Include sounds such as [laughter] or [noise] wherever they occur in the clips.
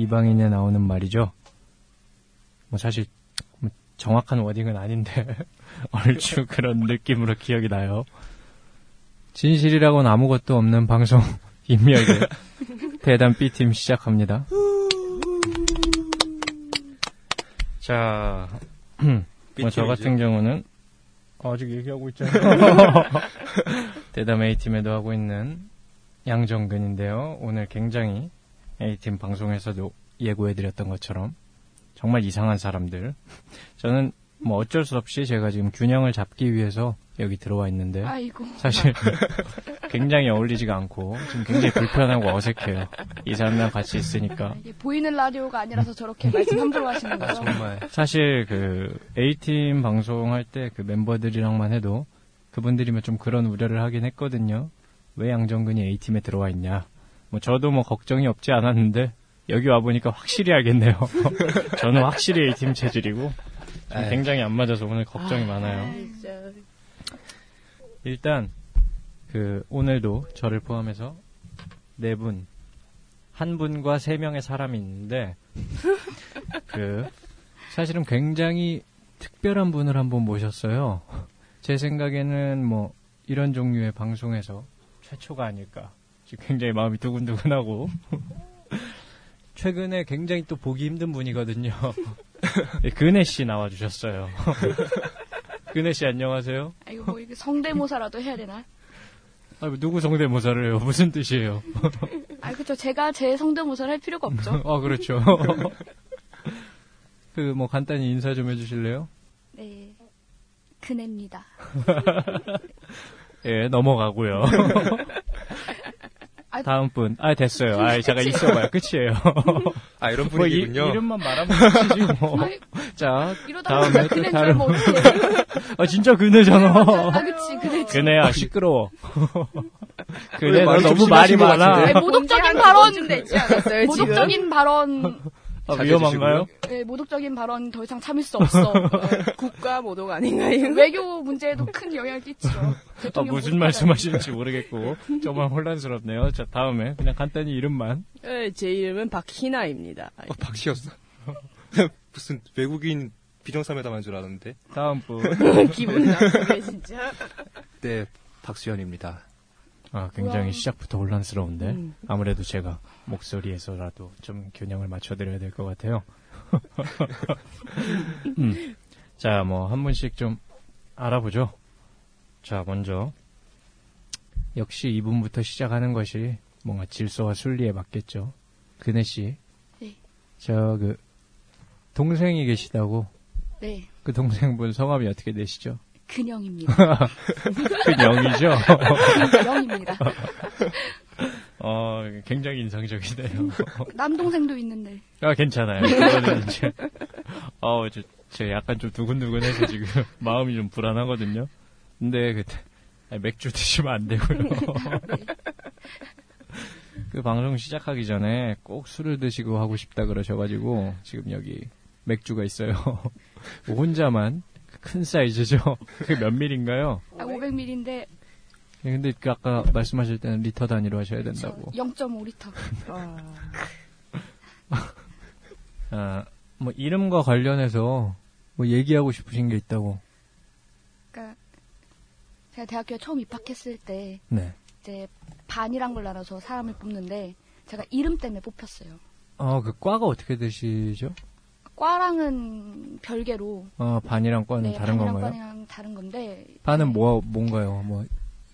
이방인에 나오는 말이죠. 뭐 사실 뭐 정확한 워딩은 아닌데 [laughs] 얼추 그런 느낌으로 기억이 나요. 진실이라고는 아무것도 없는 방송 [laughs] 임미혁의 대단 B팀 시작합니다. 자, [clears throat] 뭐 저 같은 경우는 아직 얘기하고 있잖아요. [laughs] 대담 A팀에도 하고 있는 양정근인데요. 오늘 굉장히 A팀 방송에서도 예고해드렸던 것처럼 정말 이상한 사람들. 저는 뭐 어쩔 수 없이 제가 지금 균형을 잡기 위해서 여기 들어와 있는데 아이고. 사실 [laughs] 굉장히 어울리지가 않고 지금 굉장히 불편하고 어색해요. 이 사람이랑 같이 있으니까 이게 보이는 라디오가 아니라서 저렇게 말씀 함부로 하시는 거죠? 정말. 사실 그 A팀 방송할 때 그 멤버들이랑만 해도 그분들이면 좀 그런 우려를 하긴 했거든요. 왜 양정근이 A팀에 들어와 있냐. 뭐 저도 뭐 걱정이 없지 않았는데 여기 와 보니까 확실히 알겠네요. [laughs] 저는 확실히 A팀 체질이고. 굉장히 안 맞아서 오늘 걱정이 많아요. 일단 그 오늘도 저를 포함해서 네 분, 한 분과 세 명의 사람이 있는데 [laughs] 그 사실은 굉장히 특별한 분을 한번 모셨어요. 제 생각에는 뭐 이런 종류의 방송에서 최초가 아닐까. 지금 굉장히 마음이 두근두근하고 [laughs] 최근에 굉장히 또 보기 힘든 분이거든요. 네, 근혜 씨 나와주셨어요. [laughs] 근혜 씨 안녕하세요. 아이고, 뭐, 이게 성대모사라도 해야 되나? 아, 누구 성대모사를 해요? 무슨 뜻이에요? [laughs] 아, 그쵸. 제가 제 성대모사를 할 필요가 없죠. 아, 그렇죠. 그, 뭐, 간단히 인사 좀 해주실래요? 네. 그네입니다. 예, 넘어가고요. 아, 다음 분. 아, 됐어요. 아, 제가 있어봐요. 끝이에요. [laughs] 아, 이런 뭐, 이. 이름만 말하면 끝이지, 뭐. [laughs] 자, 다음에 또 다른 어떡해. [laughs] 아, 진짜 그네잖아. 아, 그치, 그네지. 그네야, 시끄러워. 그네, 왜너 너무 말이 많아. 네, 모독적인 발언, 되지 않았어요, 지금? 모독적인 발언, 아, 위험한가요? 네, 모독적인 발언 더 이상 참을 수 없어. [laughs] 국가 모독 아닌가요? 외교 문제에도 큰 영향을 끼치죠. 아, 무슨 말씀하시는지 모르겠고. 정말 혼란스럽네요. 자, 다음에 그냥 간단히 이름만. 네, 제 이름은 박희나입니다. 어, 박씨였어. [laughs] 무슨 외국인 비정상회담한 줄 알았는데. 다음 분. [laughs] 기분 나쁘네, 진짜. 네, 박수현입니다. 아, 굉장히 우와. 시작부터 혼란스러운데. 음. 아무래도 제가 목소리에서라도 좀 균형을 맞춰드려야 될 것 같아요. [laughs] 음. 자, 뭐, 한 분씩 좀 알아보죠. 자, 먼저. 역시 이분부터 시작하는 것이 뭔가 질서와 순리에 맞겠죠. 근혜씨. 네. 저, 그, 동생이 계시다고. 네, 그 동생분 성함이 어떻게 되시죠? 근영입니다. [laughs] 근영이죠? [laughs] 영입니다. 어, 굉장히 인상적이네요. [laughs] 남동생도 있는데. 아, 괜찮아요. 그거는 이제, 어, 저, 저 약간 좀 두근두근해서 지금 [laughs] 마음이 좀 불안하거든요. 근데 그 아니, 맥주 드시면 안 되고요. [laughs] 그 방송 시작하기 전에 꼭 술을 드시고 하고 싶다 그러셔가지고 지금 여기 맥주가 있어요. 혼자만 큰 사이즈죠. 그게 몇 밀인가요? 아, 500ml인데 근데 그 아까 말씀하실 때는 리터 단위로 하셔야 된다고. 0.5리터. 아, [laughs] 아, 뭐 이름과 관련해서 뭐 얘기하고 싶으신 게 있다고. 그러니까 제가 대학교에 처음 입학했을 때 네. 이제 반이란 걸 나눠서 사람을 뽑는데 제가 이름 때문에 뽑혔어요. 어, 그 과가 어떻게 되시죠? 과랑은 별개로 어, 반이랑 과는 네, 다른 반이랑 건가요? 과랑 다른 건데 반은 뭐 뭔가요? 뭐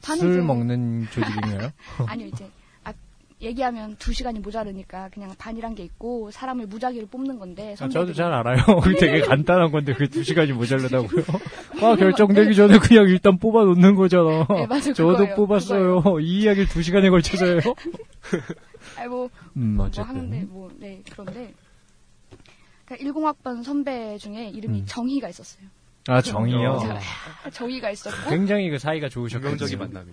술 좀- 먹는 조직인가요? [laughs] 아니요 이제 아, 얘기하면 두 시간이 모자르니까 그냥 반이란 게 있고 사람을 무작위로 뽑는 건데 아, 저도 잘 알아요. [laughs] 되게 간단한 건데 그게 두 시간이 모자르다고요. [laughs] 아, 결정되기 전에 그냥 일단 뽑아 놓는 거잖아. 네, 맞아요. 저도 그거예요. 뽑았어요. 이 이야기를 두 시간에 걸쳐서 해요. 아니 뭐, 음, 뭐. 하는데 뭐 네 그런데 그러니까 10학번 선배 중에 이름이 음. 정희가 있었어요. 아, 정이요. 어. 정희가 있었고 굉장히 그 사이가 좋으셨겠네요. 운명적인 만남이.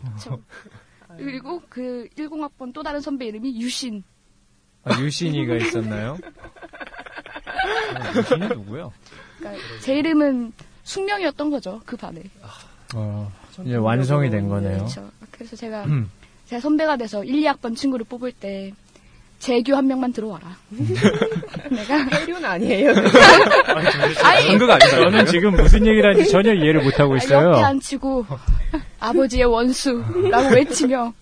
그리고 그 10학번 또 다른 선배 이름이 유신. 아, 유신이가 있었나요? 아, 유신이 누구요? 그러니까 제 이름은 숙명이었던 거죠 그 반에. 어, 이제 완성이 된 거네요. 그렇죠. 그래서 제가 음. 제가 선배가 돼서 1, 2학번 친구를 뽑을 때 재규 한 명만 들어와라. [laughs] 내가 해륜 아니에요. [laughs] 한국 아닌가요? 저는 지금 무슨 얘기를 하는지 전혀 이해를 못 하고 옆에 있어요. 앉히고 아버지의 원수라고 외치며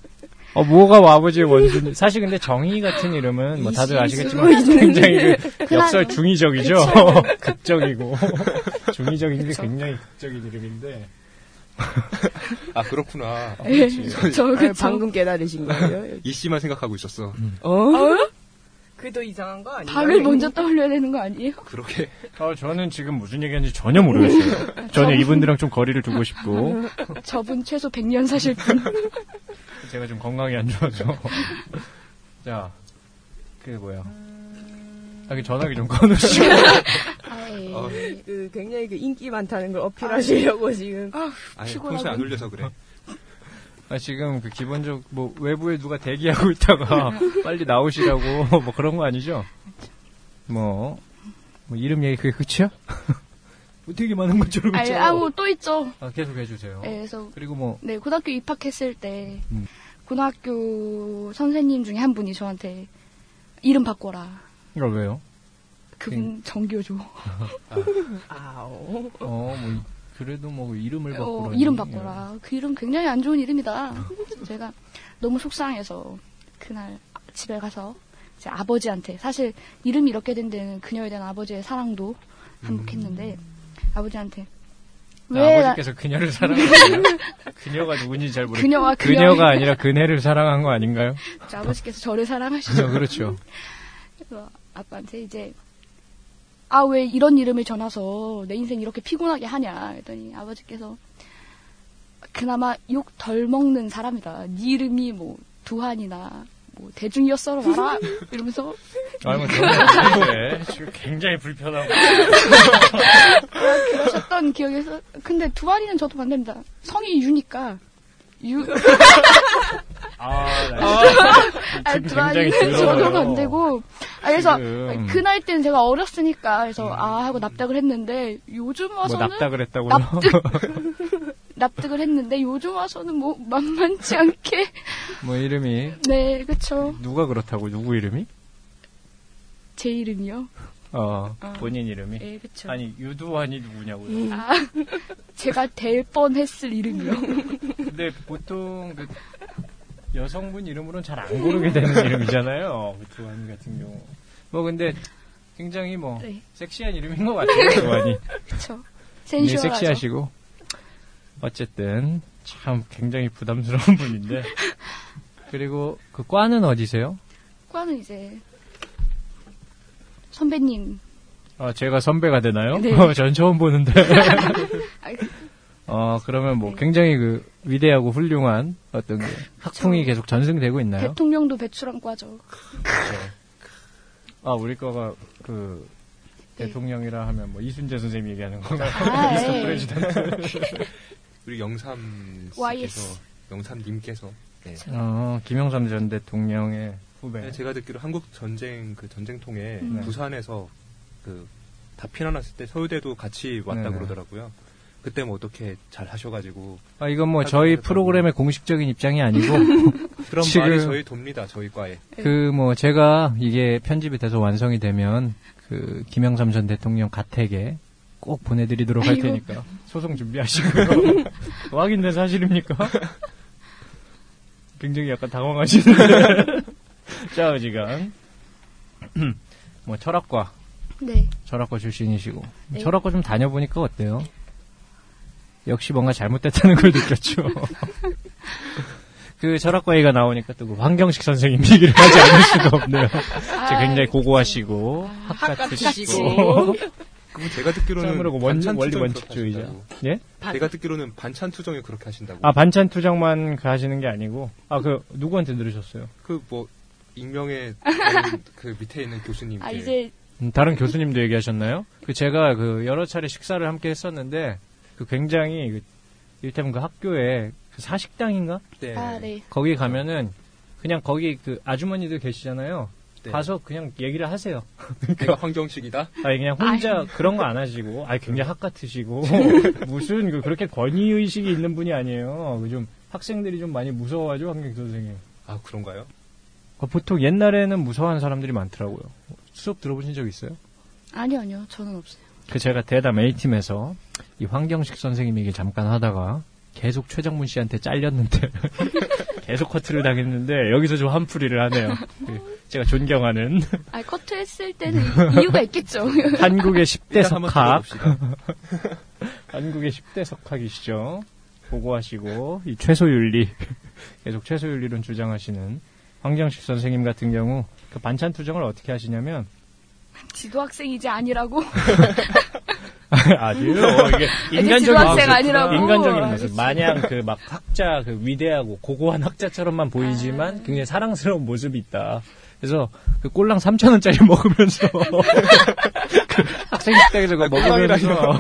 어, 뭐가 아버지의 원수인지. 사실 근데 정의 같은 이름은 뭐 다들 아시겠지만 굉장히 그. 역설 중의적이죠. [laughs] 극적이고. 중의적인데 굉장히 극적인 이름인데. 아 그렇구나. 예, 저 아, 그 방금 깨달으신 거예요? [laughs] 이 씨만 생각하고 있었어. 어? 그게 더 이상한 거 아니에요? 방을 먼저 떠올려야 되는 거 아니에요? 그러게. 어, 저는 지금 무슨 얘기하는지 전혀 모르겠어요. [laughs] 저는 이분들이랑 좀 거리를 두고 싶고. [laughs] 저분 최소 100년 사실 분. 제가 좀 건강이 안 좋아서. 자, 그게 뭐야. 아, 그 전화기 좀 꺼놓으시고. [laughs] 아이, 어. 그 굉장히 그 인기 많다는 걸 어필하시려고 지금. 아니 피곤하군. 평소에 안 울려서 그래. [laughs] 아, 지금 그 기본적, 뭐, 외부에 누가 대기하고 있다가 [laughs] 빨리 나오시라고, 뭐 그런 거 아니죠? 뭐, 뭐 이름 얘기 그게 끝이야? 뭐 되게 많은 것처럼 아니, 있죠? 아, 뭐또 있죠. 아, 계속 해주세요. 예, 그래서 그리고 뭐, 네 고등학교 입학했을 때 음. 고등학교 선생님 중에 한 분이 저한테 이름 바꿔라. 이걸 왜요? 그분 정교조. [laughs] 아오. 어, 뭐, 이- 그래도 뭐 이름을 어, 바꾸라. 이름 바꿔라. 그 이름 굉장히 안 좋은 이름이다. 제가 너무 속상해서 그날 집에 가서 제 아버지한테 사실 이름이 이렇게 된 데는 그녀에 대한 아버지의 사랑도 한몫했는데 아버지한테 왜 나- 음. 아버지께서 그녀를 사랑하세요? [laughs] 그녀가 누군지 잘 모르겠어요. 그녀와 그녀 그녀가 아니라 그네를 사랑한 거 아닌가요? 제 아버지께서 저를 사랑하시죠. 그렇죠. 아빠한테 이제 아 왜 이런 이름을 전해서 내 인생 이렇게 피곤하게 하냐 했더니 아버지께서 그나마 욕 덜 먹는 사람이다. 네 이름이 뭐 두한이나 뭐 대중이었어로 말아 [laughs] 이러면서 저는 [laughs] 지금 굉장히 불편하고. [laughs] 그러셨던 있어. 근데 두한이는 저도 반대입니다. 성이 유니까 유 [laughs] 아, 아, 지금 두한이는 굉장히 저도 더러워요. 반대고 아, 그래서 지금. 그 나이 때는 제가 어렸으니까 그래서 아 하고 납득을 했는데 요즘 뭐 와서는 납작을 했다고요? [laughs] 납득을 했는데 요즘 와서는 뭐 만만치 않게 뭐 이름이 네 그쵸 누가 그렇다고 누구 이름이? 제 이름이요 어, 어. 본인 이름이. 네 그쵸 아니 유두환이 누구냐고요. 아 제가 될 뻔했을 이름이요 [laughs] 근데 보통 그 여성분 이름으로는 잘 안 고르게 되는 [laughs] 이름이잖아요. 두환이 같은 경우. 뭐 근데 굉장히 뭐 네 섹시한 이름인 것 같아요. [laughs] 그쵸 굉장히 센슈얼하죠 섹시하시고 어쨌든 참 굉장히 부담스러운 분인데 그리고 그 과는 어디세요? 과는 이제 선배님 아 제가 선배가 되나요? 네. 전 처음 보는데. 아, 어 그러면 뭐 네. 굉장히 그 위대하고 훌륭한 어떤 그 학풍이 계속 전승되고 있나요? 대통령도 배출한 과죠 아 우리 거가 그 네. 대통령이라 하면 뭐 이순재 선생님 얘기하는 건가요? 아, [laughs] 미스터 예. 프레지던트. [laughs] 우리 영삼 YS. 씨께서 영삼 님께서 네. 어 김영삼 전 대통령의 후배. 네, 제가 듣기로 한국 전쟁 그 전쟁통에 음. 부산에서 그 다 피난왔을 때 서울대도 같이 왔다 네네. 그러더라고요. 그때 뭐 어떻게 잘 하셔가지고 아 이건 뭐 저희 하기도 프로그램의 공식적인 입장이 아니고 [laughs] 그런 지금- 말이 저희 돕니다 저희 과에. 그 뭐 제가 이게 편집이 돼서 완성이 되면 그 김영삼 전 대통령 가택에 꼭 보내드리도록 할 아이고. 테니까 소송 준비하시고요. [laughs] 확인된 사실입니까? [laughs] 굉장히 약간 당황하시는데. 자, 어지간. [clears throat] 뭐 철학과, 네 철학과 출신이시고 네. 철학과 좀 다녀보니까 어때요? 역시 뭔가 잘못됐다는 걸 느꼈죠. [laughs] 그 철학과 얘기가 나오니까 또 그 황경식 선생님 얘기를 하지 않을 수가 없네요. 저 굉장히 고고하시고 학 같으시고 그럼 제가 듣기로는 원, 반찬 원리 원칙주의자. 예? 제가 듣기로는 반찬 투정을 그렇게 하신다고. 아 반찬 투정만 그 하시는 게 아니고 아 그 누구한테 들으셨어요? 그 뭐 익명의 [laughs] 그 밑에 있는 교수님께 아 이제 음, 다른 교수님도 얘기하셨나요? 그 제가 그 여러 차례 식사를 함께 했었는데 그 굉장히 그 이를테면 그 학교에 그 사식당인가 네. 아 네. 거기 가면은 그냥 거기 그 아주머니들 계시잖아요. 네. 가서 그냥 얘기를 하세요. [laughs] 내가 황경식이다. 아니 그냥 혼자 그런 거 안 하시고, 아니 굉장히 학 같으시고 [laughs] 무슨 그 그렇게 권위 의식이 있는 분이 아니에요. 그좀 학생들이 좀 많이 무서워하죠 황경 선생님. 아 그런가요? 어, 보통 옛날에는 무서워하는 사람들이 많더라고요. 수업 들어보신 적 있어요? 아니요 아니요 저는 없어요. 그 제가 대담 A팀에서 이 황경식 선생님 얘기 잠깐 하다가 계속 최정문 씨한테 잘렸는데 [laughs] 계속 커트를 당했는데 여기서 좀 한풀이를 하네요. 그 제가 존경하는 [laughs] 아 커트했을 때는 이유가 있겠죠. [laughs] 한국의 10대 일단 한번 석학. 한국의 10대 석학이시죠. 보고하시고 이 최소윤리 계속 최소윤리론 주장하시는 황경식 선생님 같은 경우 그 반찬 투정을 어떻게 하시냐면 지도 학생이지 아니라고. [laughs] 아니요 이게 인간적인 지도학생 모습, 아니라고. 인간적인 모습. 마냥 그 막 학자 그 위대하고 고고한 학자처럼만 보이지만 굉장히 사랑스러운 모습이 있다. 그래서 그 꼴랑 3천 원짜리 [laughs] 먹으면서 [laughs] 그 학생 식당에서 그거 먹으면서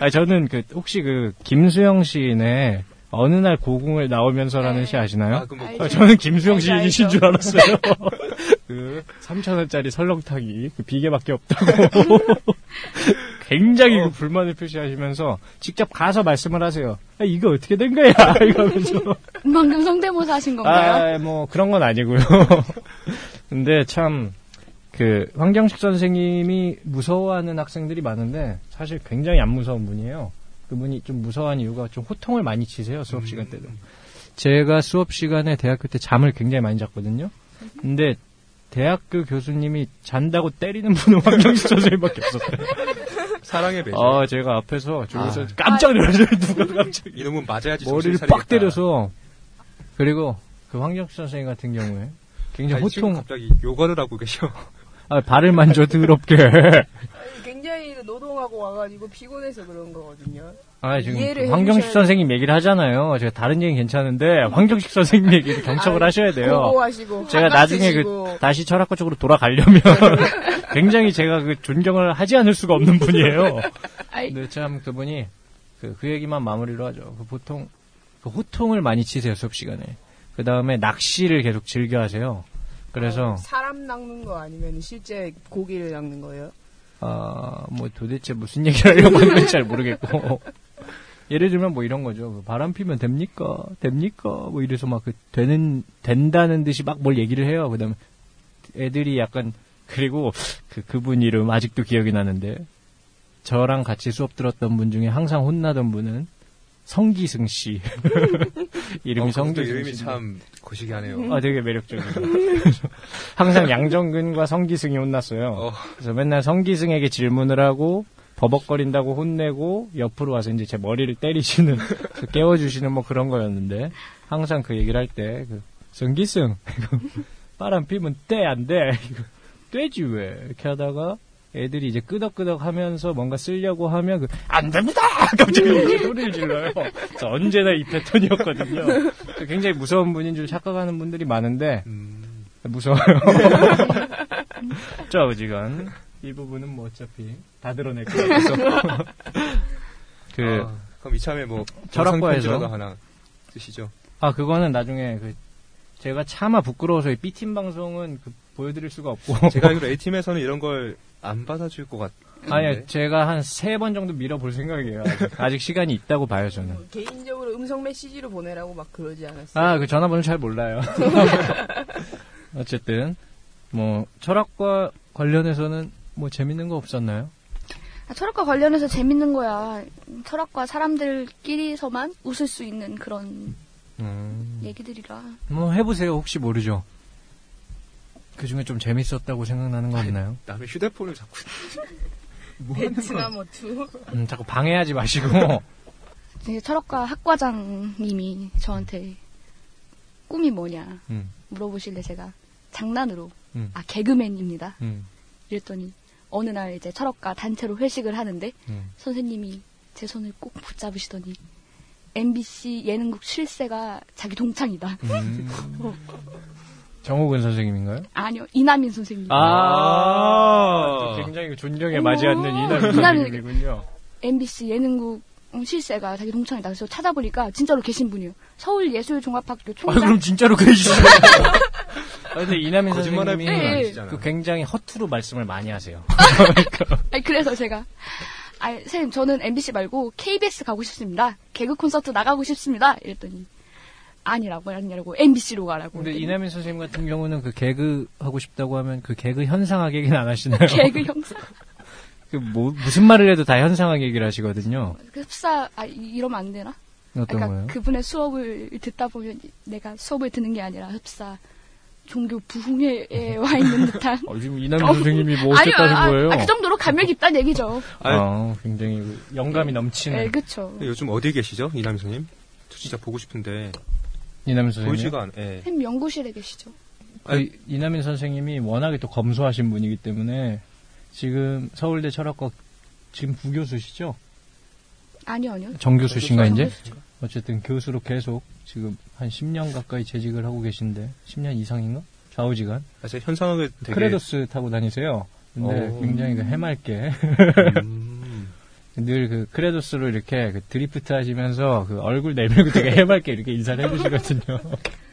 아 저는 그 혹시 그 김수영 시인의 어느 날 고궁을 나오면서라는 네. 시 아시나요? 아, 그뭐 알죠. 아, 저는 김수영 시인이신. 줄 알았어요. [laughs] 그 3,000원짜리 설렁탕이 그 비계밖에 없다고. [laughs] 굉장히 그 불만을 표시하시면서 직접 가서 말씀을 하세요. 아, 이거 어떻게 된 거야? [laughs] 이러면서. 방금 성대모사 하신 건가요? 아, 뭐 그런 건 아니고요. 근데 참, 그, 황경식 선생님이 무서워하는 학생들이 많은데, 사실 굉장히 안 무서운 분이에요. 그분이 좀 무서워하는 이유가 좀 호통을 많이 치세요, 수업 시간 때도. 제가 수업 시간에 대학교 때 잠을 굉장히 많이 잤거든요. 근데 대학교 교수님이 잔다고 때리는 분은 황경식 선생님밖에 없었어요. 사랑의 매제. 아, 제가 앞에서 저기서 아. 깜짝 놀랐어요. 누가 갑자기. 이놈은 맞아야지 머리를 빡. 때려서 그리고 그 황경식 선생님 같은 경우에 굉장히 아니, 호통 갑자기 요거를 하고 계셔. 아, 발을 만져 더럽게 [laughs] 노동하고 와가지고 피곤해서 그런 거거든요. 아 지금 그 황경식 선생님 얘기를 하잖아요. 제가 다른 얘기는 괜찮은데 황경식 선생님 얘기를 [laughs] 경청을 아, 하셔야 돼요. 고고하시고 제가 나중에 그 핫같으시고. 다시 철학과 쪽으로 돌아가려면 [laughs] 굉장히 제가 그 존경을 하지 않을 수가 없는 분이에요. [laughs] 근데 참 그분이 그, 그 얘기만 마무리로 하죠. 그 보통 그 호통을 많이 치세요 수업 시간에. 그 다음에 낚시를 계속 즐겨 하세요. 그래서 어, 사람 낚는 거 아니면 실제 고기를 낚는 거예요? 아, 뭐 도대체 무슨 얘기를 하려고 하는지 잘 모르겠고. 예를 들면 뭐 이런 거죠. 그 바람 피면 됩니까? 됩니까? 뭐 이래서 막 그 되는, 된다는 듯이 막 뭘 얘기를 해요. 그 다음에 애들이 약간, 그리고 그, 그분 이름 아직도 기억이 나는데, 저랑 같이 수업 들었던 분 중에 항상 혼나던 분은 성기승 씨. [laughs] 이름이 어, 성기승 이름이 씨. 참 거시기하네요. 아, 되게 매력적이죠. [laughs] 항상 양정근과 성기승이 혼났어요. 어. 그래서 맨날 성기승에게 질문을 하고 버벅거린다고 혼내고 옆으로 와서 이제 제 머리를 때리시는 그 깨워주시는 뭐 그런 거였는데 항상 그 얘기를 할 때 그 성기승 [laughs] 이거 바람 피면 돼안 돼? 이거 되지 왜? 이렇게 하다가 애들이 이제 끄덕끄덕 하면서 뭔가 쓰려고 하면 그, 안 됩니다! [laughs] 갑자기 소리를 질러요. 그래서 언제나 이 패턴이었거든요. 굉장히 무서운 분인 줄 착각하는 분들이 많은데, 음, 무서워요. [laughs] 저 지금 이 부분은 뭐 어차피 다 드러낼. 그래서 [laughs] 그, 아, 그럼 이참에 뭐 철학과에서- 하나 쓰시죠. 아, 그거는 나중에 그, 제가 차마 부끄러워서 이 B팀 방송은 그 보여드릴 수가 없고. [laughs] 제가 알기로 [laughs] A팀에서는 이런 걸 안 받아줄 것 같은데. 아니, 제가 한 세 번 정도 밀어볼 생각이에요. 아직, 아직 시간이 있다고 봐요, 저는. 뭐 개인적으로 음성 메시지로 보내라고 막 그러지 않았어요? 아, 그 전화번호 잘 몰라요. [laughs] 어쨌든, 뭐, 철학과 관련해서는 뭐 재밌는 거 없었나요? 아, 철학과 관련해서 재밌는 거야. 철학과 사람들끼리서만 웃을 수 있는 그런 음. 얘기들이라. 뭐 해보세요. 혹시 모르죠. 그 중에 좀 재밌었다고 생각나는 거 없나요? 남의 휴대폰을 자꾸 [laughs] 베트남 어투. 음, 자꾸 방해하지 마시고. [laughs] 이제 철학과 학과장님이 저한테 꿈이 뭐냐 음, 물어보실래 제가 장난으로 음. 아 개그맨입니다. 음, 이랬더니 어느 날 이제 철학과 단체로 회식을 하는데 음. 선생님이 제 손을 꼭 붙잡으시더니 MBC 예능국 실세가 자기 동창이다. [laughs] 음. 정호근 선생님인가요? 아니요 이남인 선생님. 아, 굉장히 존경에 맞지 않는 이남 이남이- 선생님이군요. MBC 예능국 실세가 자기 동창이다. 그래서 찾아보니까 진짜로 계신 분이에요. 서울예술종합학교 아, 총장. 그럼 진짜로 계시죠? [laughs] 아, 근데 이남인 선생님이 네. 그 굉장히 허투루 말씀을 많이 하세요. [laughs] 아니, 그래서 제가 아 선생님 저는 MBC 말고 KBS 가고 싶습니다. 개그 콘서트 나가고 싶습니다. 이랬더니 아니라고 아니라고 MBC로 가라고. 근데 이남인 선생님 같은 경우는 그 개그 하고 싶다고 하면 그 개그 현상학 얘기는 안 하시나요? 개그 [laughs] 형사. 그 뭐, 무슨 말을 해도 다 현상학 얘기를 하시거든요. 그 흡사 아 이- 이러면 안 되나? 어떤 그러니까 거요? 그분의 수업을 듣다 보면 내가 수업을 듣는 게 아니라 흡사 종교 부흥회에 와 있는 듯한. 어, [laughs] 지금 이남인 선생님이 뭐 어쨌다는 아, 거예요? 아, 그 정도로 감명 깊다는 얘기죠. 아, 굉장히 그 영감이 넘치는 네, 그쵸. 요즘 어디 계시죠, 이남희 선생님? 저 진짜 보고 싶은데 이남인 선생님. 보이지가 않. 예. 햄 연구실에 계시죠. 그 이남인 선생님이 워낙에 또 검소하신 분이기 때문에 지금 서울대 철학과 지금 부교수시죠? 아니요, 아니요. 정교수신가 이제? 정교수죠. 어쨌든 교수로 계속 지금 한 10년 가까이 재직을 하고 계신데 10년 이상인가? 좌우지간 아, 제가 현상학을 되게 크레도스 타고 다니세요. 근데 오. 굉장히 그 해맑게 음, 늘 그 크레도스로 이렇게 그 드리프트 하시면서 그 얼굴 내밀고 되게 해맑게 이렇게 인사를 해주시거든요.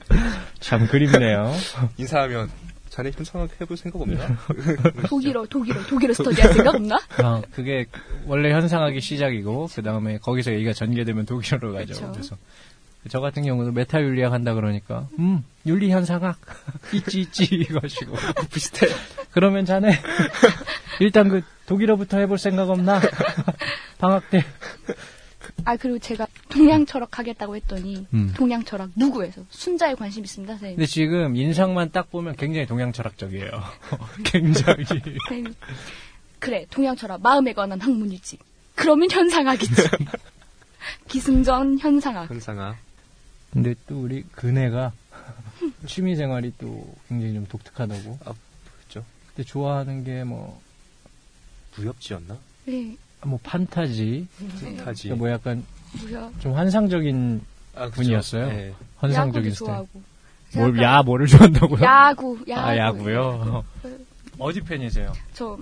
[laughs] 참 그립네요. 인사하면 자네 현상학 해볼 생각 없나? [laughs] 독일어, 독일어, 독일어 스터디 할 생각 없나? 아, 그게 원래 현상하기 시작이고 그 다음에 거기서 얘기가 전개되면 독일어로 가죠. 그쵸. 그래서 저 같은 경우도 메타 윤리학 한다 그러니까 음 윤리 현상학 [laughs] 있지 있지 이거시고 비슷해. 그러면 자네 일단 그 독일어부터 해볼 생각 없나? [laughs] 방학 때. 아, 그리고 제가 동양 철학 하겠다고 했더니, 음. 동양 철학 누구에서? 순자에 관심 있습니다, 선생님. 근데 지금 인상만 딱 보면 굉장히 동양 철학적이에요. [laughs] 굉장히. 선생님. 그래, 동양 철학, 마음에 관한 학문이지. 그러면 현상학이지. [laughs] 기승전 현상학. 현상학. 근데 또 우리 그네가 취미 생활이 또 굉장히 좀 독특하다고. 그렇죠. 근데 좋아하는 게 뭐, 무협지였나? 네, 뭐 판타지, 타지. 그러니까 뭐 약간 뭐야. 좀 환상적인 아. 분이었어요? 예. 환상적인 스타일. 좋아하고. 뭘, 야, 뭐를 좋아한다고요? 야구, 야구. 아, 야구요? 어디 팬이세요? 저,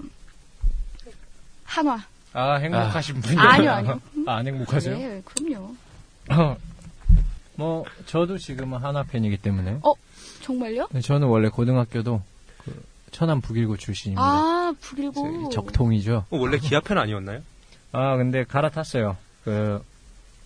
한화. 아, 행복하신 분이요? 아니요, 아니요. [laughs] 아, 안 행복하세요? 네, 그럼요. 뭐, 저도 지금은 하나 팬이기 때문에. 정말요? 근데 저는 원래 고등학교도 그 천안 북일고 출신입니다. 아, 북일고. 적통이죠. 어, 원래 기아편 아니었나요? 아, 근데 갈아탔어요. 그,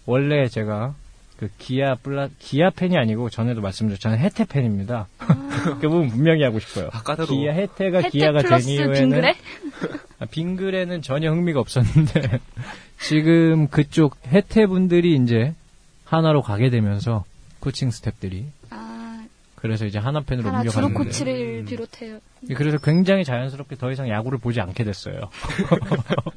원래 제가 그 기아 플라, 기아 팬이 아니고 전에도 말씀드렸잖아요. 해태 팬입니다. [laughs] 그 부분 분명히 하고 싶어요. 아, 까다로워. 기아 해태가 해태 기아가 된 이후에는 빙그레? [laughs] 아, 빙그레는 전혀 흥미가 없었는데 [laughs] 지금 그쪽 해태 분들이 이제 한화로 가게 되면서 코칭 스탭들이 아, 그래서 이제 한화 팬으로 한화 주로 코치를 음. 비롯해요. 그래서 굉장히 자연스럽게 더 이상 야구를 보지 않게 됐어요.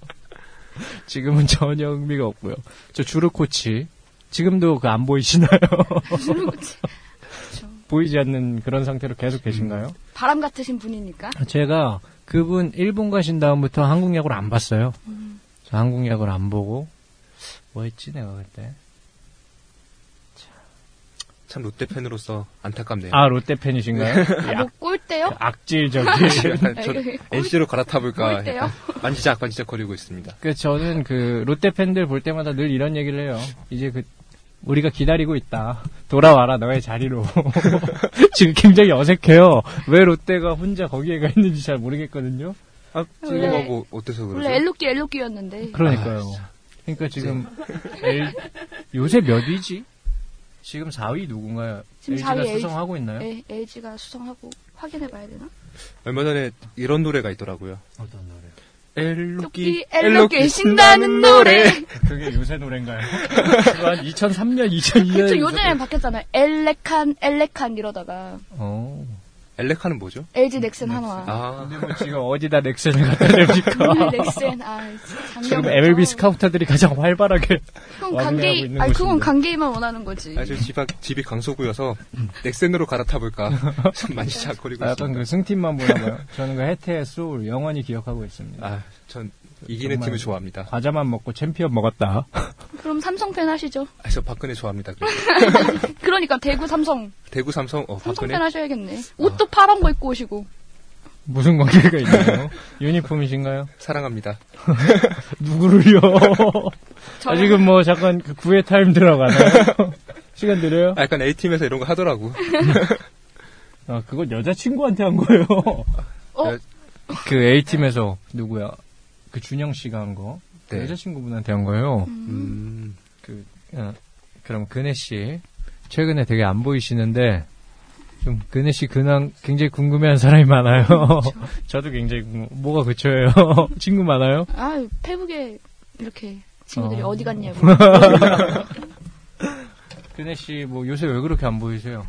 [laughs] 지금은 전혀 흥미가 없고요. 저 주루 코치 지금도 그 안 보이시나요? [laughs] 주로 코치. 그렇죠. 보이지 않는 그런 상태로 계속 계신가요? 바람 같으신 분이니까. 제가 그분 일본 가신 다음부터 한국 야구를 안 봤어요. 음. 저 한국 야구를 안 보고 뭐 했지 내가 그때? 참 롯데 팬으로서 안타깝네요. 아 롯데 팬이신가요? 아, 뭐 꼴대요? 악질적인. [laughs] [laughs] 약간 저 꼴- NC로 갈아타볼까 만지작 만지작 거리고 있습니다. 그 저는 그 롯데 팬들 볼 때마다 늘 이런 얘기를 해요. 이제 그 우리가 기다리고 있다. 돌아와라 너의 자리로. [laughs] 지금 굉장히 어색해요. 왜 롯데가 혼자 거기에 가 있는지 잘 모르겠거든요. 아, 원래- 지금 뭐 어때서 그러죠? 원래 엘로끼 엘로끼였는데. 그러니까요. 그러니까 지금 L, 요새 몇 위지? 지금 4위 누군가요? 지금 LG가 4위 LG. 수성하고 있나요? 에, LG가 수성하고 확인해봐야 되나? 얼마 전에 이런 노래가 있더라고요. 어떤 노래? 엘로끼 엘로끼 엘로끼 신나는 노래. [laughs] 그게 요새 노래인가요? [laughs] 한 2003년, 2002년. 그쵸 요즘엔 바뀌었잖아요. 엘레칸 엘레칸 이러다가 어. 엘레카는 뭐죠? LG 넥센 한화. 아, 근데 뭐 지금 어디다 넥센을 갖다 댑니까? [laughs] 넥센, 아, 지금. MLB 스카우터들이 가장 활발하게 그건 강게이, 있는 아니, 그건 곳인데. 강게이만 원하는 거지. 아, 저 집, 앞- 집이 강서구여서 넥센으로 갈아타볼까. [laughs] 좀 많이 아, 약간 있습니다. 그 승팀만 보나 봐요. 저는 그 해태의 소울 영원히 기억하고 있습니다. 아, 전 이기는 팀을 좋아합니다. 과자만 먹고 챔피언 먹었다. 그럼 삼성 팬 하시죠. 아, 저 박근혜 좋아합니다. [laughs] 그러니까 대구 삼성, 대구 삼성, 어, 삼성팬 박근혜. 하셔야겠네. 옷도 파란 거 입고 오시고. 무슨 관계가 있나요? [laughs] 유니폼이신가요? 사랑합니다. [laughs] 누구를요? 저- 아, 지금 뭐 잠깐 그 구애 타임 들어가나요? 시간 드려요? 아, 약간 A팀에서 이런 거 하더라고. 아, 그건 여자친구한테 한 거예요. 어? 그 A팀에서 누구야? 그 준영 씨가 한 거. 그 네. 여자친구분한테 한 거예요. 음, 그, 어, 그럼 근혜 씨. 최근에 되게 안 보이시는데, 좀, 근혜 씨 근황 굉장히 궁금해하는 사람이 많아요. [laughs] 저도 굉장히 궁금, 뭐가 그쳐요? [laughs] 친구 많아요? 아, 페북에 이렇게 친구들이 어. 어. 디 갔냐고. [laughs] 근혜 씨, 뭐, 요새 왜 그렇게 안 보이세요?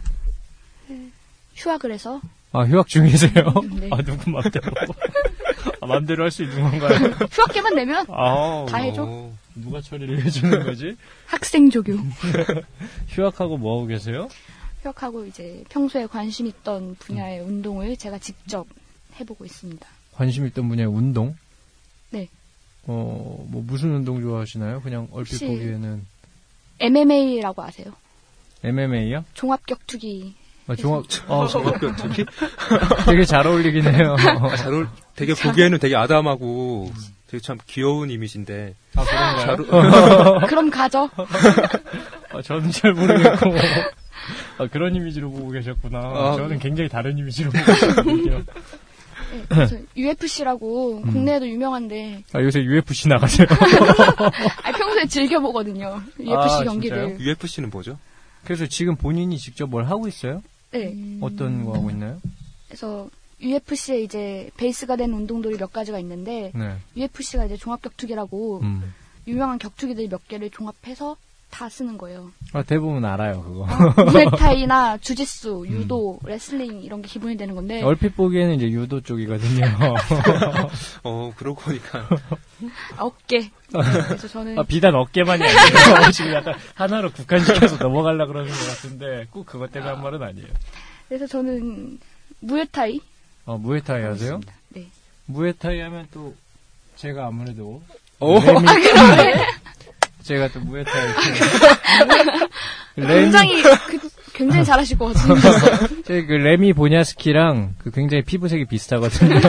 휴학을 해서. 아, 휴학 중이세요? [laughs] 네. 아, 누구 맘대로. 아, 맘대로 할 수 있는 건가요? 휴학계만 내면 아, 다 해줘. 오, 누가 처리를 해주는 거지? 학생 조교. [laughs] 휴학하고 뭐 하고 계세요? 휴학하고 이제 평소에 관심 있던 분야의 운동을 제가 직접 해보고 있습니다. 관심 있던 분야의 운동? 네. 어, 뭐, 무슨 운동 좋아하시나요? 그냥 얼핏 보기에는. MMA라고 아세요? MMA요? 종합격투기. 아, 종합, 어, 종합격투기? [laughs] 되게 잘 어울리긴 해요. [laughs] 잘 어울, 되게 보기에는 되게 아담하고 되게 참 귀여운 이미지인데. 아, 그런가요? 잘, 어울- [laughs] 그럼 가죠. 아, 저는 잘 모르겠고. 아, 그런 이미지로 보고 계셨구나. 아. 저는 굉장히 다른 이미지로 보고 계셨거든요. 네, 그래서 UFC라고 음. 국내에도 유명한데 아, 요새 UFC 나가세요? 아, 평소에 즐겨보거든요. UFC 아, 경기를. UFC는 뭐죠? 그래서 지금 본인이 직접 뭘 하고 있어요? 네. 어떤 거 하고 있나요? 그래서 UFC에 이제 베이스가 된 운동들이 몇 가지가 있는데 네. UFC가 이제 종합 격투기라고 음. 유명한 격투기들 몇 개를 종합해서 다 쓰는 거예요. 아, 대부분 알아요, 그거. 무에타이나 [laughs] 주짓수, 유도, 레슬링 이런 게 기본이 되는 건데 얼핏 보기에는 이제 유도 쪽이거든요. [laughs] 어, 그러고 보니까. [laughs] 개. 그래서 저는 아, 비단 어깨만이 아니에요. 지금 약간 하나로 국한시켜서 넘어가려고 그러는 것 같은데, 꼭 그것 때문에 한 말은 아니에요. 그래서 저는 무에타이 어, 무에타이 하세요? 네. 무에타이 하면 또, 제가 아무래도, 오! 레미, 제가 또 무에타이. 레미, [laughs] 굉장히 그- 굉장히 잘하실 것 같은데. [laughs] 제그 레미 보냐스키랑 그 굉장히 피부색이 비슷하거든요. [laughs]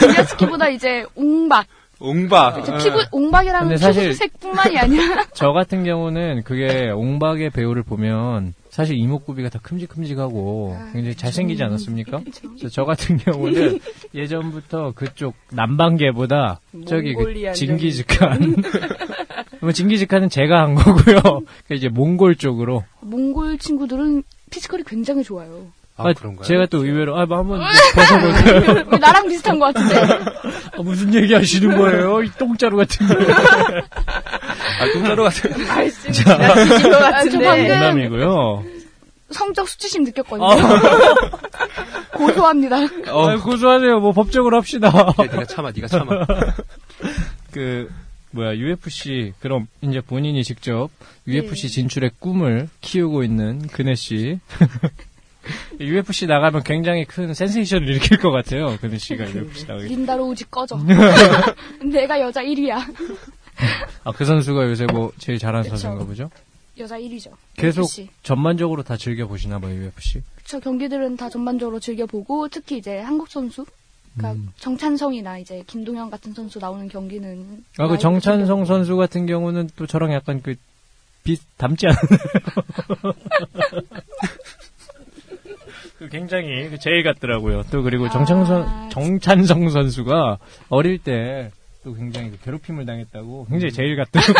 보냐스키보다 이제 옹박. 옹박. 저 피부 옹박이라는 사실- 피부색뿐만이 아니라 저 같은 경우는 그게 옹박의 배우를 보면 사실 이목구비가 다 큼직큼직하고 아, 굉장히 잘생기지 않았습니까? [laughs] 그쵸. 저 같은 경우는 [laughs] 예전부터 그쪽 남방계보다 저기 그 징기즈칸 [laughs] 뭐 징기즈칸은 제가 한 거고요. 그 이제 몽골 쪽으로 몽골 친구들은 피지컬이 굉장히 좋아요. 아, 그런가요? 제가 또 의외로 아, 뭐 한번 [laughs] 벗어볼까요? 왜 나랑 비슷한 것 같은데. [laughs] 아, 무슨 얘기 하시는 거예요? 이 똥자루 같은 거. 아, 똥자루 같은. 말씀이 지나치신 것 아, 저 같은데. 방금- 농담이고요. 성적 수치심 느꼈거든요. 아. [laughs] 고소합니다. 아, 고소하세요. 뭐 법적으로 합시다. 네, 네가 참아, 네가 참아. 그 뭐야 UFC 그럼 이제 본인이 직접 UFC 네. 진출의 꿈을 키우고 있는 근혜 씨. UFC 나가면 굉장히 큰 센세이션을 일으킬 것 같아요. 근혜 씨가 UFC 나가기. 린다로 우지 꺼져. [laughs] 내가 여자 1위야. 아 그 선수가 요새 뭐 제일 잘하는 그쵸. 선수인가 보죠? 여자 1위죠. 계속 UFC. 전반적으로 다 즐겨 보시나 봐요 UFC. 저 경기들은 다 전반적으로 즐겨보고 특히 이제 한국 선수 그러니까 음. 정찬성이나 이제 김동현 같은 선수 나오는 경기는 아 그 정찬성. 선수 같은 경우는 또 저랑 약간 그 비, 닮지 않나요? [laughs] 그 굉장히 그 제일 같더라고요. 또 그리고 아, 정창선 정찬성 선수가 어릴 때 또 굉장히 그 괴롭힘을 당했다고 굉장히 제일 같더라고요.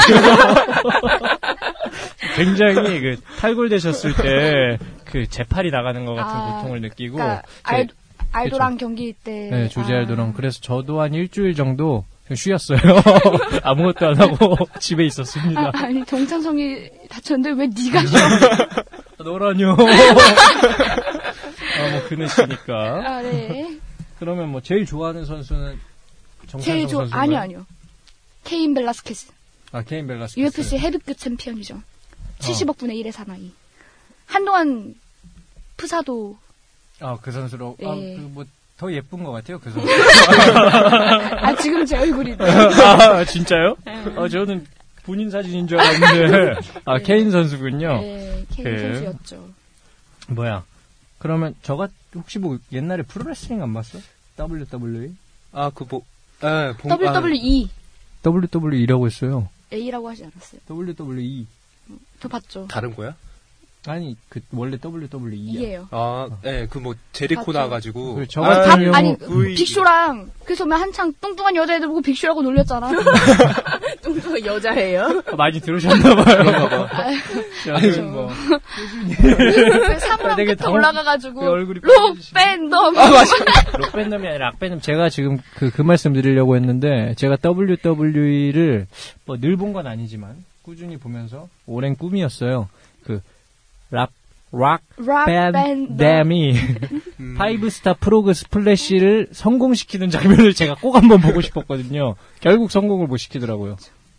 [laughs] 굉장히 그 탈골되셨을 때 그 재팔이 나가는 것 같은 아, 고통을 느끼고 그러니까 제- 알, 알도랑 경기 때 네, 조지알도랑 아, 그래서 저도 한 일주일 정도 쉬었어요. [laughs] 아무것도 안 하고 [laughs] 집에 있었습니다. 아, 니 정찬성이 다쳤는데 왜 네가 쉬어? 너라뇨. 아, 뭐 보냈으니까. [laughs] 아, 네. 그러면 뭐 제일 좋아하는 선수는 정찬성 제일 좋아, 선수인가요? 아니요, 아니요. 케인 벨라스케스. 아 케인 벨라스케스. UFC 헤비급 챔피언이죠. 70억 분의 1의 사나이. 한동안 푸사도 아 그 선수로 예. 아 그뭐 더 예쁜 것 같아요 그 선수. [laughs] 아 지금 제 얼굴이 [laughs] 아 진짜요? 아 저는 본인 사진인 줄 알았는데 아 케인 선수군요. 네, 케인 예. 선수였죠. 뭐야? 그러면 저가 혹시 뭐 옛날에 프로레슬링 안 봤어? WWE? 아, 그 뭐, 에, 봉, WWE WWE라고 했어요. A라고 하지 않았어요. WWE. 저 봤죠. 아, 다른 거야? 아니 그 원래 WWE야. 이에요. 아, 예, 그 뭐, 제리코 맞죠. 나와가지고. 그 저 아, 같은 밥, 경우 아니 V. 빅쇼랑 그래서 막 한창 뚱뚱한 여자애들 보고 빅쇼라고 놀렸잖아. [laughs] 뚱뚱한 여자예요. 많이 들으셨나봐요. [laughs] 아니, 뭐 그 사물함 되게 끝에 당황- 올라가가지고 그 얼굴이 롭 밴덤 롭밴덤이 아니라 랍밴덤. 제가 지금 그, 그 말씀 드리려고 했는데, 제가 WWE를 뭐 늘 본 건 아니지만, 꾸준히 보면서, 오랜 꿈이었어요. 그, 랍, 랍, 랍 밴덤 밴덤이, [laughs] 음, five star frog splash를 성공시키는 장면을 제가 꼭 한번 보고 싶었거든요. 결국 성공을 못 시키더라고요.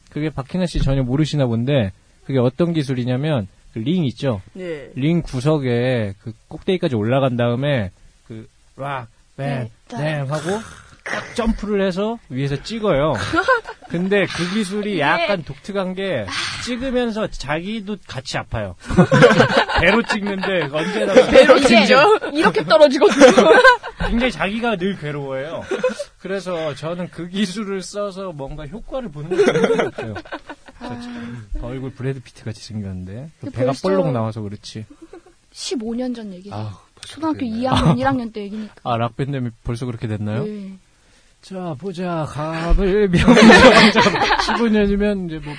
그게 박희나 씨 전혀 모르시나 본데, 그게 어떤 기술이냐면, 그 링 있죠? 네. 링 구석에 그 꼭대기까지 올라간 다음에 그 락, 뱀, 뱀 하고 딱 점프를 해서 위에서 찍어요. 근데 그 기술이 약간 독특한 게 찍으면서 자기도 같이 아파요. [laughs] 배로 찍는데 언제나 배로 찍죠? 이렇게 떨어지거든요. [laughs] 굉장히 자기가 늘 괴로워요. 그래서 저는 그 기술을 써서 뭔가 효과를 보는 게 좋은 것 같아요. 얼굴 브래드 피트 같이 생겼는데 배가 볼록 나와서 그렇지. 15년 전 얘기. 아, 초등학교 그랬네. 2학년, 1학년 [laughs] 때 얘기니까. 아 락밴드이 벌써 그렇게 됐나요? 네. 자, 보자. 갑을 병정 15년이면 [laughs] 이제 뭐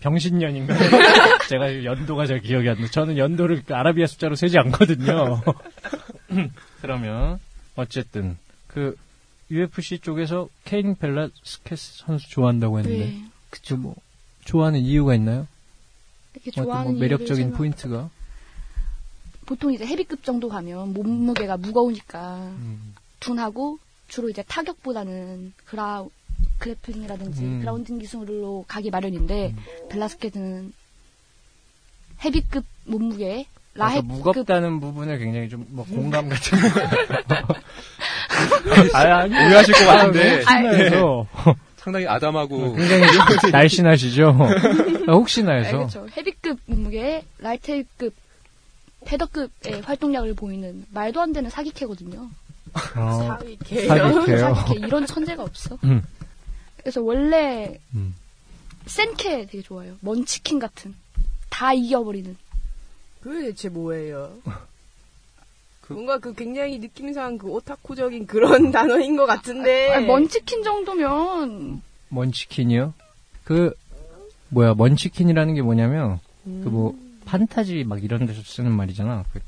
병신년인가요? [laughs] 제가 연도가 잘 기억이 안 나. 저는 연도를 그 아라비아 숫자로 세지 않거든요. [laughs] 그러면 어쨌든 그 UFC 쪽에서 케인 벨라스케스 선수 좋아한다고 했는데 네. 그쵸 뭐 좋아하는 이유가 있나요? 뭐 좋아하는 매력적인 이유를 설명- 포인트가? 보통 이제 헤비급 정도 가면 몸무게가 무거우니까 음. 둔하고 주로 이제 타격보다는 그라 grappling이라든지 음. grounding 기술로 가기 마련인데 벨라스케즈는 헤비급 몸무게 아까 라헬급 무겁다는 부분을 굉장히 좀 뭐 공감 같은 아, [laughs] 아니, 오해하실 것 같은데. 아, 혹시나해서 상당히 아담하고. 굉장히 [laughs] 날씬하시죠? 아, 혹시나 네, 해서. 그렇죠. 헤비급 몸무게 라이트급 패더급의 활동량을 보이는 말도 안 되는 사기캐거든요. 어. 사기캐요. 사기캐 이런 천재가 없어. 음. 그래서 원래 음. 센캐 되게 좋아요. 먼치킨 같은 다 이겨버리는. 그게 대체 뭐예요? [laughs] 그- 뭔가 그 굉장히 느낌상 그 오타쿠적인 그런 [laughs] 단어인 것 같은데. 아니, 먼치킨 정도면 먼치킨이요? 그, 뭐야, 먼치킨이라는 게 뭐냐면, 음. 그 뭐, 판타지 막 이런 데서 쓰는 말이잖아. 그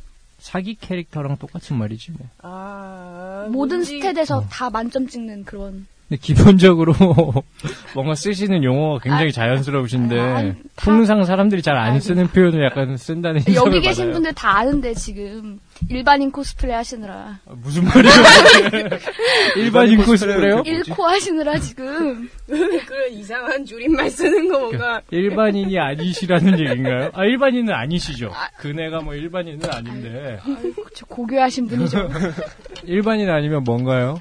사기 캐릭터랑 똑같은 말이지, 뭐. 아, 모든 스탯에서 어. 다 만점 찍는 그런. 근데 기본적으로 [laughs] 뭔가 쓰시는 용어가 굉장히 자연스러우신데, 아, 아니, 다- 통상 사람들이 잘안 아니. 쓰는 표현을 약간 쓴다는 인상을 여기 계신 받아요. 분들 다 아는데 지금 일반인 코스프레 하시느라 아, 무슨 말이야? [laughs] 일반인 코스프레요? 일코 하시느라 지금 [laughs] 그런 이상한 줄임말 쓰는 거 뭔가. 일반인이 아니시라는 얘기인가요? 아, 일반인은 아니시죠. 그네가 뭐 일반인은 아닌데. 저 고교하신 분이죠. 일반인 아니면 뭔가요?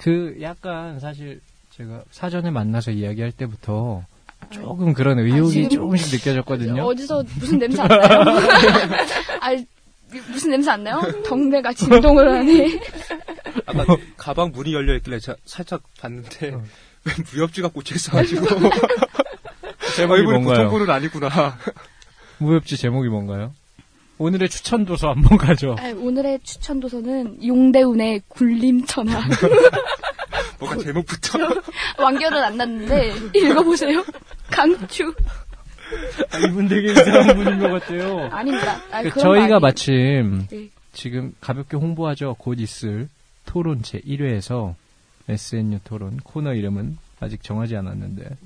그 약간 사실 제가 사전에 만나서 이야기할 때부터 조금 그런 의욕이 지금- 조금씩 느껴졌거든요. 어디서 무슨 냄새 안 나요? [laughs] 아 무슨 냄새 안 나요? 덩대가 진동을 하네. 아까 가방 문이 열려 있길래 살짝 봤는데 어. 왜 [laughs] 무협지가 꽂혀 있어가지고 [laughs] 제목이 얼굴이 뭔가요? 보통 분은 아니구나. 무협지 제목이 뭔가요? 오늘의 추천 도서 한번 가죠. 아, 오늘의 추천 도서는 용대운의 굴림천하. 뭔가 제목부터 완결은 안 났는데 읽어보세요. 강추. 아, 이분 되게 이상한 분인 것 같아요. 아닙니다. 아, 그 저희가. 마침 네. 지금 가볍게 홍보하죠. 곧 있을 토론 제 1회에서 SNU 토론 코너 이름은 아직 정하지 않았는데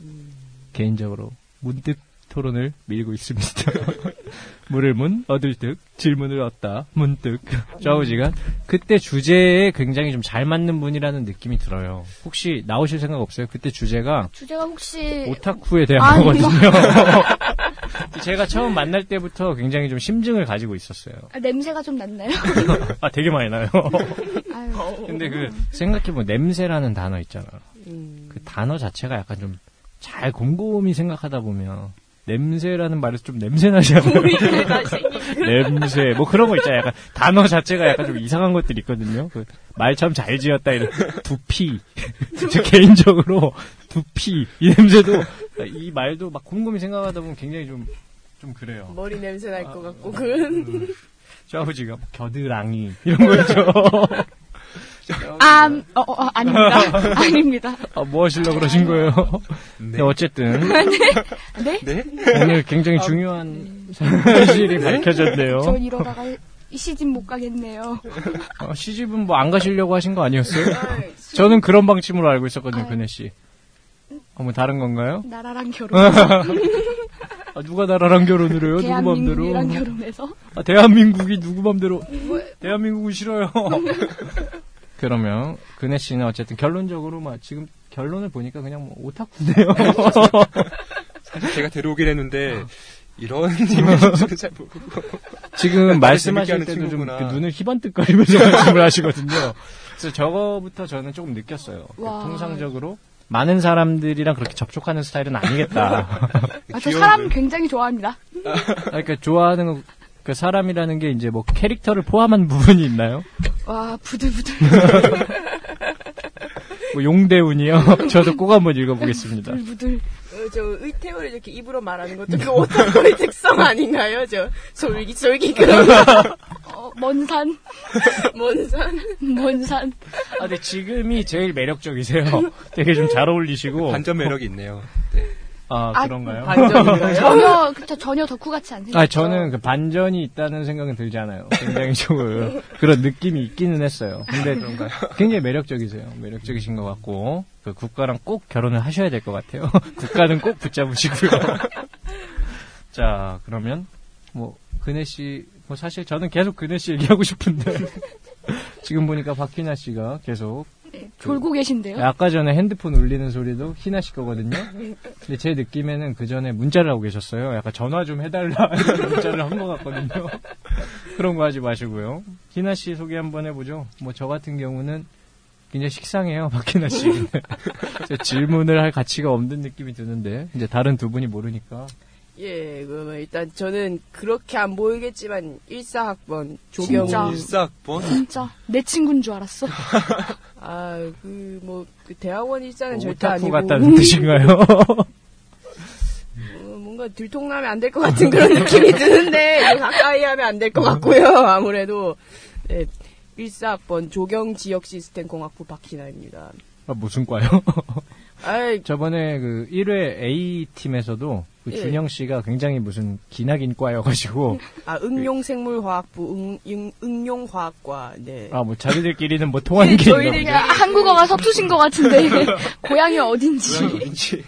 개인적으로 문득 토론을 밀고 있습니다. [laughs] 물을 문, 얻을 듯, 질문을 얻다, 문득, 좌우지간. 그때 주제에 굉장히 좀 잘 맞는 분이라는 느낌이 들어요. 혹시 나오실 생각 없어요? 그때 주제가 주제가 혹시 오타쿠에 대한 아니, 거거든요. [laughs] 제가 처음 만날 때부터 굉장히 좀 심증을 가지고 있었어요. 아, 냄새가 좀 났나요? [laughs] 아, 되게 많이 나요. 근데 그, 생각해보면 냄새라는 단어 있잖아. 음. 그 단어 자체가 약간 좀 잘 곰곰이 생각하다 보면 냄새라는 말에서 좀 냄새 나지 않아요? [laughs] 냄새 뭐 그런 거 있잖아요. 약간 단어 자체가 약간 좀 이상한 것들이 있거든요. 그 말 참 잘 지었다 이런 두피. [laughs] 저 개인적으로 두피 이 냄새도 이 말도 막 곰곰이 생각하다 보면 굉장히 좀 좀 그래요. 머리 냄새 날 것 같고 그 좌우지가 뭐 겨드랑이 이런 거 있죠. [laughs] 아, 어, 어, 아닙니다. [laughs] 아닙니다. 아, 뭐 하시려고 그러신 거예요? 네, 어쨌든 [laughs] 네? 네? 오늘 굉장히 중요한 사실이 밝혀졌네요. 저 이러다가 이 시집 못 가겠네요. 어, 시집은 뭐 안 가시려고 하신 거 아니었어요? 저는 그런 방침으로 알고 있었거든요, 아유. 근혜 씨. 어, 뭐 다른 건가요? 나라랑 결혼. [laughs] 아, 누가 나라랑 결혼을 해요? 누구 맘대로? 대한민국이랑 결혼해서. 아, 대한민국이 누구 맘대로? 대한민국은 싫어요. 그러면 근혜 씨는 어쨌든 결론적으로 막 지금 결론을 보니까 그냥 뭐 오타쿠네요. [laughs] 사실 제가 데려오긴 했는데 이런 [laughs] 이미지는 잘 모르고 지금 말씀하실 때도 좀 친구구나. 그 눈을 희번뜩거리면서 [laughs] 말씀을 하시거든요. 그래서 저거부터 저는 조금 느꼈어요. 그 와. 통상적으로 많은 사람들이랑 그렇게 접촉하는 스타일은 아니겠다. 아, 저 사람 눈. 굉장히 좋아합니다. 그러니까 좋아하는 거- 그 사람이라는 게 이제 뭐 캐릭터를 포함한 [laughs] 부분이 있나요? 와, 부들부들. [laughs] 뭐 용대운이요? [laughs] 저도 꼭 한번 읽어보겠습니다. 부들부들. 어, 저 의태어를 이렇게 입으로 말하는 것도 그 오타쿠의 특성 아닌가요? 저 솔깃솔깃 그런 어, 먼 산, 먼 산. 먼 산. 아, 근데 지금이 제일 매력적이세요. 되게 좀 잘 어울리시고. 반전 매력이 있네요. 네. 아, 아, 그런가요? 반전인가요? [laughs] 전혀, 그쵸, 전혀 덕후같이 안 생겼죠. 아, 저는 그 반전이 있다는 생각은 들지 않아요. 굉장히 좀 그- 그런 느낌이 있기는 했어요. 근데 굉장히 매력적이세요. 매력적이신 것 같고, 그 국가랑 꼭 결혼을 하셔야 될 것 같아요. [laughs] 국가는 꼭 붙잡으시고요. [laughs] 자, 그러면, 뭐, 근혜 씨, 뭐 사실 저는 계속 근혜 씨 얘기하고 싶은데, 지금 보니까 박희나 씨가 계속, 네, [laughs] 졸고 계신데요? 아까 전에 핸드폰 울리는 소리도 희나 씨 거거든요. 근데 제 느낌에는 그 전에 문자를 하고 계셨어요. 약간 전화 좀 해달라 [laughs] 문자를 한 것 같거든요. [laughs] 그런 거 하지 마시고요. 희나 씨 소개 한번 해보죠. 뭐 저 같은 경우는 굉장히 식상해요, 박희나 씨. 저 질문을 할 가치가 없는 느낌이 드는데 이제 다른 두 분이 모르니까 예, 그러면 일단 저는 그렇게 안 보이겠지만 1사학번 조경 진짜. 일사학번 진짜. 내 친구인 줄 알았어. [laughs] 아, 그, 뭐, 그 대학원 일사는 절대 오타쿠 아니고. 같다는 뜻인가요? 어, 뭔가 들통나면 안 될 것 같은 그런 [laughs] 느낌이 드는데, 가까이 하면 안 될 것 같고요, 아무래도. 네, 1사학번 조경 지역 시스템 공학부 박희나입니다. 아, 무슨 과요? [laughs] 아이, 저번에 그 1회 A 팀에서도 그 예. 준영 씨가 굉장히 무슨 기나긴 과여가지고 [laughs] 아, 응용생물화학부, 응, 응, 용화학과 네. 아 뭐 자기들끼리는 뭐 통하는 네, 게 있나 저희들이 보죠. 야, 한국어가 서투신 것 같은데. [laughs] 고향이 어딘지. 어딘지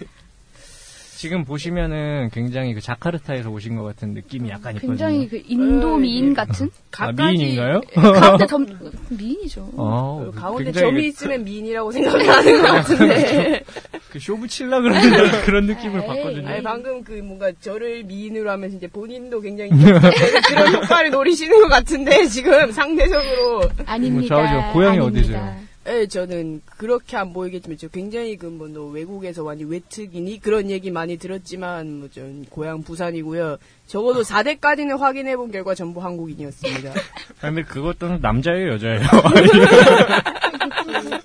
지금 보시면은 굉장히 그 자카르타에서 오신 것 같은 느낌이 약간 있거든요. 굉장히 그 인도 어, 미인 예. 같은? 아, 미인인가요? 가운데 점, [laughs] 미인이죠. 어, 그 가운데 점이 있으면 미인이라고 생각하는 것 같은데. [laughs] 그 쇼부 칠라 그러는 [laughs] 그런 느낌을 에이. 받거든요. 아니, 방금 그 뭔가 저를 미인으로 하면서 이제 본인도 굉장히 그런 효과를 노리시는 것 같은데, 지금 상대적으로. 아닙니다. 뭐 저죠. 고향이 아닙니다. 어디세요? 예, 저는 그렇게 안 보이겠지만, 저 굉장히 그 뭐, 너 외국에서 완전 외특이니? 그런 얘기 많이 들었지만, 뭐, 전 고향 부산이고요. 적어도 4대까지는 확인해 본 결과 전부 한국인이었습니다. [laughs] 아니, 근데 그것도 남자예요, 여자예요? [laughs]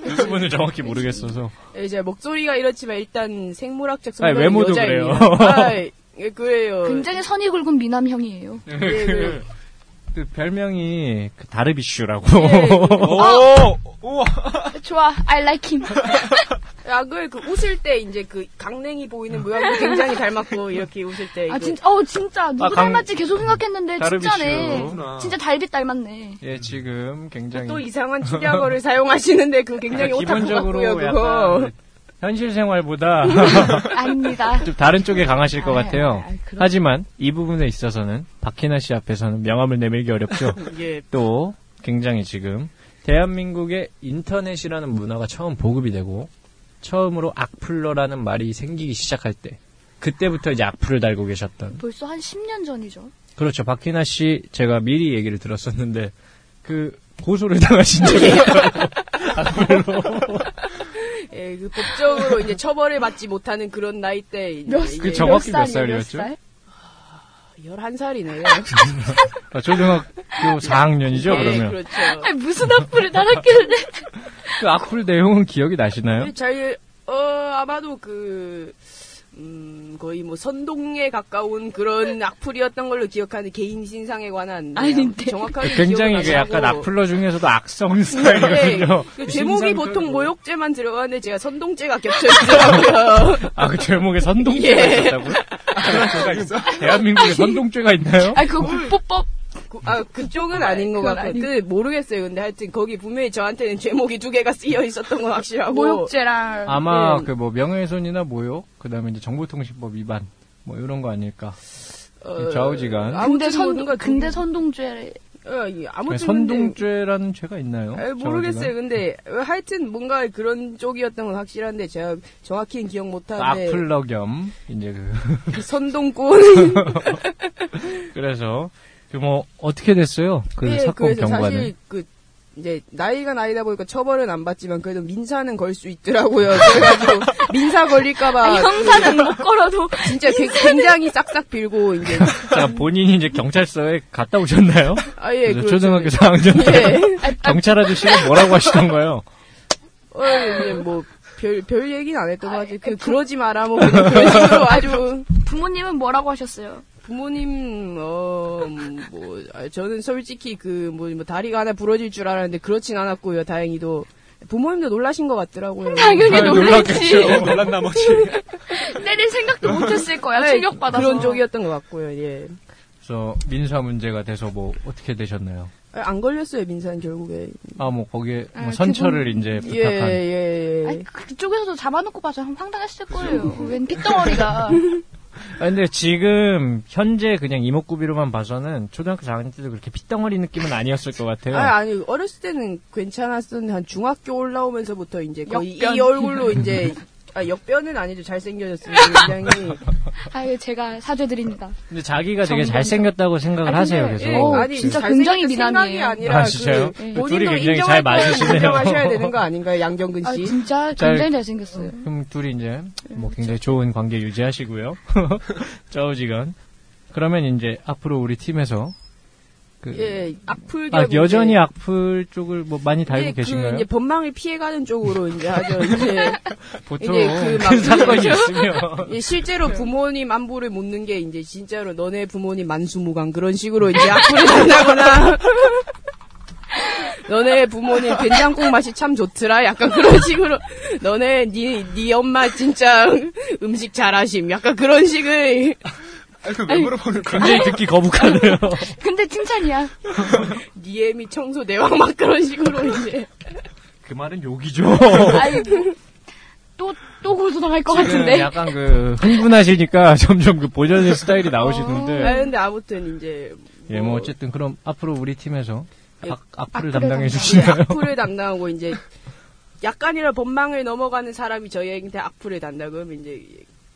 그 부분을 정확히 모르겠어서. 예, 이제 목소리가 이렇지만 일단 생물학적 성별은 외모도 여자입니다. 그래요. 아, 예, 그래요. 굉장히 선이 굵은 미남형이에요. 예, [laughs] 그, 그 별명이 그 다르비슈라고. 예, [laughs] 오! 우와! 좋아, I like him. [laughs] 아, 그, 그 웃을 때 이제 그 강냉이 보이는 모양도 굉장히 닮았고, 이렇게 웃을 때. 아, 그- 진짜, 어, 진짜. 누구 아, 강- 닮았지 계속 생각했는데, 다르비슈. 진짜네. 그렇구나. 진짜 달빛 닮았네. 예, 지금 굉장히. 또 이상한 축약어를 사용하시는데, 그거 굉장히 그러니까 오타쿠 기본적으로 같고요, 그거. 현실 생활보다 [laughs] 아닙니다. [laughs] 좀 다른 쪽에 강하실 것 아, 같아요. 아, 아, 하지만 이 부분에 있어서는 박희나 씨 앞에서는 명함을 내밀기 어렵죠. [laughs] 예. 또 굉장히 지금 대한민국의 인터넷이라는 문화가 처음 보급이 되고 처음으로 악플러라는 말이 생기기 시작할 때 그때부터 이제 악플을 달고 계셨던 벌써 한 10년 전이죠. 그렇죠 박희나 씨 제가 미리 얘기를 들었었는데 그 고소를 당하신 적이 있어요. 예, 그 법적으로 이제 처벌을 받지 못하는 그런 나이 때 이제 몇, 그 정확히 몇 살이었죠? 살? 11살이네요. 아, 초등학교 4학년이죠 예, 그러면 그렇죠. 아니, 무슨 악플을 달았길래. 그 악플 내용은 기억이 나시나요? 잘, 어, 아마도 그, 음, 거의 뭐 선동에 가까운 그런 [laughs] 악플이었던 걸로 기억하는 개인 신상에 관한. 네, 아닌데. 정확하게 굉장히 기억은 그안 약간. 악플러 중에서도 악성 네, 스타일이거든요. 그 제목이 보통 끌고. 모욕죄만 들어가는데 제가 선동죄가 겹쳐 있더라고요. [laughs] 아, 그 제목에 선동죄가 예. 있었다고요? 대한민국에 선동죄가 있나요? 아, 그 국보법. 그- 아, 그쪽은 아닌 것 같고. 아니- 그, 모르겠어요. 근데 하여튼 거기 분명히 저한테는 제목이 두 개가 쓰여 있었던 건 확실하고. 모욕죄랑. 아마 예. 그뭐 명예훼손이나 모욕, 그 다음에 이제 정보통신법 위반, 뭐 이런 거 아닐까. 어, 좌우지간. 아무튼 근데 선, 뭔가 근데 두- 선동죄. 어, 이- 아무튼 근데- 선동죄라는 죄가 있나요? 에, 모르겠어요. 근데 하여튼 뭔가 그런 쪽이었던 건 확실한데 제가 정확히는 기억 못하는데 악플러 겸 이제 그 선동꾼 [laughs] 그래서 그 뭐 어떻게 됐어요? 그 예, 사건 그래서 경과는 사실 그 이제 나이가 나이다 보니까 처벌은 안 받지만 그래도 민사는 걸 수 있더라고요. [laughs] 그래가지고 민사 걸릴까봐 아, 형사는 못 걸어도. 그 [laughs] 진짜 개- 굉장히 싹싹 빌고 이제 [laughs] 자, 본인이 이제 경찰서에 갔다 오셨나요? 아예 그래서 초등학교 4학년 때 예. 경찰 아저씨가 뭐라고 하시던가요? 어, 이제 뭐 별 별 얘기는 안 했던 것 같아요. 그 그러지 마라 뭐 그런 식으로 아주 부모님은 뭐라고 하셨어요? 부모님 어뭐 저는 솔직히 그뭐 뭐 다리가 하나 부러질 줄 알았는데 그렇진 않았고요. 다행히도 부모님도 놀라신 것 같더라고요. [laughs] 당연히 아, 놀랐지. 놀랐겠죠. 놀란 나머지. 때릴 생각도 못했을 거야. 네, 충격 받아서. 그런 쪽이었던 것 같고요. 예. 그래서 민사 문제가 돼서 뭐 어떻게 되셨나요? 아, 안 걸렸어요 민사는 결국에. 아, 뭐 거기에 뭐 아, 선처를 이제 예, 부탁한 예, 예. 아니, 그쪽에서도 잡아놓고 봐서 황당했을 거예요. 웬 핏덩어리가. [laughs] 아, 근데 지금 현재 그냥 이목구비로만 봐서는 초등학교 4학년 때도 그렇게 핏덩어리 느낌은 아니었을 것 같아요. 아, 아니 어렸을 때는 괜찮았었는데 한 중학교 올라오면서부터 이제 거의 역변. 이 얼굴로 이제 [laughs] 아, 역변은 아니죠 잘생겨졌어요 굉장히 아유, 제가 사죄드립니다. 근데 자기가 되게. 잘생겼다고 생각을 아니, 하세요, 근데, 계속. 예, 오, 아니, 진짜 굉장히 미남이에요. 아니라 아, 진짜요? 그 예. 본인도 둘이 굉장히 인정할 잘. 맞으시네요. 인정하셔야 되는 거 아닌가요 양경근 아, 씨 진짜 잘- 굉장히 잘생겼어요. 그럼 둘이 이제 뭐 굉장히 좋은 관계 유지하시고요. [laughs] 저우지간. 그러면 이제 앞으로 우리 팀에서 그 예 악플 아, 여전히 악플 쪽을 뭐 많이 달고 이제 계신가요? 그 이제 법망을 피해가는 쪽으로 이제 하죠. 이제 [laughs] 보통 이제 그 사건이 있으면 [laughs] 예, 실제로 부모님 안부를 묻는 게 이제 진짜로 너네 부모님 만수무강 그런 식으로 이제 악플을 달다거나 [laughs] 너네 부모님 된장국 맛이 참 좋더라 약간 그런 식으로 너네 니, 니 엄마 진짜 음식 잘하심 약간 그런 식의 아니, 그왜 물어보는 거야? 굉장히 듣기 거북하네요. [laughs] 근데 칭찬이야. [laughs] 니 애미 청소 대왕 막 그런 식으로 이제 그 말은 욕이죠. 아이, 또, 또 고소당할 것 같은데. 약간 그 흥분하시니까 [laughs] 점점 그 보전의 스타일이 나오시는데 아 근데 아무튼 이제 예, 뭐 어쨌든 그럼 앞으로 우리 팀에서 예, 악, 악플을 악플을 담당해 담당. 주시나요? 악플을 담당하고 이제 약간이라 법망을 넘어가는 사람이 저희한테 악플을 단다 그러면 이제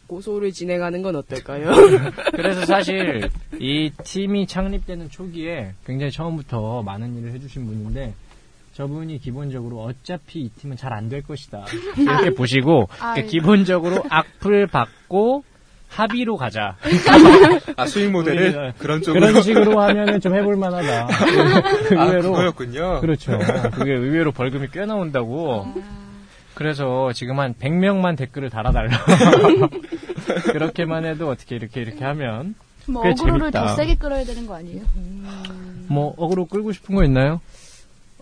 고소를 진행하는 건 어떨까요? [laughs] 그래서 사실 이 팀이 창립되는 초기에 굉장히 처음부터 많은 일을 해주신 분인데 저분이 기본적으로 어차피 이 팀은 잘 안 될 것이다. 이렇게 보시고 아이. 그러니까 기본적으로 악플 받고 합의로 가자. 아, 수익 모델을 우리가 그런 쪽으로. 그런 식으로 하면은 좀 해볼 만하다. 아, 의외로. 그거였군요. 그렇죠. 그게 의외로 벌금이 꽤 나온다고 그래서 지금 한 100명만 댓글을 달아달라 [laughs] 그렇게만 해도 어떻게 이렇게 이렇게 하면 뭐꽤 어그로를 재밌다. 더 세게 끌어야 되는 거 아니에요? 뭐 어그로 끌고 싶은 거 있나요?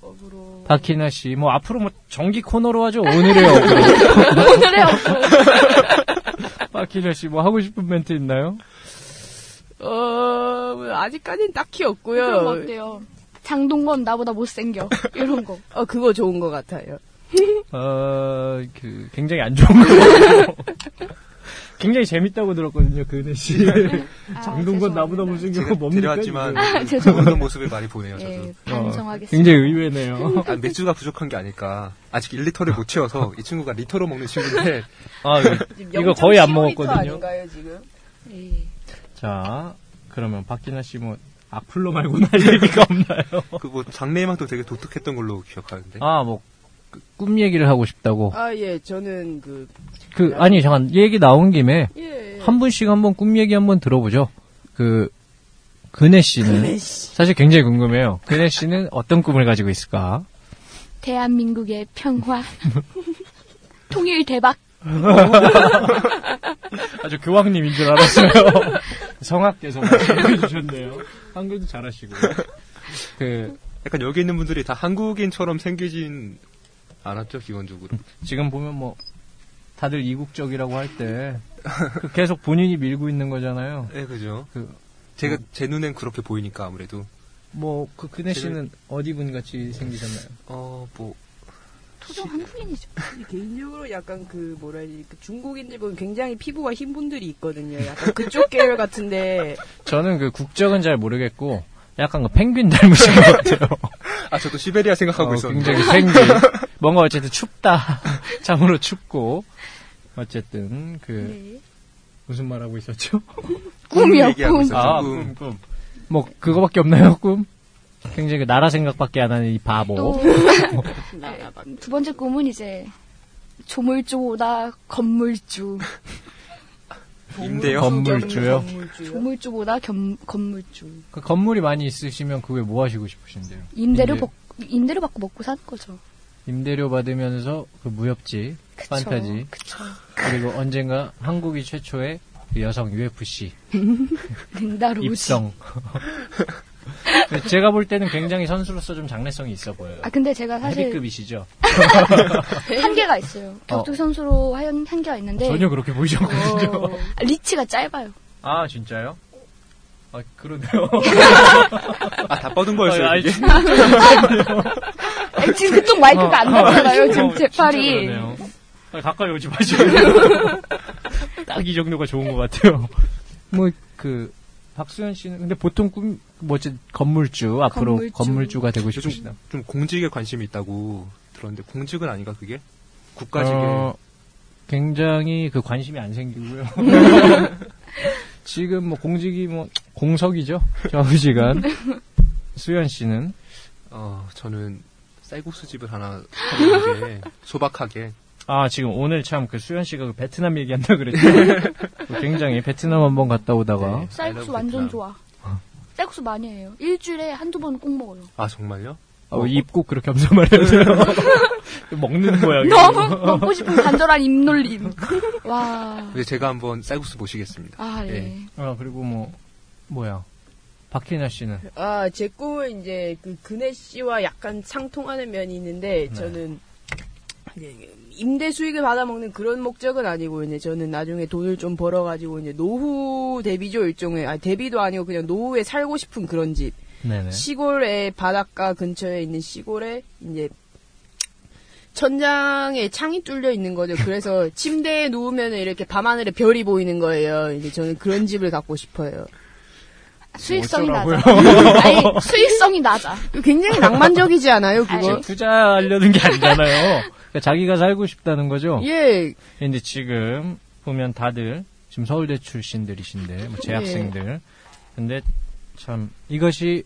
어그로 박희나 씨, 뭐 앞으로 뭐 정기 코너로 하죠. 오늘의 어그로. [laughs] 오늘의 어그로. [laughs] 박희나 씨, 뭐 하고 싶은 멘트 있나요? 어 뭐, 아직까지는 딱히 그럼 없고요. 어때요? 장동건 나보다 못생겨. 이런 거. 어 그거 좋은 것 같아요. 어, 그, 굉장히 안 좋은 거. [laughs] 굉장히 재밌다고 들었거든요, 그 은혜 씨. 아, 장동건 나보다 못생기고 뭡니까? 데려왔지만 아, 그 모습을 많이 보네요. 저도. 예, 어, 반성하겠습니다. 굉장히 의외네요. [laughs] 아, 맥주가 부족한 게 아닐까. 아직 1리터를 못 채워서 이 친구가 리터로 먹는 친구인데 아, [laughs] 이거 거의 안0.15 먹었거든요. 아닌가요, 지금? 예. 자, 그러면 박진아 씨 뭐, 악플로 말고는 할 얘기가 없나요? 그 뭐 장래희망도 되게 독특했던 걸로 기억하는데. 아, 뭐, 그, 꿈 얘기를 하고 싶다고. 아, 예, 저는 그, 그, 아니, 잠깐, 얘기 나온 김에, 예. 한 분씩 한번 꿈 얘기 한번 들어보죠. 그, 근혜 씨는, 사실 굉장히 궁금해요. 근혜 씨는 어떤 꿈을 가지고 있을까? 대한민국의 평화. [laughs] 통일 대박. [laughs] 아주 교황님인 줄 알았어요. [laughs] 성악께서 말씀해 주셨네요. 한글도 잘하시고. 그, 약간 여기 있는 분들이 다 한국인처럼 생기진 않았죠, 기본적으로. [laughs] 지금 보면 뭐, 다들 이국적이라고 할 때, 그 계속 본인이 밀고 있는 거잖아요. 네, 그죠. 그, 제가, 제 눈엔 그렇게 보이니까 아무래도. 뭐, 그 근혜 씨는 어디 분 같이 생기셨나요? 어, 뭐, 토종 한국인이죠. [laughs] 개인적으로 약간 그, 뭐라 해야 되지, 그 중국인들 보면 굉장히 피부가 흰 분들이 있거든요. 약간 그쪽 계열 같은데, [laughs] 저는 그 국적은 잘 모르겠고, 약간 그 펭귄 닮으신 것 같아요. 아, 저도 시베리아 생각하고 어, 있었는데. 굉장히 생기. 뭔가 어쨌든 춥다. [laughs] 참으로 춥고. 어쨌든, 그, 네. 무슨 말 하고 있었죠? [laughs] 꿈이요, 꿈. 있었죠. 아, 꿈. 꿈, 꿈. 뭐, 그거밖에 없나요, 꿈? 굉장히 그 나라 생각밖에 안 하는 이 바보. 또, [laughs] 두 번째 꿈은 이제, 조물주보다 건물주. 임대요? 건물주요? 조물주보다 겸, 건물주. 그 건물이 많이 있으시면 그게 뭐 하시고 싶으신데요? 임대료, 임대- 받, 임대료 받고 먹고 사는 거죠. 임대료 받으면서 그 무협지, 그쵸. 판타지, 그쵸. 그리고 언젠가 한국이 최초의 그 여성 UFC. [laughs] 입성. [laughs] 제가 볼 때는 굉장히 선수로서 좀 장래성이 있어 보여요. 아, 근데 제가 사실 헤비급이시죠? [laughs] 한계가 있어요. 격투 선수로 한, 한계가 있는데, 전혀 그렇게 보이셨거든요. 어, 리치가 짧아요. 아 진짜요? 아 그러네요. [laughs] 아, 다 뻗은 거였어요, 아, 이게? 아니, 지금 그쪽 마이크가 안 나잖아요. 지금 어, 제 팔이. 아, 가까이 오지 마시고. [laughs] 딱 이 정도가 좋은 것 같아요. 뭐, 그, 박수현 씨는, 근데 보통 꿈, 뭐, 어쨌든 건물주, 앞으로 건물주. 건물주. 가 되고 요즘 싶으시다. 좀 공직에 관심이 있다고 들었는데, 공직은 아닌가, 그게? 국가직에. 어, 굉장히 그 관심이 안 생기고요. [laughs] 지금 뭐 공직이 뭐 공석이죠. 좌우지간. [laughs] 수현 씨는 어, 저는 쌀국수 집을 하나 하는 게 소박하게. 아 지금 오늘 참 그 수현 씨가 그 베트남 얘기한다 그랬죠. 그 [laughs] 굉장히 베트남 한번 갔다 오다가 네. 쌀국수 완전 베트남. 좋아. 쌀국수 많이 해요. 일주일에 한두 번 꼭 먹어요. 아, 정말요? 어, 입꼭 그렇게 엄살말해요. [laughs] 먹는 모양이. 너무 먹고 싶은 간절한 입놀림. 와. 근데 제가 한번 쌀국수 모시겠습니다. 아, 네. 예. 아 그리고 뭐 뭐야 박희나 씨는 아, 제 꿈은 이제 그 근혜 씨와 약간 상통하는 면이 있는데 네. 저는 임대 수익을 받아먹는 그런 목적은 아니고 이제 저는 나중에 돈을 좀 벌어가지고 이제 노후 대비죠 일종의 아 대비도 아니고 그냥 노후에 살고 싶은 그런 집 네네. 시골의 바닷가 근처에 있는 시골에 이제 천장에 창이 뚫려 있는 거죠. 그래서 [laughs] 침대에 누우면 이렇게 밤하늘에 별이 보이는 거예요. 이제 저는 그런 집을 갖고 싶어요. 수익성이 어쩌라고요? 낮아. [laughs] 아니, 수익성이 낮아. 굉장히 낭만적이지 않아요, 그거? 투자하려는 게 아니잖아요. 그러니까 자기가 살고 싶다는 거죠. 예, 근데 지금 보면 다들 지금 서울대 출신들이신데 뭐 재학생들. 근데 참 이것이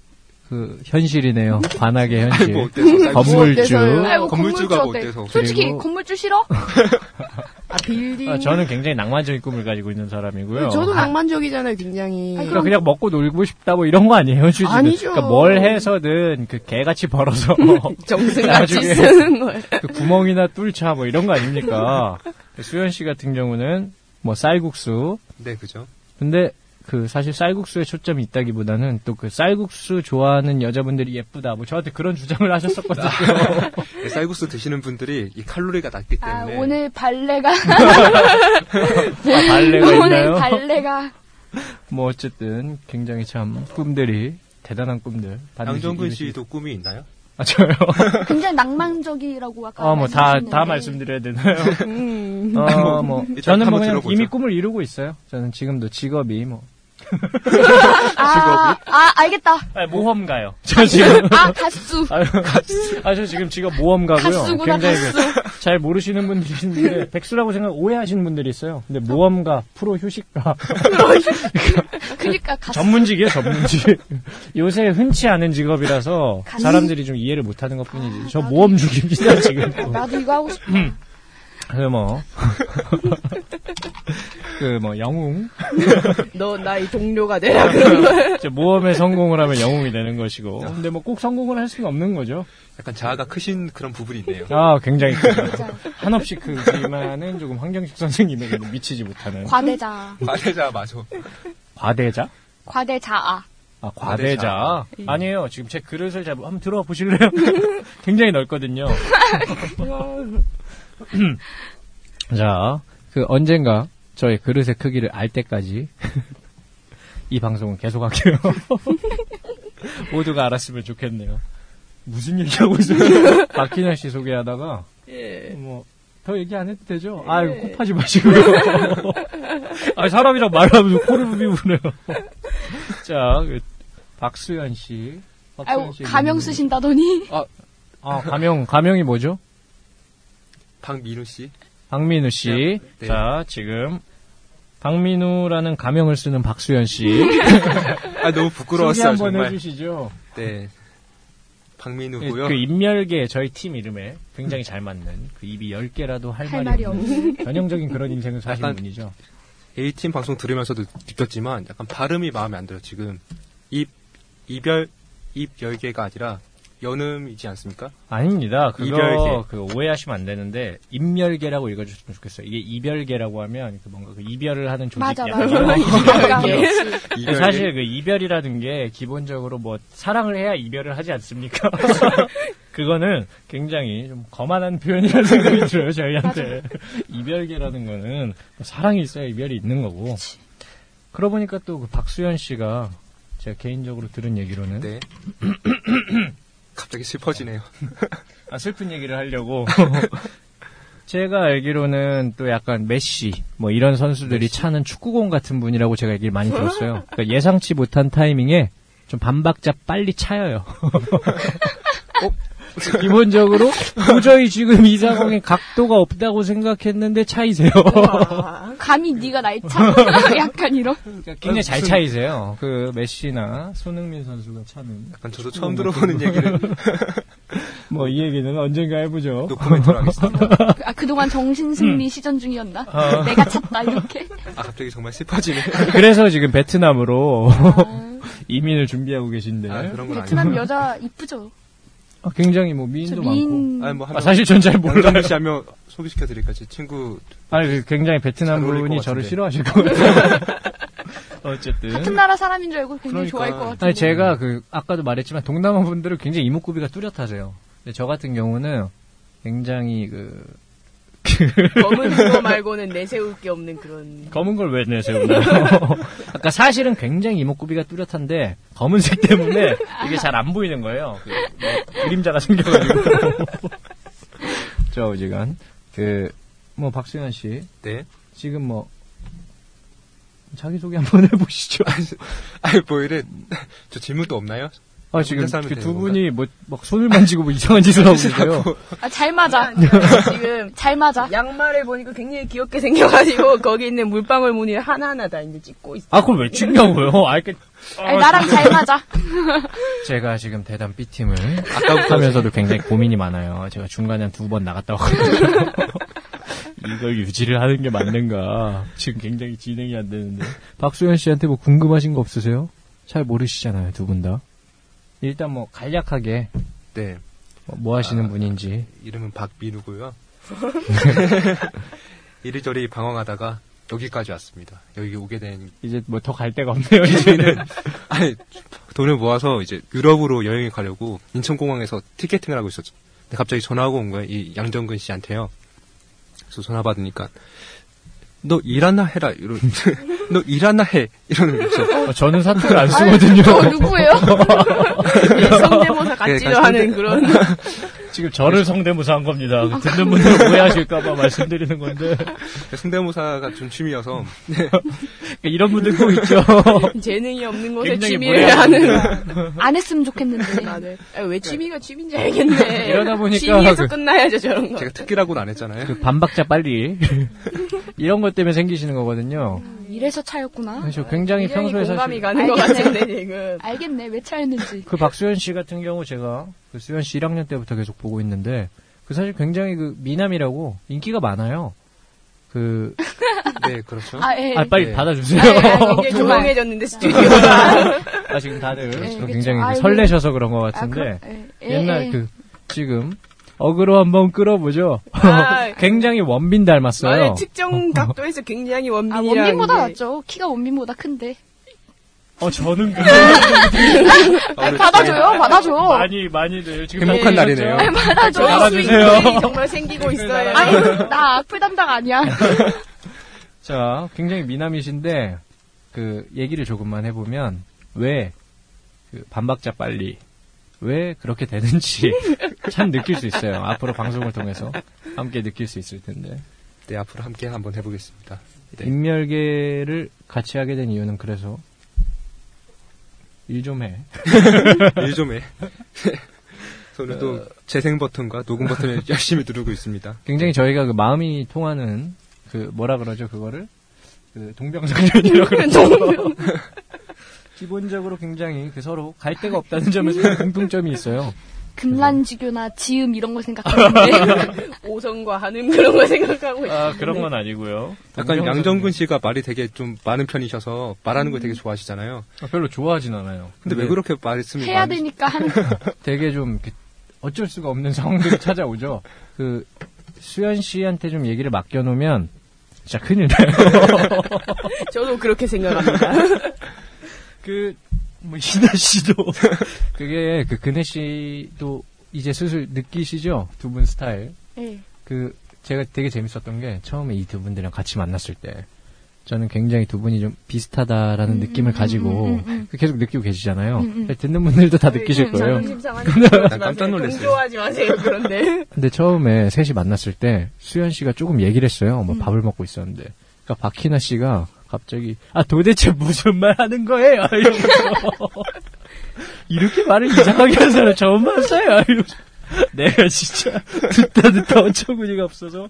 그 현실이네요. 관악의 현실. 뭐 어때서? 건물주. 아이고, 건물주가 뭐 어때? 어때서? 솔직히 건물주 싫어? [laughs] 아, 빌딩. 아, 저는 굉장히 낭만적인 꿈을 가지고 있는 사람이고요. 저도 낭만적이잖아요, 굉장히. 그러니까 그냥 먹고 놀고 싶다 뭐 이런 거 아니에요, 휴지는. 아니죠. 그러니까 뭘 해서든 그 개같이 벌어서 [laughs] 정승같이 쓰는 거예요. 그 구멍이나 뚫자 뭐 이런 거 아닙니까? [laughs] 수현 씨 같은 경우는 뭐 쌀국수. 네, 그죠. 근데 그 사실 쌀국수에 초점이 있다기보다는 또 그 쌀국수 좋아하는 여자분들이 예쁘다. 뭐 저한테 그런 주장을 하셨었거든요. [laughs] 네, 쌀국수 드시는 분들이 이 칼로리가 낮기 아, 때문에. 오늘 발레가, [laughs] 아, 발레가 오늘 있나요? 발레가. 뭐 어쨌든 굉장히 참 꿈들이 대단한 꿈들. 양정근 씨도 꿈이 있나요? 아, 저요? [laughs] 굉장히 낭만적이라고 아까 어, 뭐, 다, 말씀하셨는데 다 말씀드려야 되나요? 음. 어, 뭐, 일단 저는 뭐. 이미 꿈을 이루고 있어요. 저는 지금도 직업이 뭐. [laughs] 아, 아, 알겠다. 아, 모험가요. [laughs] 저 지금. 아, 가수. 아유, 아, 저 지금 직업 모험가고요. 가수구나, 굉장히 가수. 그, 잘 모르시는 분들이 있는데, [laughs] 백수라고 생각, 오해하시는 분들이 있어요. 근데 모험가, 프로 휴식가. 그니까 가수. 전문직이에요, 전문직. 요새 흔치 않은 직업이라서 가수? 사람들이 좀 이해를 못 하는 것 뿐이지. 아, 저 나도 모험 중입니다, 지금. 나도 이거 하고 싶어. 그 뭐. 그 뭐, 영웅. [laughs] 너 나의 동료가 되라 그런 거야. 이제 모험에 성공을 하면 영웅이 되는 것이고. 근데 뭐 꼭 성공을 할 수는 없는 거죠. 약간 자아가 크신 그런 부분이 있네요. 아, 굉장히 크죠. 한없이 크지만은 조금 황경식 선생님에게는 미치지 못하는. 과대자. 과대자 맞아. 과대자? 과대자아. 아, 과대자. 아니에요. 지금 제 그릇을 잘, 한번 들어와 보실래요? [laughs] 굉장히 넓거든요. [laughs] 자, 그 언젠가 저의 그릇의 크기를 알 때까지 [laughs] 이 방송은 계속할게요. [laughs] 모두가 알았으면 좋겠네요. 무슨 얘기하고 있어요? [laughs] 박희년 씨 소개하다가 예. 뭐, 더 얘기 안 해도 되죠? 아유, 곱하지 마시고요. 아, 사람이랑 말하면서 코를 비우네요. 자, 그, 박수현 씨. 박수현 아유, 씨 가명 쓰신다더니. 아, 가명, 가명이 뭐죠? 박민우 씨. 박민우 씨. 네. 자, 지금, 박민우라는 가명을 쓰는 박수현 씨. [laughs] 아 너무 부끄러웠어요 한번 정말. 해주시죠. 네. 그, 박민우고요. 그 인멸계 저희 팀 이름에 굉장히 잘 맞는 그 입이 10개라도 할, 할 말이 없는 전형적인 그런 인생을 사신 약간 분이죠. A팀 방송 들으면서도 느꼈지만 약간 발음이 마음에 안 들어요. 지금 입 이별 입 열개가 아니라 연음이지 않습니까? 아닙니다. 그거 이별계. 그 오해하시면 안 되는데 인멸계라고 읽어주셨으면 좋겠어요. 이게 이별계라고 하면 그 뭔가 그 이별을 하는 조직 맞아, 약간 맞아. 이런 이별계. 느낌이에요. 이별 사실 그 이별이라는 게 기본적으로 뭐 사랑을 해야 이별을 하지 않습니까? [laughs] 그거는 굉장히 좀 거만한 표현이라는 [laughs] 생각이 들어요 저희한테 이별계라는 거는 뭐 사랑이 있어야 이별이 있는 거고 그러고 보니까 또 그 박수현 씨가 제가 개인적으로 들은 얘기로는 네. [clears throat] 갑자기 슬퍼지네요. 아, 슬픈 얘기를 하려고. [laughs] 제가 알기로는 또 약간 메시, 뭐 이런 선수들이 차는 축구공 같은 분이라고 제가 얘기를 많이 들었어요. [laughs] 그러니까 예상치 못한 타이밍에 좀 반박자 빨리 차여요. [laughs] 어? [laughs] 기본적으로 도저히 지금 이 상황에 각도가 없다고 생각했는데 차이세요. 와. 감히 네가 날 차? [laughs] 약간 이런. 그러니까 굉장히 잘 차이세요. 그 메시나 손흥민 선수가 차는 약간 저도 처음 들어보는 얘기를 [laughs] 뭐 이 얘기는 언젠가 해보죠. 노코멘트로 하겠습니다. 아, 그동안 정신승리 시전 중이었나? 아. 내가 찼다, 이렇게. 아 갑자기 정말 슬퍼지네. 그래서 지금 베트남으로 아, 이민을 준비하고 계신데 아 그런 건 베트남 아니고. 여자 이쁘죠? 아, 굉장히 뭐저 미인도 많고 미인. 아니 뭐 아, 사실 전 잘 몰라요. 양정민 씨 하면 소개시켜 드릴까 제 친구 아니 그 굉장히 베트남 잘 어울릴 분이 것 저를 같은데. 싫어하실 것 같아요. [laughs] 어쨌든 같은 나라 사람인 줄 알고 굉장히 그러니까. 좋아할 것 같은데. 아니 제가 그 아까도 말했지만 동남아 분들은 굉장히 이목구비가 뚜렷하세요. 근데 저 같은 경우는 굉장히 그 [laughs] 검은 그거 말고는 내세울 게 없는 그런. 검은 걸 왜 내세우나요? [laughs] 아까 사실은 굉장히 이목구비가 뚜렷한데 검은색 때문에 이게 잘 안 보이는 거예요. 그, 뭐, 그림자가 생겨가지고. [laughs] 저 어지간 그뭐 박승현 씨 네. 지금 뭐 자기 소개 한번 해보시죠. 아니 뭐 이래 저 질문도 없나요? 아 지금 혼자 살면 그두 되는 분이 뭐 막 손을 만지고 뭐 이상한 짓을 하고 계세요. 아, 잘 맞아. 지금 잘 맞아. 양말을 보니까 굉장히 귀엽게 생겨가지고 [laughs] 거기 있는 물방울 무늬를 하나하나 다 이제 찍고 있어. 아 그걸 왜 찍냐고요? 아 이렇게 아니, 나랑 잘 맞아. [laughs] 제가 지금 대단 B 팀을 아까부터 하면서도 굉장히 고민이 많아요. 제가 중간에 한 두 번 나갔다 왔거든요. [laughs] 이걸 유지를 하는 게 맞는가? 지금 굉장히 진행이 안 되는데. 박수현 씨한테 뭐 궁금하신 거 없으세요? 잘 모르시잖아요, 두 분 다. 일단 뭐 간략하게 네. 뭐, 뭐 하시는 아, 분인지. 이름은 박민우고요. [laughs] 이리저리 방황하다가 여기까지 왔습니다. 여기 오게 된 이제 뭐 더 갈 데가 없네요, 이제는. [laughs] 아니 돈을 모아서 이제 유럽으로 여행을 가려고 인천공항에서 티켓팅을 하고 있었죠. 근데 갑자기 전화가 온 거예요. 이 양정근 씨한테요. 그래서 전화 받으니까 너 일하나 해라 이런 [laughs] 너 일하나 해 이러는 거죠. 어, 저는 사투를 안 쓰거든요. 저 누구예요? [laughs] 성대모사 같지도 네, 않은 그런. [laughs] 지금 저를 성대모사한 겁니다. [laughs] 듣는 분들 오해하실까봐 말씀드리는 건데 [laughs] 성대모사가 좀 취미여서 그러니까 이런 분들 꼭 있죠. [laughs] 재능이 없는 곳에 취미를 하는. 안 했으면 좋겠는데. 아, 네. 아, 왜 취미가 취미인지 알겠네. 이러다 보니까 취미에서 그- 끝나야죠, 저런 거. 제가 특기라고는 안 했잖아요. 그 반박자 빨리 이런 것 때문에 생기시는 거거든요. 이래서 차였구나. 그래서 굉장히 굉장히 평소에 공감이 사실 가는 것 알겠네. 같은데, 지금. 알겠네, 왜 차였는지. 그 박수현 씨 같은 경우 제가 그 수현 씨 1학년 때부터 계속 보고 있는데 그 사실 굉장히 그 미남이라고 인기가 많아요. 그 [laughs] 네, 그렇죠. 아, 예. 아, 빨리 네. 받아주세요. 아, 예, 아, 정말. 조용해졌는데, 스튜디오가. 아, 지금 다들 그쵸. 굉장히 그 아이고. 설레셔서 그런 것 아, 같은데 그럼, 예, 예, 옛날 예. 그 지금 어그로 한번 끌어보죠. 아, [laughs] 굉장히 원빈 닮았어요. 만약 특정 각도에서 굉장히 아, 원빈이라는 원빈보다 게- 낫죠. 키가 원빈보다 큰데. 어 저는 [laughs] 그 아, 우리 받아줘요, 받아줘. 많이 많이들 지금 행복한 다 날이네요. 계셨죠? 받아줘. 나가주세요. 스윙들이 정말 생기고 있어요. 아니, 나 악플 담당 아니야. [laughs] 자, 굉장히 미남이신데 그 얘기를 조금만 해보면 왜 그 반박자 빨리 왜 그렇게 되는지 [laughs] 참 느낄 수 있어요. 앞으로 방송을 통해서 함께 느낄 수 있을 텐데 네, 앞으로 함께 한번 해보겠습니다. 네. 인멸계를 같이 하게 된 이유는 그래서 일 좀 해. [laughs] 일 좀 해. [laughs] 저는 또 재생 버튼과 녹음 버튼을 열심히 누르고 있습니다. 굉장히 저희가 그 마음이 통하는 그 뭐라 그러죠 그거를 그 동병상련이라고 그러죠. 기본적으로 굉장히 그 서로 갈 데가 없다는 점에서 [laughs] 공통점이 있어요. 금란지교나 지음 이런 걸 생각하는데. [laughs] 오성과 한음 그런 거 생각하고 있어요. 아 그런 건 아니고요. 약간. 양정근 씨가 말이 되게 좀 많은 편이셔서 말하는 걸 되게 좋아하시잖아요. 아, 별로 좋아하진 않아요. 근데 왜 그렇게 말씀이 해야 많으시- 되니까 하는 [laughs] 되게 좀 어쩔 수가 없는 상황들이 찾아오죠. 그 수현 씨한테 좀 얘기를 맡겨놓으면 진짜 큰일 나요. 저도 그렇게 생각합니다. 그, 뭐, 희나 씨도. [laughs] 그게, 그, 근혜 씨도 이제 슬슬 느끼시죠? 두 분 스타일. 예. 그, 제가 되게 재밌었던 게, 처음에 이 두 분들이랑 같이 만났을 때, 저는 굉장히 두 분이 좀 비슷하다라는 음, 느낌을 음, 가지고, 음, 음, 음. 그 계속 느끼고 계시잖아요. 음, 음. 듣는 분들도 다 느끼실 거예요. [laughs] 깜짝 놀랐어요. 동조하지 마세요, 그런데. [laughs] 근데 처음에 셋이 만났을 때, 수현 씨가 조금 얘기를 했어요. 뭐, 음. 밥을 먹고 있었는데. 그니까, 박희나 씨가 갑자기, 아, 도대체 무슨 말 하는 거예요? 이렇게 말을 이상하게 하는 사람 처음 봤어요. 내가 진짜 듣다 듣다 어처구니가 없어서.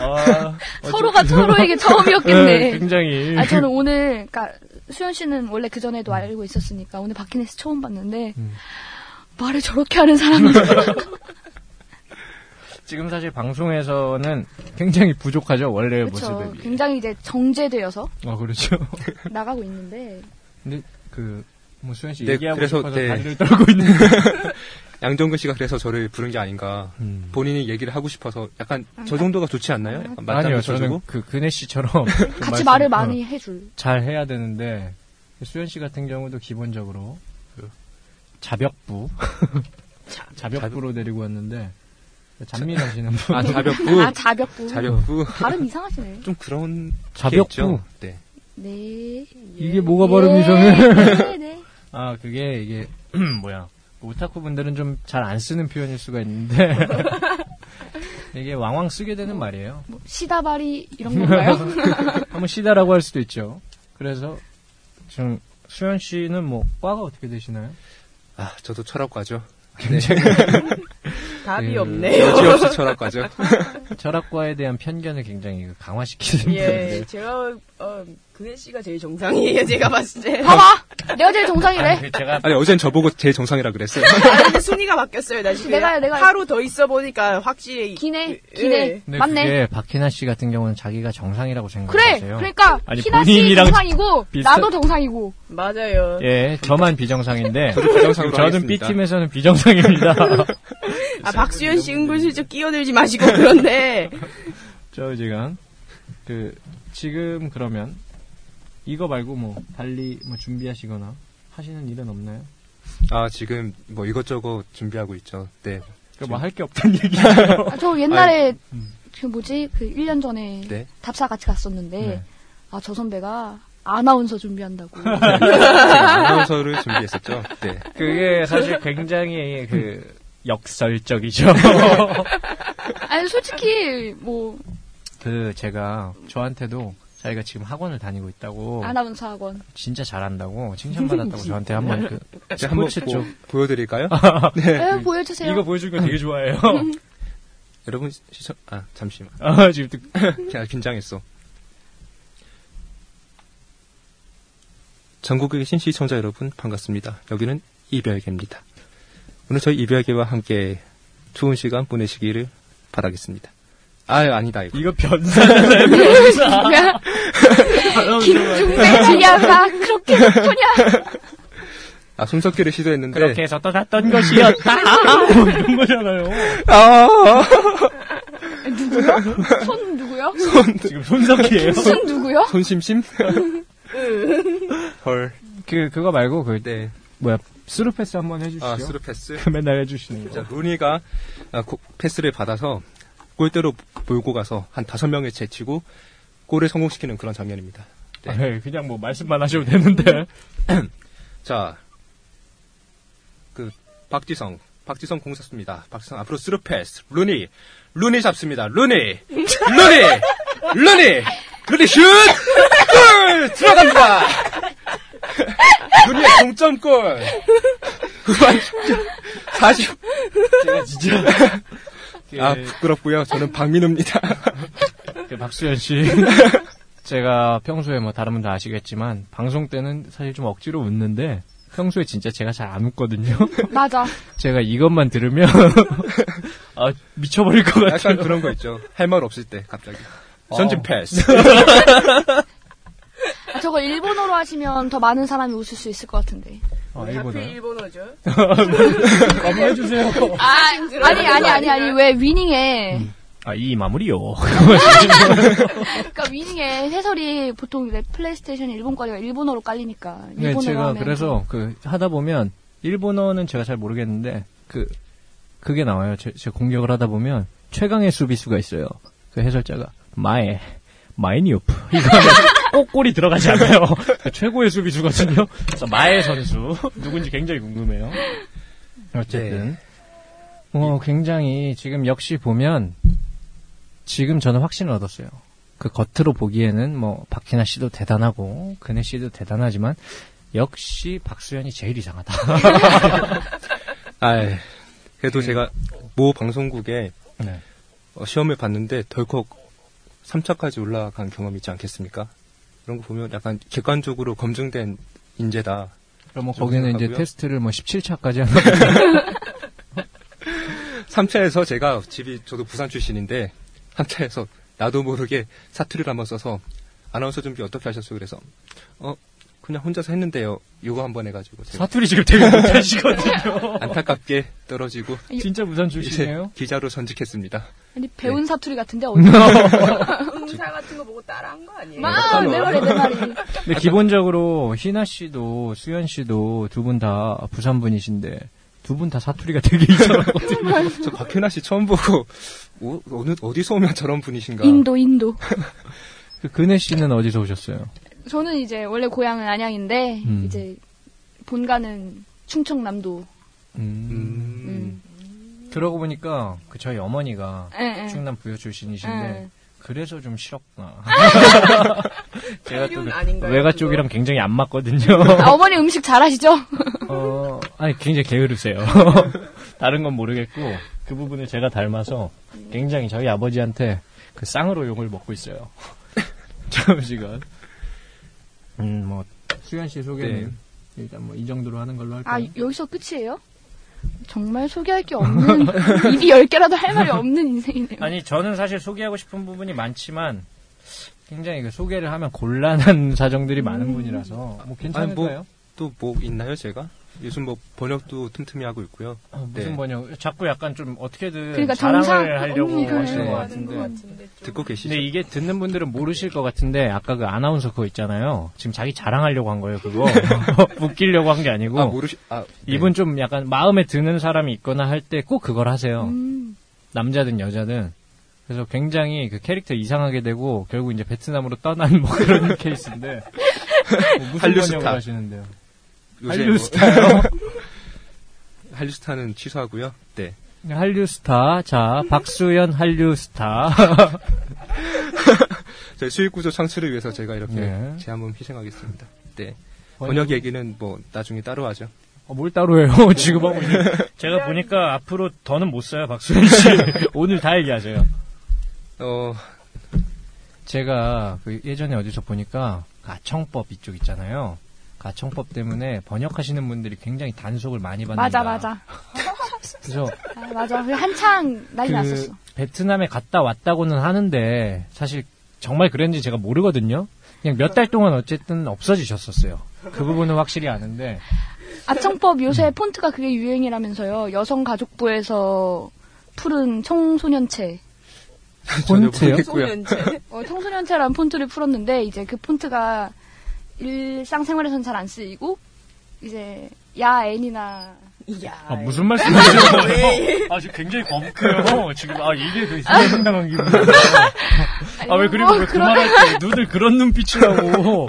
아, 서로가 서로에게 네, 처음이었겠네. 굉장히. 아, 저는 오늘, 그니까, 수현 씨는 원래 그 전에도 알고 있었으니까, 오늘 박희네 씨 처음 봤는데, 음. 말을 저렇게 하는 사람이. [laughs] 지금 사실 방송에서는 굉장히 부족하죠. 원래의 그렇죠. 모습에 비해. 굉장히 이제 정제되어서 아, 그렇죠. [laughs] 나가고 있는데, 근데 그, 뭐 수현 씨 네, 얘기하고 그래서, 싶어서 네. 다리를 떨고 있는. [laughs] 양정근 씨가 그래서 저를 부른 게 아닌가. 음. 본인이 얘기를 하고 싶어서 약간 저 정도가 좋지 않나요? 약간 아니요, 맞장구 저는. 그 근혜 씨처럼 좀 같이 말씀- 말을 어, 많이 해줄. 잘 해야 되는데 수현 씨 같은 경우도 기본적으로 그 자벽부 [laughs] 자벽부로 데리고 왔는데 잔민하시는 분 아, 자벽부. 아, 자벽부. 자벽부. 발음 이상하시네. 좀 그런 게 자벽부. 네. 네. 이게 뭐가 발음 이상해? 네, 네. 아 그게 이게 [clears throat] 뭐야 오타쿠 분들은 좀 잘 안 쓰는 표현일 수가 있는데 [laughs] 이게 왕왕 쓰게 되는 말이에요. 뭐, 시다바리, 이런 건가요? [laughs] 한번 시다라고 할 수도 있죠. 그래서 지금 수현 씨는 뭐 과가 어떻게 되시나요? 아, 저도 철학과죠. [laughs] 답이 그- 없네요. 여지없이 철학과죠. [laughs] 철학과에 대한 편견을 굉장히 그 강화시키는 예, 분들. 제가, 어, 근혜 씨가 제일 정상이에요, 제가 봤을 때. 봐봐! [laughs] 내가 제일 정상이래. 그 제가 아니, 어젠 저보고 제일 정상이라 그랬어요. 아니, 순위가 바뀌었어요, 다시. [laughs] 내가- 내가- 하루 더 있어 보니까 확실히. 기네, 예. 기네. 근데 맞네. 그게 박희나 씨 같은 경우는 자기가 정상이라고 그래! 생각하세요. 그러니까, 아니, 희나 씨 정상이고, 비슷한- 나도 정상이고. 맞아요. 예, 저만 비정상인데 저도 비정상으로 저는 하겠습니다. B팀에서는 비정상입니다. 아, 박수현 씨 은근슬쩍 끼어들지 마시고, 그런데. [laughs] 저 지금 그 지금 그러면 이거 말고 뭐 달리 뭐 준비하시거나 하시는 일은 없나요? 아, 지금 뭐 이것저것 준비하고 있죠. 네. 그러니까 뭐할 게 없다는 [laughs] 얘기예요. 아, 저 옛날에, 그 뭐지 그 1년 전에 네. 답사 같이 갔었는데 네. 아 저 선배가 아나운서 준비한다고 아나운서를 준비했었죠. 네. 그게 사실 굉장히 그 역설적이죠. [laughs] 아니 솔직히 뭐 그 제가 저한테도 자기가 지금 학원을 다니고 있다고 아나운서 학원 진짜 잘한다고 칭찬받았다고 저한테 한번 그 제가 한번 스포츠 뭐쪽 보여드릴까요? [laughs] 에, 보여주세요 이거 보여주는 거 되게 좋아해요. [laughs] 여러분 시청 아 잠시만. 아, 지금 또 제가 긴장했어. 전국에 계신 시청자 여러분 반갑습니다. 여기는 이별계입니다. 오늘 저희 이별계와 함께 좋은 시간 보내시기를 바라겠습니다. 아 아니다 이거. 이거 변사잖아요. 변사. 김중배 지야가 그렇게 높으냐 아 손석기를 시도했는데 그렇게 해서 떠났던 것이었다. [laughs] 뭐 이런 거잖아요. 아 누구요? 손 누구요? 지금 손석희예요. 손 누구요? 손심심? 헐. 그 그거 말고 그 네. 뭐야 스루 패스 한번 해주시죠. 아 스루 패스. [laughs] 맨날 해주시는 자, 거. 루니가 아, 고- 패스를 받아서 골대로 몰고 가서 한 다섯 명을 제치고 골을 성공시키는 그런 장면입니다. 네. 아, 네, 그냥 뭐 말씀만 하셔도 되는데. [laughs] 자, 그 박지성, 박지성 공 쐈습니다. 박지성 앞으로 스루 패스, 루니, 루니 잡습니다. 루니, 루니, 루니, 루니 슛, 골 들어갑니다. 루니의 동점골. 후반 40. 제가 진짜. 아 부끄럽고요. 저는 박민우입니다. 그 박수현 씨. 제가 평소에 뭐 다른 분도 아시겠지만 방송 때는 사실 좀 억지로 웃는데 평소에 진짜 제가 잘 안 웃거든요. 맞아 제가 이것만 들으면 아 미쳐버릴 것 같아요. 약간 그런 거 있죠. 할 말 없을 때 갑자기 전진 어. 패스. [laughs] 아, 저거 일본어로 하시면 더 많은 사람이 웃을 수 있을 것 같은데 아, 하필 일본어요? 일본어죠. [laughs] 한번 해주세요. 아 아니 아니 아니 아니 왜 위닝에 아, 이 마무리요. 그러니까 위닝의 해설이 보통 이제 플레이스테이션 일본까지가 일본어로 깔리니까 네, 일본어로 제가 하면 그래서 그 하다 보면 일본어는 제가 잘 모르겠는데 그 그게 나와요. 제, 제 공격을 하다 보면 최강의 수비수가 있어요. 그 해설자가 마에 마이니오프 꼭 골이 들어가지 않아요. 그 [laughs] 최고의 수비수거든요. 그래서 마에 선수 누군지 굉장히 궁금해요. 어쨌든 어 굉장히 지금 역시 보면 지금 저는 확신을 얻었어요. 그 겉으로 보기에는 뭐 박희나 씨도 대단하고 근혜 씨도 대단하지만 역시 박수현이 제일 이상하다. [laughs] 아, 그래도 제가 모 방송국에 네. 어, 시험을 봤는데 덜컥 3차까지 올라간 경험이 있지 않겠습니까? 그런 거 보면 약간 객관적으로 검증된 인재다. 그럼 뭐좀 거기는 이제 생각하고요. 테스트를 뭐 17차까지 하는 3차에서 [laughs] 제가 집이 저도 부산 출신인데 3차에서 나도 모르게 사투리를 한번 써서 아나운서 준비 어떻게 하셨어요? 그래서 어 그냥 혼자서 했는데요. 요거 한 번 해가지고 제가 사투리 지금 되게 못하시거든요. [laughs] 안타깝게 떨어지고 진짜 부산 출신이에요? 기자로 전직했습니다. 아니 배운 네. 사투리 같은데 어디 응사 같은 거 보고 따라한 거 아니에요? 마, 내 말이 내 말이 근데 기본적으로 희나 씨도 수현 씨도 두 분 다 부산 분이신데 두분다 사투리가 되게 이상하거든요. 저 박현아 씨 처음 보고 어, 어느 어디서 오면 저런 분이신가? 인도 인도 그 근혜 씨는 어디서 오셨어요? 저는 이제 원래 고향은 안양인데 음. 이제 본가는 충청남도 음. 음, 그러고 보니까 그 저희 어머니가 예, 예. 충남 부여 출신이신데 예. 그래서 좀 싫었구나. [laughs] 제가 또 아닌가요, 외가 그거? 쪽이랑 굉장히 안 맞거든요. 아, 어머니 음식 잘하시죠? [laughs] 어, 아니 굉장히 게으르세요. [laughs] 다른 건 모르겠고 그 부분을 제가 닮아서 굉장히 저희 아버지한테 그 쌍으로 욕을 먹고 있어요. 잠시간. 음, 뭐 수현 씨 소개는 일단 뭐 이 정도로 하는 걸로 할까요? 아 여기서 끝이에요? 정말 소개할 게 없는 [laughs] 입이 열 개라도 할 말이 없는 인생이네요. 아니 저는 사실 소개하고 싶은 부분이 많지만 굉장히 그 소개를 하면 곤란한 [laughs] 사정들이 많은 분이라서 뭐 괜찮을까요? 또뭐 있나요, 제가? 요즘 뭐 번역도 틈틈이 하고 있고요. 어, 무슨 네. 번역? 자꾸 약간 좀 어떻게든 그러니까 자랑을 정상- 하려고 음. 하시는 것 네. 같은데. 것 같은데 좀. 듣고 계시죠? 근데 이게 듣는 분들은 모르실 것 같은데 아까 그 아나운서 그거 있잖아요. 지금 자기 자랑하려고 한 거예요. 그거 [laughs] [laughs] 웃기려고 한 게 아니고 아 모르시 아 네. 이분 좀 약간 마음에 드는 사람이 있거나 할 때 꼭 그걸 하세요. 음, 남자든 여자든 그래서 굉장히 그 캐릭터 이상하게 되고 결국 이제 베트남으로 떠난 뭐 그런 [laughs] 케이스인데 뭐 무슨 한류 번역을 스타. 하시는데요? 요새 한류 뭐- 스타요? [laughs] 한류 스타는 취소하고요. 네. 한류 스타. 자, 박수현 한류 스타. [laughs] 저희 수익 구조 창출을 위해서 제가 이렇게 네. 제 한번 희생하겠습니다. 네. 번역 얘기는 뭐 나중에 따로 하죠. 어, 뭘 따로 해요? [laughs] 지금 하고 있는. 제가 보니까 앞으로 더는 못 써요, 박수현 씨. 오늘 다 얘기하세요. 어, 제가 그 예전에 어디서 보니까 가청법 이쪽 있잖아요. 가청법 때문에 번역하시는 분들이 굉장히 단속을 많이 받는다. 맞아, 맞아. [laughs] 그래서 아, 맞아. 그 한창 난리 그 났었어. 베트남에 갔다 왔다고는 하는데 사실 정말 그랬는지 제가 모르거든요. 그냥 몇 달 동안 어쨌든 없어지셨었어요. 그 부분은 확실히 아는데 아청법 음. 요새 폰트가 그게 유행이라면서요. 여성가족부에서 푸른 청소년체. 폰트요? 모르겠고요. 소년체. 어, 청소년체라는 폰트를 풀었는데 이제 그 폰트가 일상생활에서는 잘안 쓰이고 이제 야 N이나 이야. 아, 무슨 말씀이세요? [laughs] 아, 지금 굉장히 거북해요. 지금, 아, 이게 그 상당한 기분이에요. 아, 왜, 그리고 왜 그 말할 때 눈을 그런 눈빛이라고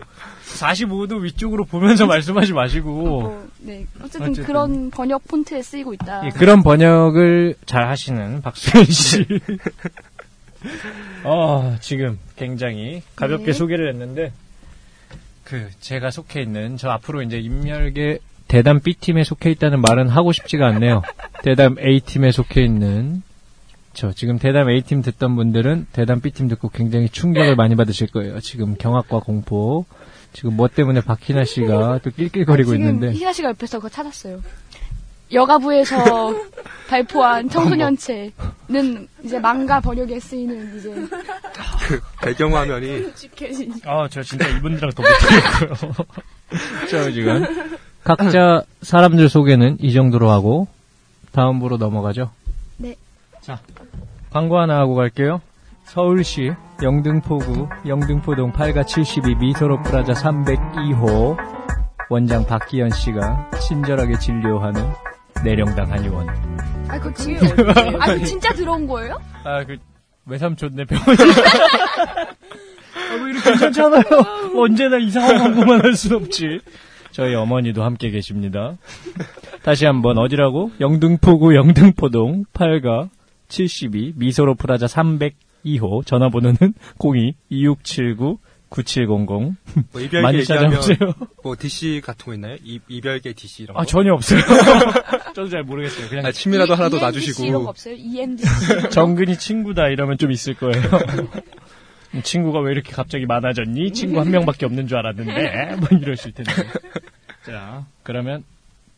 45도 위쪽으로 보면서 [laughs] 말씀하시 마시고. 뭐, 네 어쨌든, 어쨌든. 그런 번역 폰트에 쓰이고 있다. 예, 그런 번역을 잘 하시는 박수현 씨. [laughs] 어, 지금 굉장히 가볍게 네. 소개를 했는데, 그, 제가 속해 있는, 저 앞으로 이제 인멸계 대담 B팀에 속해 있다는 말은 하고 싶지가 않네요. [laughs] 대담 A팀에 속해 있는, 저 지금 대담 A팀 듣던 분들은 대담 B팀 듣고 굉장히 충격을 많이 받으실 거예요. 지금 경악과 공포. 지금 뭐 때문에 박희나 씨가 또 낄낄거리고 지금 있는데. 희나 씨가 옆에서 그거 찾았어요. 여가부에서 [laughs] 발표한 청소년체는 이제 망가 번역에 쓰이는 이제 그 배경화면이. 아, 저 진짜 이분들이랑 더 못하겠고요. [laughs] 저 지금 각자 사람들 소개는 이 정도로 하고 다음으로 넘어가죠. 네. 자, 광고 하나 하고 갈게요. 서울시 영등포구 영등포동 8가 72 미소로 프라자 302호 원장 박기현 씨가 친절하게 진료하는 내령당 한의원. 아 그거 지금 아 그거 진짜 들어온 거예요? 아, 그, 외삼촌 내 병원이. 아, 왜 이렇게 괜찮잖아요. 언제나 이상한 광고만 할 순 없지. 저희 어머니도 함께 계십니다. 다시 한번 어디라고? 영등포구 영등포동 8가 72 미소로 프라자 302호 전화번호는 02-2679 9700 뭐 이별계 많이 얘기하면 찾아오세요. 뭐 DC 같은 거 있나요? 이, 이별계 DC 이런 거? 아 전혀 없어요. [laughs] 저도 잘 모르겠어요. 그냥 아, 침이라도 하나도 EMDC 이런 거 놔주시고 없어요? EMDC 정근이 친구다 이러면 좀 있을 거예요. 친구가 왜 이렇게 갑자기 많아졌니? 친구 한 명밖에 없는 줄 알았는데 뭐 이러실 텐데. 자, 그러면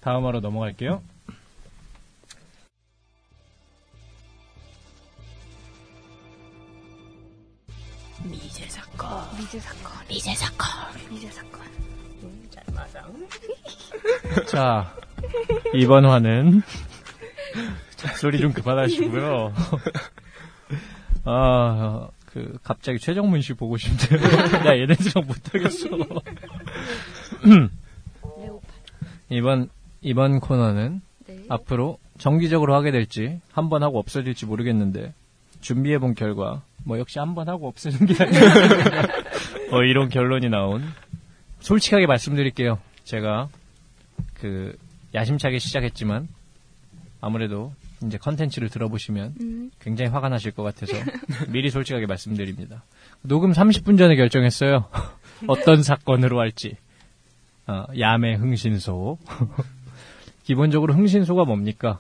다음으로 넘어갈게요. 사건. 미제 사건 미제 사건. 미제 사건 짤마당. [laughs] 자, 이번 화는 [laughs] 소리 좀 그만하시고요. [laughs] 아, 그 갑자기 최정문 씨 보고 싶대요. 야, 얘네들이랑 못하겠어. 이번 이번 코너는 네. 앞으로 정기적으로 하게 될지 한 번 하고 없어질지 모르겠는데 준비해 본 결과 뭐 역시 한 번 하고 없애는 게 아니라 뭐 [laughs] 이런 결론이 나온 솔직하게 말씀드릴게요. 제가 그 야심차게 시작했지만 아무래도 이제 컨텐츠를 들어보시면 음, 굉장히 화가 나실 것 같아서 미리 솔직하게 말씀드립니다. 녹음 30분 전에 결정했어요. [laughs] 어떤 사건으로 할지. 어, 야매 흥신소. [laughs] 기본적으로 흥신소가 뭡니까?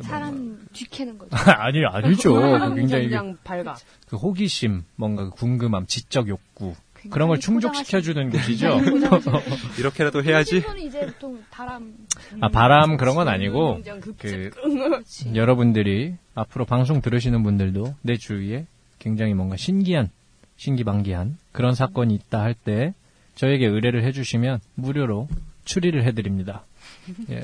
사람 뒤캐는 거죠 [laughs] 아니, 아니죠. 그 [laughs] 굉장히 그, 그냥 발각. 그 호기심, 뭔가 그 궁금함, 지적 욕구. 그런 걸 충족시켜 주는 곳이죠. [laughs] 이렇게라도 해야지. 신분은 이제 보통 바람 아, 바람 그런 건 아니고, 급- 그. 여러분들이 앞으로 방송 들으시는 분들도 내 주위에 굉장히 뭔가 신기한, 신기방기한 그런 사건이 있다 할 때 저에게 의뢰를 해주시면 무료로 추리를 해드립니다. 예.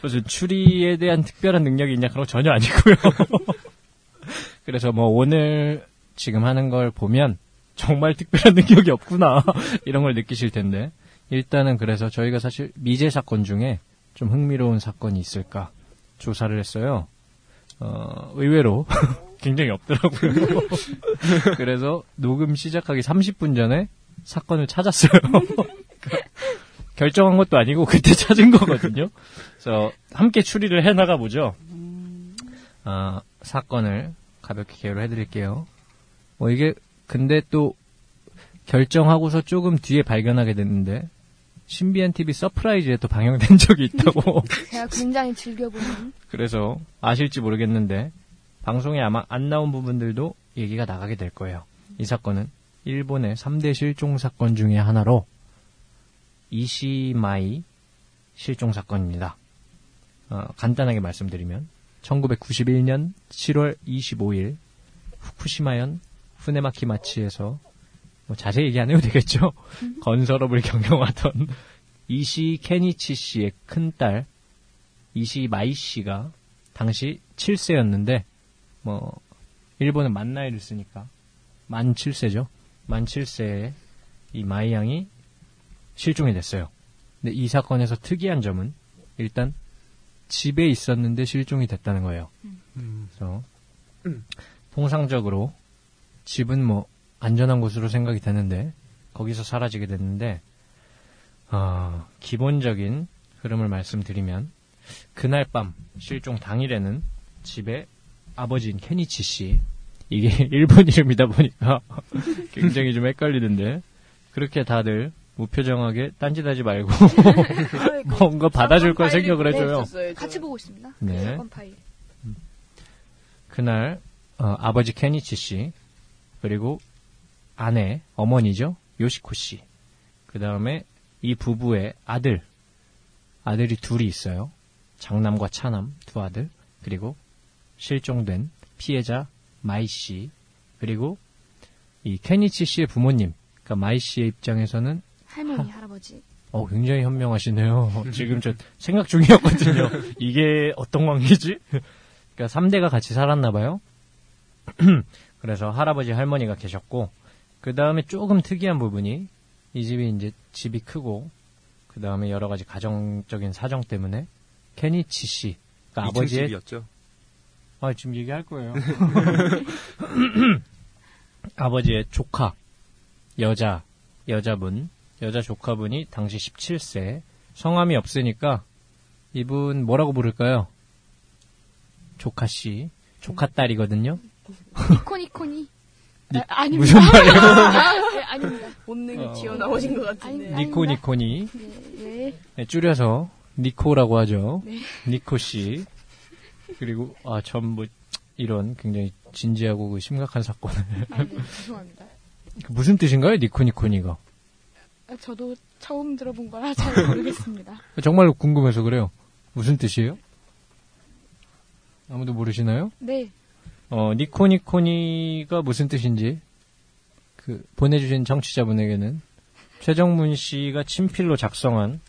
무슨 추리에 대한 특별한 능력이 있냐 그런 거 전혀 아니고요. [laughs] 그래서 뭐 오늘 지금 하는 걸 보면 정말 특별한 능력이 없구나 [laughs] 이런 걸 느끼실 텐데 일단은 그래서 저희가 사실 미제 사건 중에 좀 흥미로운 사건이 있을까 조사를 했어요. 어, 의외로 [laughs] 굉장히 없더라고요. 그래서 녹음 시작하기 30분 전에 사건을 찾았어요. 결정한 것도 아니고 그때 [laughs] 찾은 거거든요. 그래서 함께 추리를 해 나가 보죠. 아, 사건을 가볍게 개요를 해드릴게요. 뭐 이게 근데 또 결정하고서 조금 뒤에 발견하게 됐는데 신비한 TV 서프라이즈에 또 방영된 적이 있다고. [laughs] 제가 굉장히 즐겨보는 그래서 아실지 모르겠는데 방송에 아마 안 나온 부분들도 얘기가 나가게 될 거예요. 이 사건은 일본의 3대 실종 사건 중에 하나로 이시이 마이 실종 사건입니다. 어, 간단하게 말씀드리면 1991년 7월 25일 후쿠시마현 후네히키마치에서 뭐 자세히 얘기 안 해도 되겠죠. [laughs] 건설업을 경영하던 이시이 케니치 씨의 큰딸 이시이 마이 씨가 당시 7세였는데 뭐 일본은 만 나이를 쓰니까 만 7세죠. 만 7세에 이 마이 양이 실종이 됐어요. 근데 이 사건에서 특이한 점은 일단 집에 있었는데 실종이 됐다는 거예요. 그래서 통상적으로 집은 뭐 안전한 곳으로 생각이 되는데 거기서 사라지게 됐는데 어, 기본적인 흐름을 말씀드리면 그날 밤 실종 당일에는 집에 아버지인 케니치 씨 이게 [laughs] 일본 이름이다 보니까 [laughs] 굉장히 좀 헷갈리는데 그렇게 다들 무표정하게 딴짓하지 말고 [laughs] [laughs] 뭔가 받아줄 걸 생각을 해줘요. 같이 보고 있습니다. 네. 그. 그날 어, 아버지 케니치 씨 그리고 아내 어머니죠 요시코 씨. 그 다음에 이 부부의 아들 아들이 둘이 있어요. 장남과 차남 두 아들 그리고 실종된 피해자 마이 씨 그리고 이 케니치 씨의 부모님 그러니까 마이 씨의 입장에서는 할머니, 할아버지. 어, 굉장히 현명하시네요. 지금 저 생각 중이었거든요. [laughs] 이게 어떤 관계지? 그러니까 3대가 같이 살았나 봐요. [clears throat] 그래서 할아버지, 할머니가 계셨고, 그 다음에 조금 특이한 부분이, 이 집이 이제 집이 크고, 그 다음에 여러 가지 가정적인 사정 때문에, 케니치 씨, 그러니까 아버지의 집이었죠. 아, 지금 얘기할 거예요. [clears throat] 아버지의 조카, 여자, 여자분, 여자 조카분이 당시 17세, 성함이 없으니까 이분 뭐라고 부를까요? 조카 씨, 조카 딸이거든요? 니코니코니. 니- 아, 아닙니다. 무슨 말이에요? [laughs] 아, 네, 아닙니다. 본능이 어. 튀어나오신 것 같은데. 니코니코니. 예, 예. 네, 줄여서 니코라고 하죠. 네. 니코 씨. 그리고, 아, 전 뭐, 이런 굉장히 진지하고 그 심각한 사건을. 아, 네, 죄송합니다. 그 무슨 뜻인가요? 니코니코니가. 아, 저도 처음 들어본 거라 [laughs] 잘 모르겠습니다. 정말로 궁금해서 그래요. 무슨 뜻이에요? 아무도 모르시나요? 네. 어, 니코니코니가 무슨 뜻인지 그 보내주신 청취자분에게는 최정문 씨가 친필로 작성한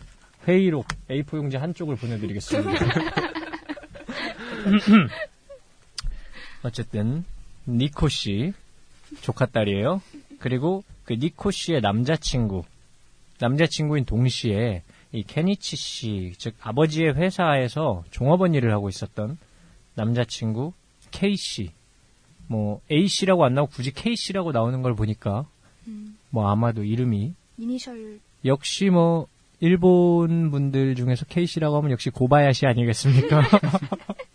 회의록 A4 용지 한쪽을 보내드리겠습니다. [laughs] 어쨌든 니코 씨 조카 딸이에요. 그리고 그 니코 씨의 남자친구 남자친구인 동시에 이 케니치 씨, 즉 아버지의 회사에서 종업원 일을 하고 있었던 남자친구 K 씨, 뭐 A 씨라고 안 나오고 굳이 K 씨라고 나오는 걸 보니까 음, 뭐 아마도 이름이 이니셜 역시 뭐 일본 분들 중에서 K 씨라고 하면 역시 고바야시 아니겠습니까?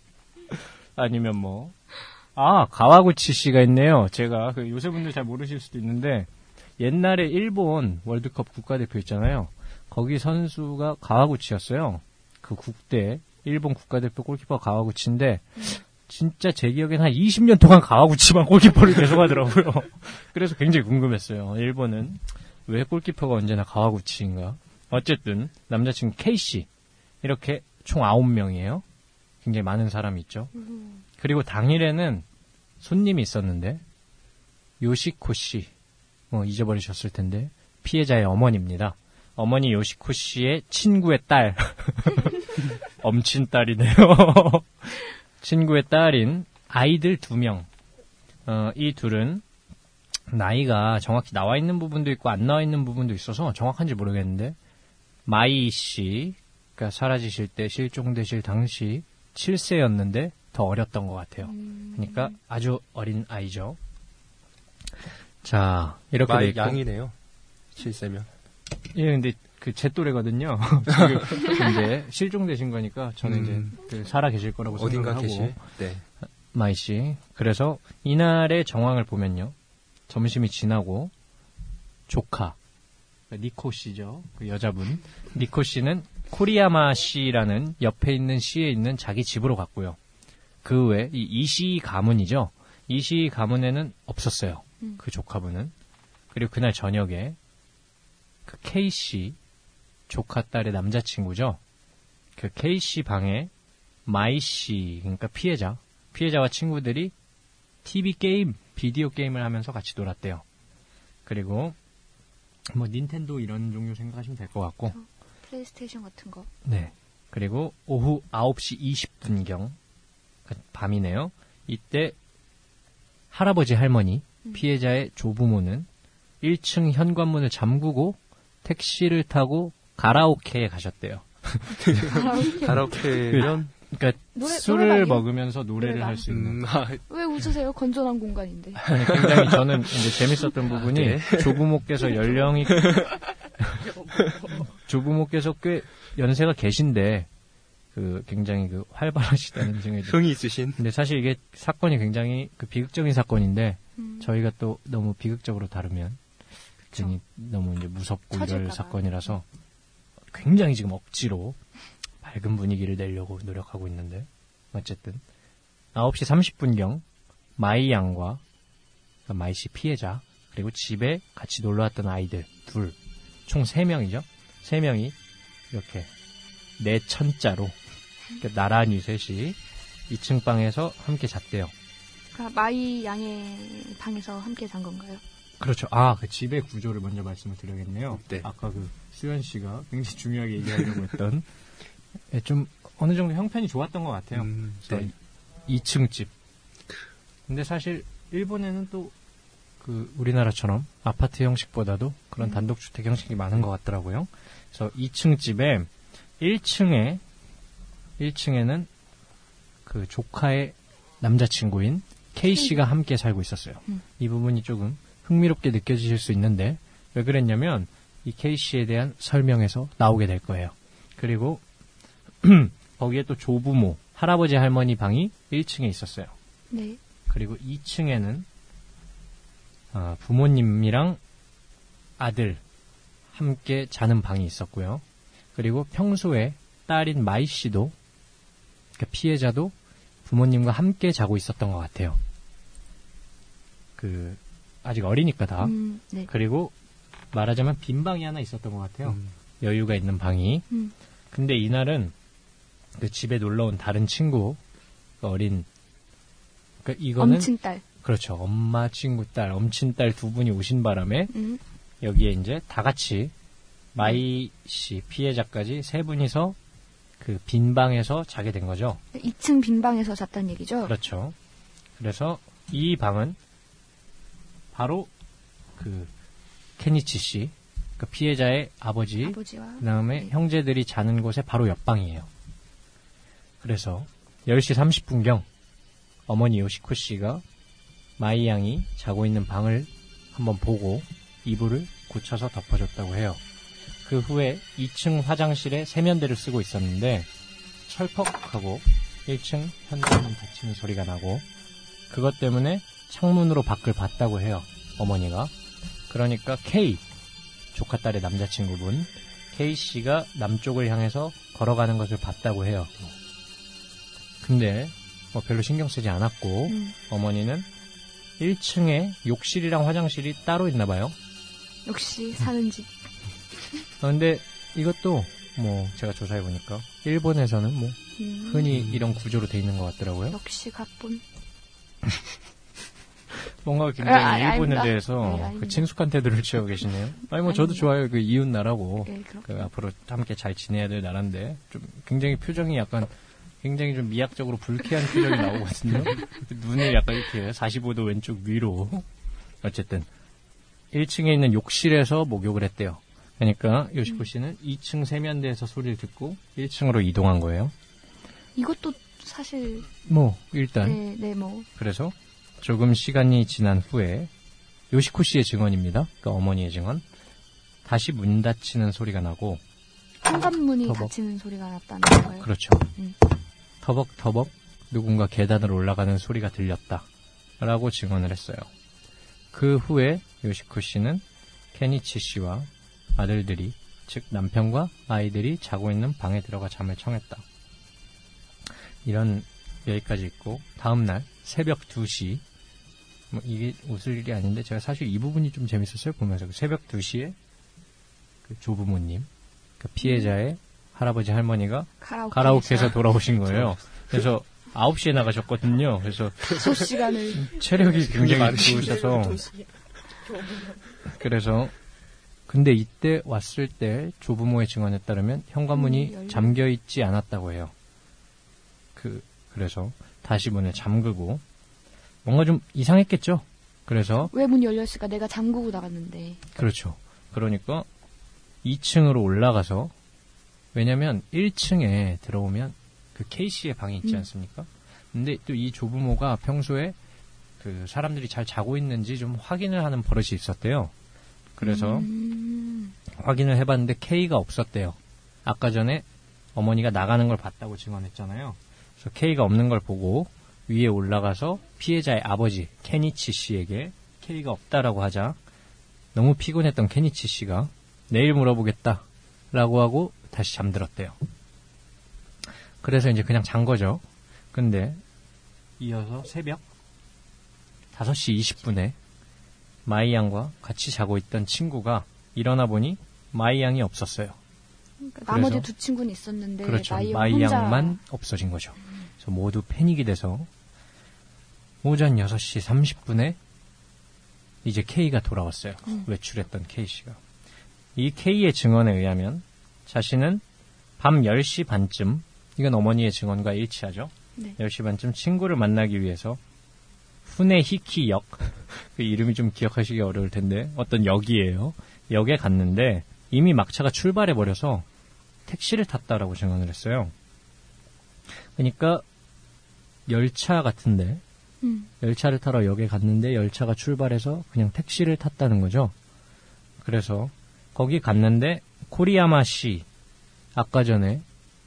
[laughs] 아니면 뭐 아, 가와구치 씨가 있네요. 제가 그 요새 분들 잘 모르실 수도 있는데 옛날에 일본 월드컵 국가대표 있잖아요. 거기 선수가 가와구치였어요. 그 국대 일본 국가대표 골키퍼 가와구치인데 진짜 제 기억엔 한 20년 동안 가와구치만 골키퍼를 계속 하더라고요. [laughs] 그래서 굉장히 궁금했어요. 일본은 왜 골키퍼가 언제나 가와구치인가? 어쨌든 남자친구 K씨 이렇게 총 9명이에요. 굉장히 많은 사람이 있죠. 그리고 당일에는 손님이 있었는데 요시코 씨, 뭐 잊어버리셨을 텐데 피해자의 어머니입니다. 어머니 요시코 씨의 친구의 딸, [laughs] 엄친 딸이네요. [laughs] 친구의 딸인 아이들 두 명. 어, 이 둘은 나이가 정확히 나와 있는 부분도 있고 안 나와 있는 부분도 있어서 정확한지 모르겠는데 마이 씨, 그러니까 사라지실 때 실종되실 당시 7세였는데 더 어렸던 것 같아요. 음. 그러니까 아주 어린 아이죠. 자, 이렇게 있고. 양이네요. 7세면. 예, 근데 그 제 또래거든요. [laughs] 지금 이제 실종되신 거니까 저는 음. 이제 그 살아 계실 거라고 어딘가 생각하고 계시. 네. 마이 씨. 그래서 이날의 정황을 보면요. 점심이 지나고 조카 니코 씨죠. 그 여자분. 니코 씨는 코리야마 씨라는 옆에 있는 시에 있는 자기 집으로 갔고요. 그 외에 이 이시이 가문이죠. 이시이 가문에는 없었어요. 음. 그 조카분은. 그리고 그날 저녁에 그 K 씨 조카 딸의 남자친구죠. 그 K 씨 방에 마이 씨 그러니까 피해자 피해자와 친구들이 TV 게임, 비디오 게임을 하면서 같이 놀았대요. 그리고 뭐 닌텐도 이런 종류 생각하시면 될 것 같고 플레이스테이션 같은 거. 네. 그리고 오후 9시 20분경 밤이네요. 이때 할아버지 할머니 음. 피해자의 조부모는 1층 현관문을 잠그고 택시를 타고 가라오케에 가셨대요. [laughs] 가라오케면 그러니까 노래- 술을 노래방이요? 먹으면서 노래를. 할 수 있는 음, 아, 왜 웃으세요? 건전한 공간인데. [laughs] 굉장히 저는 이제 재밌었던 부분이 네. 조부모께서 연령이 [laughs] 조부모께서 꽤 연세가 계신데 그 굉장히 그 활발하시다는 들어요. 흥이 있으신. 근데 사실 이게 사건이 굉장히 그 비극적인 사건인데 음. 저희가 또 너무 비극적으로 다루면 굉장히 너무 이제 무섭고 이럴. 사건이라서 굉장히 지금 억지로 밝은 분위기를 내려고 노력하고 있는데 어쨌든 9시 30분경 마이 양과 그러니까 마이 씨 피해자 그리고 집에 같이 놀러 왔던 아이들 둘 총 3명이죠. 3명이 이렇게 내 천자로 이렇게 나란히 셋이 2층 방에서 함께 잤대요. 그러니까 마이 양의 방에서 함께 잔 건가요? 그렇죠. 아, 그 집의 구조를 먼저 말씀을 드려야겠네요. 네. 아까 그 수현 씨가 굉장히 중요하게 얘기하려고 했던 [laughs] 예, 좀 어느 정도 형편이 좋았던 것 같아요. 음, 저 네. 2층 집. 근데 사실 일본에는 또 그 우리나라처럼 아파트 형식보다도 그런 음. 단독주택 형식이 많은 것 같더라고요. 그래서 2층 집에 1층에 1층에는 그 조카의 남자친구인 K 씨가 함께 살고 있었어요. 음. 이 부분이 조금 흥미롭게 느껴지실 수 있는데 왜 그랬냐면 이 K 씨에 대한 설명에서 나오게 될 거예요. 그리고 [clears throat] 거기에 또 조부모, 할아버지 할머니 방이 1층에 있었어요. 네. 그리고 2층에는 아, 부모님이랑 아들 함께 자는 방이 있었고요. 그리고 평소에 딸인 마이 씨도 그러니까 피해자도 부모님과 함께 자고 있었던 것 같아요. 그 아직 어리니까 다. 음, 네. 그리고 말하자면 빈 방이 하나 있었던 것 같아요. 음, 여유가 있는 방이. 음. 근데 이날은 그 집에 놀러 온 다른 친구 그 어린 그 이거는 엄친 딸. 그렇죠. 엄마, 친구, 딸, 엄친 딸 두 분이 오신 바람에 음. 여기에 이제 다 같이 마이 씨 피해자까지 세 분이서 그 빈 방에서 자게 된 거죠. 2층 빈 방에서 잤다는 얘기죠? 그렇죠. 그래서 이 방은 바로 그 케니치 씨, 그 피해자의 아버지, 아버지와 그 다음에 네. 형제들이 자는 곳의 바로 옆방이에요. 그래서 10시 30분경 어머니 요시코 씨가 마이 양이 자고 있는 방을 한번 보고 이불을 고쳐서 덮어줬다고 해요. 그 후에 2층 화장실에 세면대를 쓰고 있었는데 철퍽하고 1층 현관문 닫히는 소리가 나고 그것 때문에 창문으로 밖을 봤다고 해요. 어머니가. 그러니까 K 조카 딸의 남자친구분 K 씨가 남쪽을 향해서 걸어가는 것을 봤다고 해요. 근데 뭐 별로 신경 쓰지 않았고 음. 어머니는 1층에 욕실이랑 화장실이 따로 있나 봐요. 역시 사는 집. 아, 근데 이것도 뭐 제가 조사해 보니까 일본에서는 뭐 음. 흔히 이런 구조로 돼 있는 것 같더라고요. 역시 각본. [laughs] 뭔가 굉장히 아, 일본에. 대해서 네, 그. 친숙한 태도를 취하고 계시네요. 아니 뭐 저도 아닙니다. 좋아요. 그 이웃 나라고 예, 그렇 그 앞으로 함께 잘 지내야 될 나라인데 좀 굉장히 표정이 약간 굉장히 좀 미학적으로 불쾌한 표정이 나오거든요. [laughs] 눈을 약간 이렇게 45도 왼쪽 위로 어쨌든 1층에 있는 욕실에서 목욕을 했대요. 그러니까 요시코 씨는 2층 세면대에서 소리를 듣고 1층으로 이동한 거예요. 이것도 사실 뭐 일단 네, 네, 뭐 그래서 조금 시간이 지난 후에 요시코 씨의 증언입니다. 그러니까 어머니의 증언. 다시 문 닫히는 소리가 나고 현관문이 터벅. 닫히는 소리가 났다는 거예요. 그렇죠. 음. 터벅터벅 누군가 계단을 올라가는 소리가 들렸다. 라고 증언을 했어요. 그 후에 요시코 씨는 케니치 씨와 아들들이, 즉 남편과 아이들이 자고 있는 방에 들어가 잠을 청했다. 이런 여기까지 있고 다음 날 새벽 2시 뭐 이게 웃을 일이 아닌데 제가 사실 이 부분이 좀 재밌었어요 보면서 그 새벽 2시에 그 조부모님 그 피해자의 할아버지 할머니가 카라오케 가라오케에서 돌아오신 [laughs] 거예요. 그래서 9시에 나가셨거든요. 그래서 소 시간을 체력이 굉장히 많으시네요. 좋으셔서 그래서 근데 이때 왔을 때 조부모의 증언에 따르면 현관문이 음, 잠겨 있지 않았다고 해요. 그 그래서 다시 문을 잠그고 뭔가 좀 이상했겠죠. 그래서 왜 문 열려 있을까? 내가 잠그고 나갔는데. 그렇죠. 그러니까 2층으로 올라가서 왜냐면 1층에 들어오면 그 K씨의 방이 있지 음. 않습니까? 근데 또 이 조부모가 평소에 그 사람들이 잘 자고 있는지 좀 확인을 하는 버릇이 있었대요. 그래서 음, 확인을 해봤는데 K가 없었대요. 아까 전에 어머니가 나가는 걸 봤다고 증언했잖아요. 그래서 K가 없는 걸 보고 위에 올라가서 피해자의 아버지 케니치 씨에게 K가 없다라고 하자 너무 피곤했던 케니치 씨가 내일 물어보겠다 라고 하고 다시 잠들었대요. 그래서 이제 그냥 잔 거죠. 근데 이어서 새벽 5시 20분에 마이 양과 같이 자고 있던 친구가 일어나 보니 마이 양이 없었어요. 그러니까 나머지 두 친구는 있었는데 그렇죠. 마이, 마이 혼자 양만 없어진 거죠. 그래서 모두 패닉이 돼서 오전 6시 30분에 이제 K가 돌아왔어요. 음. 외출했던 K 씨가. 이 K의 증언에 의하면 자신은 밤 10시 반쯤 이건 어머니의 증언과 일치하죠. 네. 10시 반쯤 친구를 만나기 위해서 후네히키 역 [laughs] 그 이름이 좀 기억하시기 어려울 텐데 어떤 역이에요. 역에 갔는데 이미 막차가 출발해 버려서 택시를 탔다라고 증언을 했어요. 그러니까 열차 같은데 음, 열차를 타러 역에 갔는데 열차가 출발해서 그냥 택시를 탔다는 거죠. 그래서 거기 갔는데 코리야마 시 아까 전에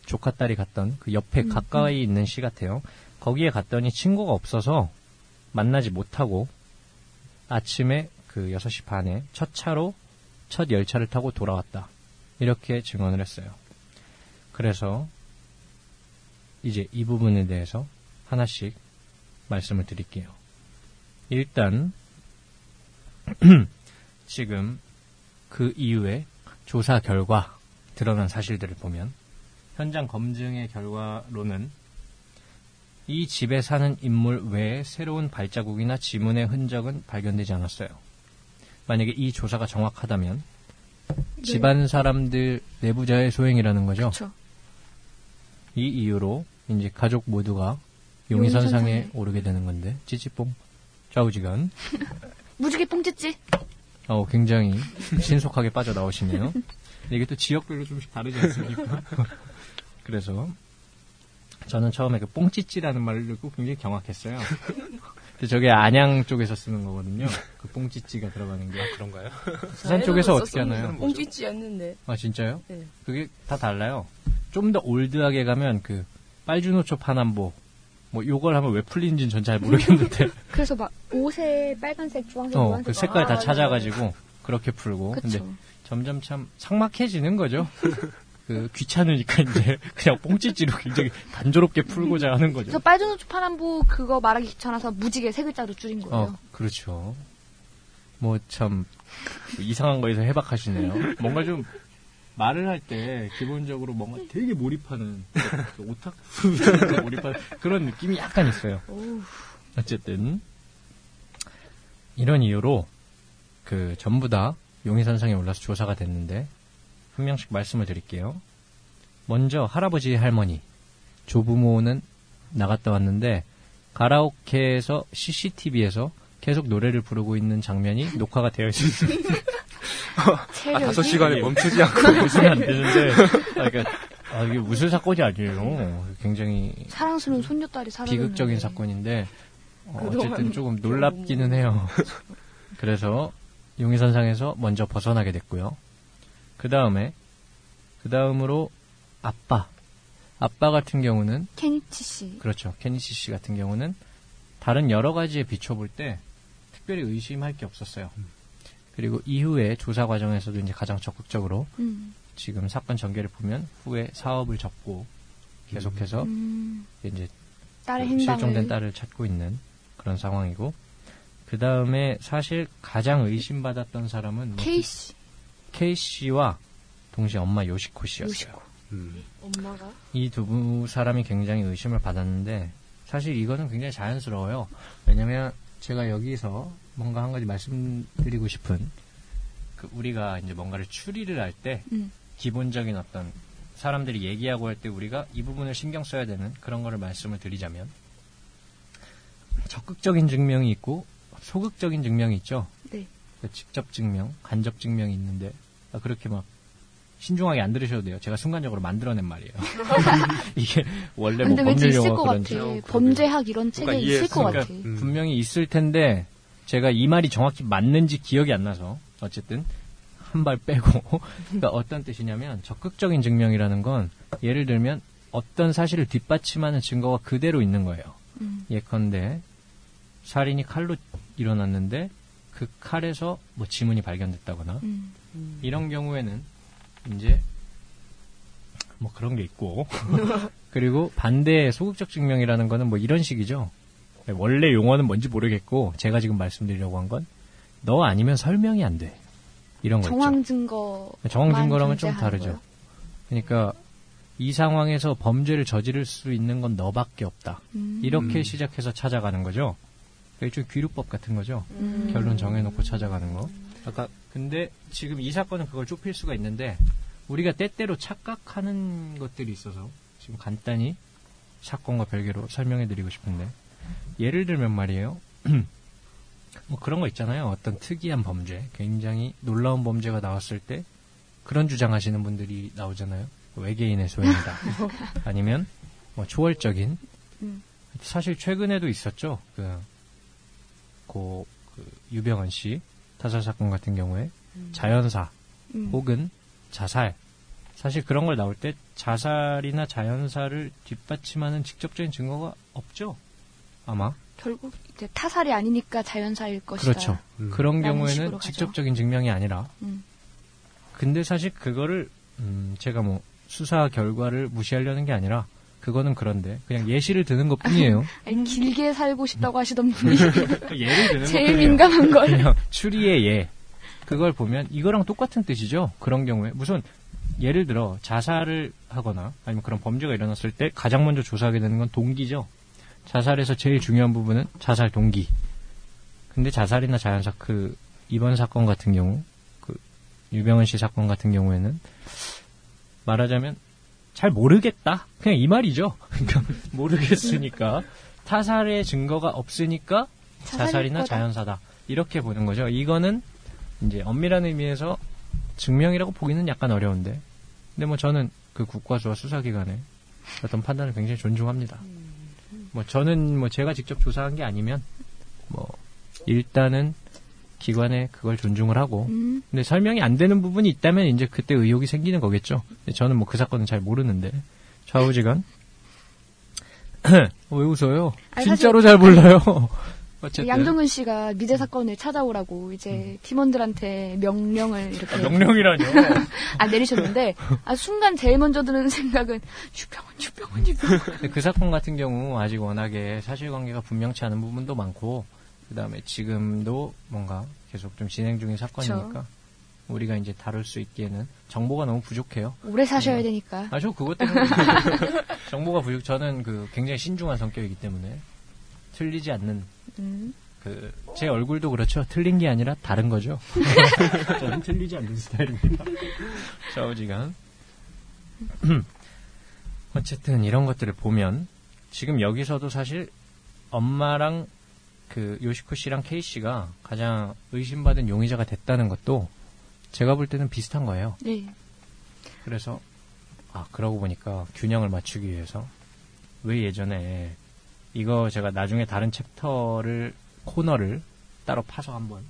조카 딸이 갔던 그 옆에 음, 가까이 있는 시 같아요. 거기에 갔더니 친구가 없어서 만나지 못하고 아침에 그 6시 반에 첫 차로 첫 열차를 타고 돌아왔다. 이렇게 증언을 했어요. 그래서 이제 이 부분에 대해서 하나씩 말씀을 드릴게요. 일단 [clears throat] 지금 그 이후에 조사 결과 드러난 사실들을 보면 현장 검증의 결과로는 이 집에 사는 인물 외에 새로운 발자국이나 지문의 흔적은 발견되지 않았어요. 만약에 이 조사가 정확하다면 집안 사람들 내부자의 소행이라는 거죠. 그렇죠. 이 이유로 이제 가족 모두가 용의선상에 용의선상에. 오르게 되는 건데 찌찌뽕 좌우지간 [laughs] 무지개 뽕찌찌. 어, 굉장히 신속하게 빠져나오시네요. 근데 이게 또 지역별로 좀씩 다르지 않습니까? [laughs] 그래서 저는 처음에 그 뽕찌찌라는 말을 듣고 굉장히 경악했어요. 근데 저게 안양 쪽에서 쓰는 거거든요. 그 뽕찌찌가 들어가는 게. 그런가요? 부산 쪽에서 어떻게 하나요? 뽕찌찌 않는데. 아, 진짜요? 네. 그게 다 달라요. 좀 더 올드하게 가면 그 빨주노초 파남보 뭐 요걸 하면 왜 풀린지는 전 잘 모르겠는데 [laughs] 그래서 막 옷에 빨간색, 주황색, 어, 노란색. 그 색깔 다 아, 찾아가지고 그렇게 풀고 근데 그렇죠. 점점 참 삭막해지는 거죠. [laughs] 그 귀찮으니까 이제 [laughs] 그냥 뽕찌찌로 굉장히 단조롭게 풀고자 하는 거죠. 그래서 빨주노초 파남보 그거 말하기 귀찮아서 무지개 세 글자로 줄인 거예요. 어, 그렇죠. 뭐 참 이상한 거에서 해박하시네요. 뭔가 좀 말을 할 때 기본적으로 뭔가 되게 몰입하는 그 오타쿠 [laughs] 몰입하는 그런 느낌이 약간 있어요. 어쨌든 이런 이유로 그 전부 다 용의선상에 올라서 조사가 됐는데 한 명씩 말씀을 드릴게요. 먼저 할아버지 할머니 조부모는 나갔다 왔는데 가라오케에서 CCTV에서 계속 노래를 부르고 있는 장면이 녹화가 되어 있습니다. [laughs] 아, 체력이 다섯 시간에 멈추지 않고. [laughs] 보시면 안 되는데, 아, 그러니까 아, 이게 무슨 사건이 아니에요. 굉장히 사랑스러운 손녀딸이 사라졌는데. 비극적인 사건인데 어, 어쨌든 조금 놀랍기는 해요. [laughs] 그래서 용의선상에서 먼저 벗어나게 됐고요. 그 다음에 그 다음으로 아빠 아빠 같은 경우는 케니치 씨. 그렇죠 케니시 씨 같은 경우는 다른 여러 가지에 비춰볼 때 특별히 의심할 게 없었어요. 그리고 이후에 조사 과정에서도 이제 가장 적극적으로 음. 지금 사건 전개를 보면 후에 사업을 접고 계속해서 음. 이제 딸의 그. 실종된 딸을 찾고 있는 그런 상황이고 그 다음에 사실 가장 의심받았던 사람은 뭐 케이 씨. K 씨와 동시에 엄마 요시코 씨였어요. 요시코. 음. 엄마가 이 두 사람이 굉장히 의심을 받았는데 사실 이거는 굉장히 자연스러워요. 왜냐면 제가 여기서 뭔가 한 가지 말씀드리고 싶은 그 우리가 이제 뭔가를 추리를 할때 음. 기본적인 어떤 사람들이 얘기하고 할 때 우리가 이 부분을 신경 써야 되는 그런 거를 말씀을 드리자면 적극적인 증명이 있고 소극적인 증명이 있죠. 네. 그 직접 증명, 간접 증명이 있는데 아, 그렇게 막 신중하게 안 들으셔도 돼요. 제가 순간적으로 만들어낸 말이에요. [laughs] [laughs] 이게 원래 뭐 법률 용어 것 그런지. 범죄학 이런 책에 뭔가 있을 것 이해했으니까. 같아. 음. 분명히 있을 텐데 제가 이 말이 정확히 맞는지 기억이 안 나서 어쨌든 한 발 빼고 [laughs] 그러니까 어떤 뜻이냐면 적극적인 증명이라는 건 예를 들면 어떤 사실을 뒷받침하는 증거가 그대로 있는 거예요. 음. 예컨대 살인이 칼로 일어났는데 그 칼에서 뭐 지문이 발견됐다거나 음. 이런 경우에는 이제 뭐 그런 게 있고 [laughs] 그리고 반대의 소극적 증명이라는 거는 뭐 이런 식이죠. 원래 용어는 뭔지 모르겠고 제가 지금 말씀드리려고 한 건 너 아니면 설명이 안 돼. 이런 거 정황 증거. 있죠. 정황 증거랑은 좀 다르죠. 그러니까 이 상황에서 범죄를 저지를 수 있는 건 너밖에 없다. 음. 이렇게 음. 시작해서 찾아가는 거죠. 일종 귀루법 같은 거죠. 음. 결론 정해놓고 찾아가는 거. 아까 근데 지금 이 사건은 그걸 좁힐 수가 있는데 우리가 때때로 착각하는 것들이 있어서 지금 간단히 사건과 별개로 설명해 드리고 싶은데 예를 들면 말이에요. [clears throat] 뭐 그런 거 있잖아요. 어떤 특이한 범죄, 굉장히 놀라운 범죄가 나왔을 때 그런 주장하시는 분들이 나오잖아요. 외계인의 소행이다. [laughs] 아니면 뭐 초월적인 음. 사실 최근에도 있었죠. 그, 고, 그 유병헌 씨 타살 사건 같은 경우에 자연사 음. 혹은 자살 사실 그런 걸 나올 때 자살이나 자연사를 뒷받침하는 직접적인 증거가 없죠. 아마 결국 이제 타살이 아니니까 자연사일 것이다. 그렇죠. 음. 그런 경우에는. 직접적인 증명이 아니라 음. 근데 사실 그거를 음, 제가 뭐 수사 결과를 무시하려는 게 아니라 그거는 그런데 그냥 예시를 드는 것 뿐이에요. [laughs] 길게 살고 싶다고 하시던 분이 [laughs] 예를 드는 제일 것뿐이에요. 민감한 걸. 그냥 추리의 예. 그걸 보면 이거랑 똑같은 뜻이죠. 그런 경우에 무슨 예를 들어 자살을 하거나 아니면 그런 범죄가 일어났을 때 가장 먼저 조사하게 되는 건 동기죠. 자살에서 제일 중요한 부분은 자살 동기. 근데 자살이나 자연사 그 이번 사건 같은 경우 그 유병헌 씨 사건 같은 경우에는 말하자면 잘 모르겠다. 그냥 이 말이죠. [laughs] 그러니까 모르겠으니까 타살의 증거가 없으니까 자살이나. 자연사다. 이렇게 보는 거죠. 이거는 이제 엄밀한 의미에서 증명이라고 보기는 약간 어려운데. 근데 뭐 저는 그 국과수와 수사기관의 어떤 판단을 굉장히 존중합니다. 뭐 저는 뭐 제가 직접 조사한 게 아니면 뭐 일단은 기관에 그걸 존중을 하고 음. 근데 설명이 안 되는 부분이 있다면 이제 그때 의혹이 생기는 거겠죠. 근데 저는 뭐 그 사건은 잘 모르는데 좌우지간 [clears throat] 왜 웃어요? 아니, 진짜로 잘 몰라요. [laughs] 어쨌든 양정근 씨가 미제 사건을 찾아오라고 이제 팀원들한테 명령을 이렇게 아, 명령이라뇨. [laughs] 아, 내리셨는데 아, 순간 제일 먼저 드는 생각은 유병헌 유병헌 근데 그 사건 같은 경우 아직 워낙에 사실관계가 분명치 않은 부분도 많고 그 다음에 지금도 뭔가 계속 좀 진행 중인 사건이니까 우리가 이제 다룰 수 있기에는 정보가 너무 부족해요. 오래 사셔야 되니까 아, 저 그것 때문에 [laughs] 정보가 부족. 저는 그 굉장히 신중한 성격이기 때문에 틀리지 않는 음. 그 제 얼굴도 그렇죠. 틀린 게 아니라 다른 거죠. 저는 틀리지 않는 스타일입니다. [laughs] 좌우지간. [clears throat] 어쨌든 이런 것들을 보면 지금 여기서도 사실 엄마랑 그 요시코 씨랑 케이 씨가 가장 의심받은 용의자가 됐다는 것도 제가 볼 때는 비슷한 거예요. 네 그래서 아, 그러고 보니까 균형을 맞추기 위해서 왜 예전에 이거 제가 나중에 다른 챕터를 코너를 따로 파서 한번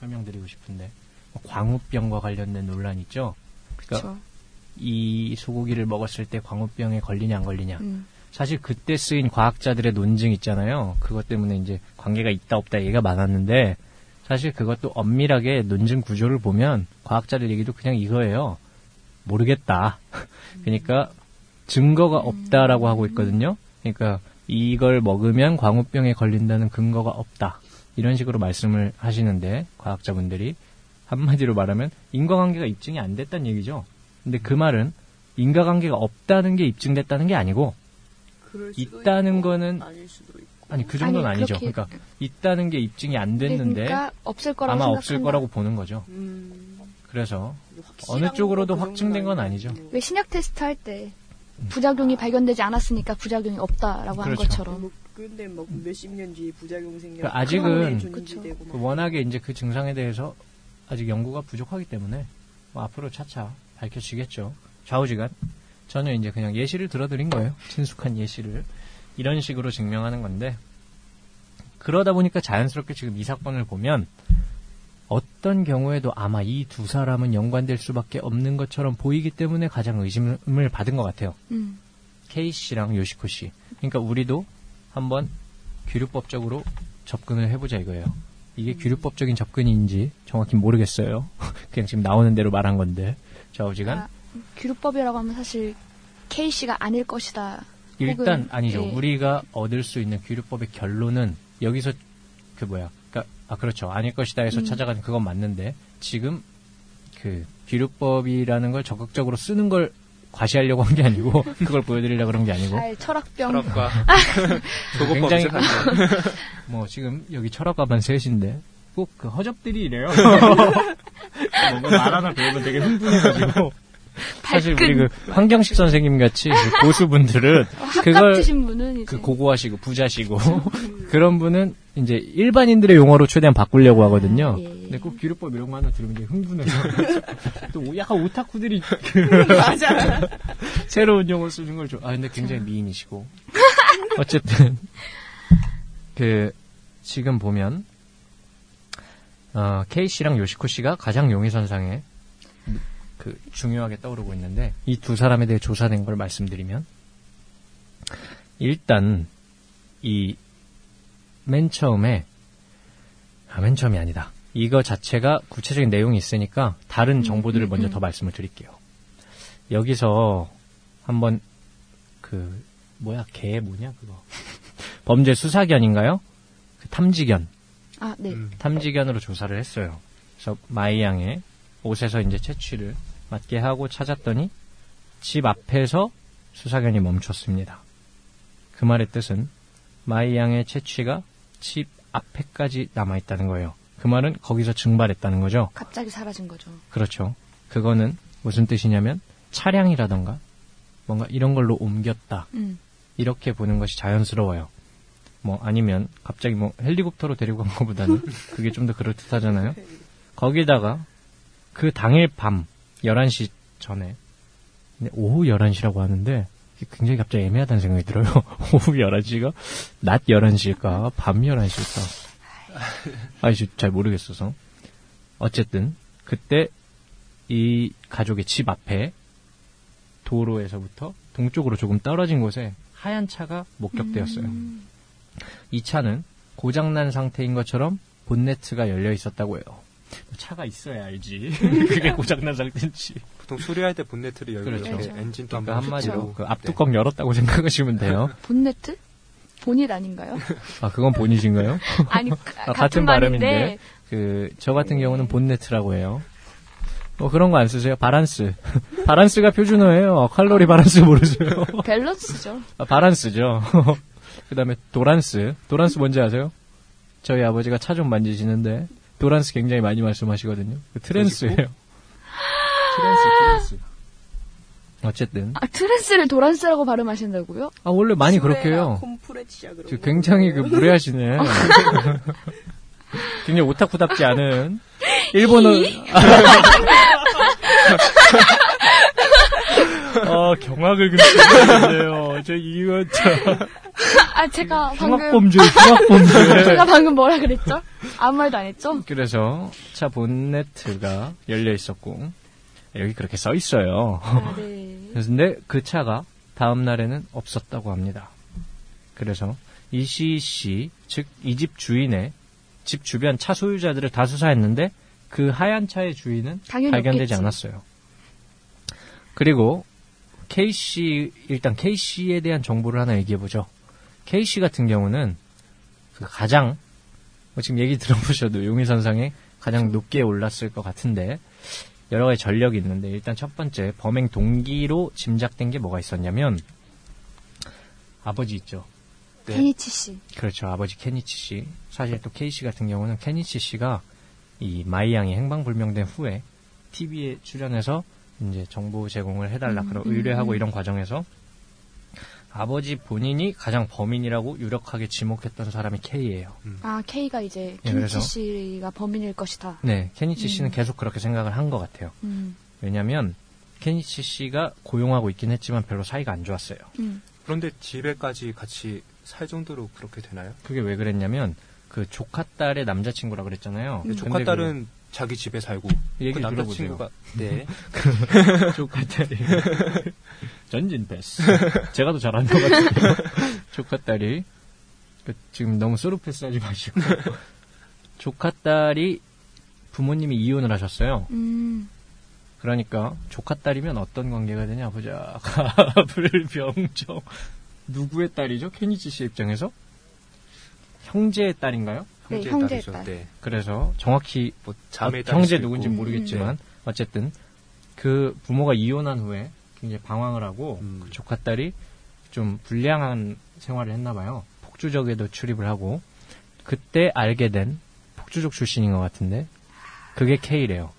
설명드리고 싶은데 뭐 광우병과 관련된 논란 있죠. 그러니까 그쵸. 이 소고기를 먹었을 때 광우병에 걸리냐 안 걸리냐. 음. 사실 그때 쓰인 과학자들의 논증 있잖아요. 그것 때문에 이제 관계가 있다 없다 얘기가 많았는데 사실 그것도 엄밀하게 논증 구조를 보면 과학자들 얘기도 그냥 이거예요. 모르겠다. [laughs] 그러니까 증거가 없다라고 하고 있거든요. 그러니까 이걸 먹으면 광우병에 걸린다는 근거가 없다. 이런 식으로 말씀을 하시는데 과학자분들이 한마디로 말하면 인과관계가 입증이 안 됐다는 얘기죠. 근데 그 말은 인과관계가 없다는 게 입증됐다는 게 아니고 그럴 수도 있다는 있고, 거는 아닐 수도 있고. 아니 그 정도는 아니, 아니죠. 그렇게- 그러니까 있다는 게 입증이 안 됐는데 그러니까 없을 거라고 아마 생각한다. 없을 거라고 보는 거죠. 음, 그래서 어느 쪽으로도 거그 확증된 건 아니죠. 뭐. 왜 신약 테스트 할 때 부작용이 발견되지 않았으니까 부작용이 없다라고 한 그렇죠. 것처럼 뭐, 근데 막 몇십 년 뒤에 부작용 생겨. 그 아직은 그 막. 워낙에 이제 그 증상에 대해서 아직 연구가 부족하기 때문에 뭐 앞으로 차차 밝혀지겠죠. 좌우지간 저는 이제 그냥 예시를 들어드린 거예요. 친숙한 예시를 이런 식으로 증명하는 건데 그러다 보니까 자연스럽게 지금 이 사건을 보면 어떤 경우에도 아마 이 두 사람은 연관될 수밖에 없는 것처럼 보이기 때문에 가장 의심을 받은 것 같아요. 음. 케이 씨랑 요시코 씨. 그러니까 우리도 한번 규류법적으로 접근을 해보자 이거예요. 이게 음. 규류법적인 접근인지 정확히 모르겠어요. [laughs] 그냥 지금 나오는 대로 말한 건데 좌우지간. 아, 규류법이라고 하면 사실 케이 씨가 아닐 것이다. 일단 아니죠. 예. 우리가 얻을 수 있는 규류법의 결론은 여기서 그 뭐야 그러니까 아 그렇죠. 아닐 것이다에서 음. 찾아가는 그건 맞는데 지금 그 규律법이라는 걸 적극적으로 쓰는 걸 과시하려고 한 게 아니고 [laughs] 그걸 보여드리려고 그런 게 아니고 잘 철학병. 철학과 [laughs] 굉장히 조고법 생각해요. 뭐 지금 여기 철학가반 셋인데 꼭 그 허접들이 이래요. 뭔가 말 하나 배우면 되게 흥분해가지고 사실 우리 그 황경식 선생님 같이 그 [laughs] 고수분들은 그걸 분은 이제 그 고고하시고 부자시고 그런 분은 이제 일반인들의 용어로 최대한 바꾸려고 하거든요. 예. 근데 꼭 규律법 이런 거 하나 들으면 되게 흥분해서 [laughs] 또 약간 오타쿠들이 [laughs] 맞아. [laughs] 새로운 용어 쓰는 걸 좋아. 아 근데 굉장히 미인이시고 어쨌든 그 지금 보면 어, 케이 씨랑 요시코 씨가 가장 용의선상에 그 중요하게 떠오르고 있는데 이 두 사람에 대해 조사된 걸 말씀드리면 일단 이 맨 처음에 아, 맨 처음이 아니다. 이거 자체가 구체적인 내용이 있으니까 다른 정보들을 먼저 더 말씀을 드릴게요. 여기서 한번 그 뭐야 개 뭐냐 그거 [laughs] 범죄 수사견인가요? 그 탐지견 아, 네. 음. 탐지견으로 조사를 했어요. 그래서 마이 양의 옷에서 이제 체취를 맡게 하고 찾았더니 집 앞에서 수사견이 멈췄습니다. 그 말의 뜻은 마이 양의 체취가 집 앞에까지 남아있다는 거예요. 그 말은 거기서 증발했다는 거죠. 갑자기 사라진 거죠. 그렇죠. 그거는 무슨 뜻이냐면 차량이라던가 뭔가 이런 걸로 옮겼다. 음. 이렇게 보는 것이 자연스러워요. 뭐 아니면 갑자기 뭐 헬리콥터로 데리고 간 것보다는 [laughs] 그게 좀 더 그럴듯하잖아요. 거기다가 그 당일 밤 11시 전에 오후 11시라고 하는데 굉장히 갑자기 애매하다는 생각이 들어요. [laughs] 오후 11시가 낮 11시일까 밤 11시일까 아니 저잘 모르겠어서 어쨌든 그때 이 가족의 집 앞에 도로에서부터 동쪽으로 조금 떨어진 곳에 하얀 차가 목격되었어요. 음. 이 차는 고장난 상태인 것처럼 본네트가 열려 있었다고 해요. 차가 있어야 알지. [laughs] 그게 고장난 상태인지. 보통 수리할 때 본네트를 열고 그렇죠. 그렇죠. 엔진도 그러니까 한마디로. 그 앞뚜껑 열었다고 생각하시면 돼요. [laughs] 본네트? 보닛 아닌가요? [laughs] 아, 그건 보닛인가요? 아니, 가- 아, 같은, 발음인데. 그, 저 같은 경우는 본네트라고 해요. 뭐 그런 거 안 쓰세요? 바란스. 바란스가 표준어예요. 칼로리 바란스 모르세요? 밸런스죠. 아, 바란스죠. 그 다음에 도란스. 도란스 뭔지 아세요? 저희 아버지가 차 좀 만지시는데, 도란스 굉장히 많이 말씀하시거든요. 그 트랜스예요. [laughs] 트랜스, 트랜스. 어쨌든. 아, 트랜스를 도란스라고 발음하신다고요? 아, 원래 많이 그렇게 해요. 저. 굉장히 그 무례하시네. [laughs] [laughs] 굉장히 오타쿠답지 않은 일본어. 아, 경악을 근데요. 저 이거 저 아, 제가 방금, 흉악범죄, 흉악범죄. [laughs] 제가 방금 뭐라 그랬죠? 아무 말도 안 했죠? 그래서 차 본네트가 열려 있었고 여기 그렇게 써 있어요. 아, 네. 그런데 그 차가 다음 날에는 없었다고 합니다. 그래서 이시 씨, 즉 이 집 주인의 집 주변 차 소유자들을 다 수사했는데 그 하얀 차의 주인은 발견되지 없겠지. 않았어요. 그리고 K 씨 일단 K 씨에 대한 정보를 하나 얘기해 보죠. K 씨 같은 경우는 그 가장 뭐 지금 얘기 들어보셔도 용의선상에 가장 높게 올랐을 것 같은데 여러 가지 전력이 있는데 일단 첫 번째 범행 동기로 짐작된 게 뭐가 있었냐면 아버지 있죠. 네. 케니치 씨. 그렇죠. 아버지 케니치 씨. 사실 또 케이 씨 같은 경우는 케니치 씨가 이 마이 양이 행방불명된 후에 TV에 출연해서 이제 정보 제공을 해달라 음, 그런 음, 의뢰하고 음. 이런 과정에서 아버지 본인이 가장 범인이라고 유력하게 지목했던 사람이 K예요. 아, K가 이제 네, 케니치 씨가 범인일 것이다. 네, 케니치 씨는 음. 계속 그렇게 생각을 한 것 같아요. 음, 왜냐하면 케니치 씨가 고용하고 있긴 했지만 별로 사이가 안 좋았어요. 음. 그런데 집에까지 같이 살 정도로 그렇게 되나요? 그게 왜 그랬냐면 그 조카 딸의 남자친구라 그랬잖아요. 근데 근데 조카 그 딸은 자기 집에 살고 얘기 그. 남자친구가 [laughs] 네 조카 딸이 [laughs] 전진 패스. 제가 더 잘하는 것 같은데요. 조카 딸이 그 지금 너무 스루 패스하지 마시고 [laughs] 조카 딸이 부모님이 이혼을 하셨어요. 음, 그러니까 조카 딸이면 어떤 관계가 되냐 보자. 불병정 누구의 딸이죠? 케니치 씨 입장에서 형제의 딸인가요? 네, 형제의 형제의 딸이죠. 딸. 네. 그래서 정확히 뭐 어, 자매 형제 누군지 음, 모르겠지만 어쨌든 그 부모가 이혼한 후에 굉장히 방황을 하고 음. 그 조카 딸이 좀 불량한 생활을 했나 봐요. 폭주족에도 출입을 하고 그때 알게 된 폭주족 출신인 것 같은데 그게 K래요.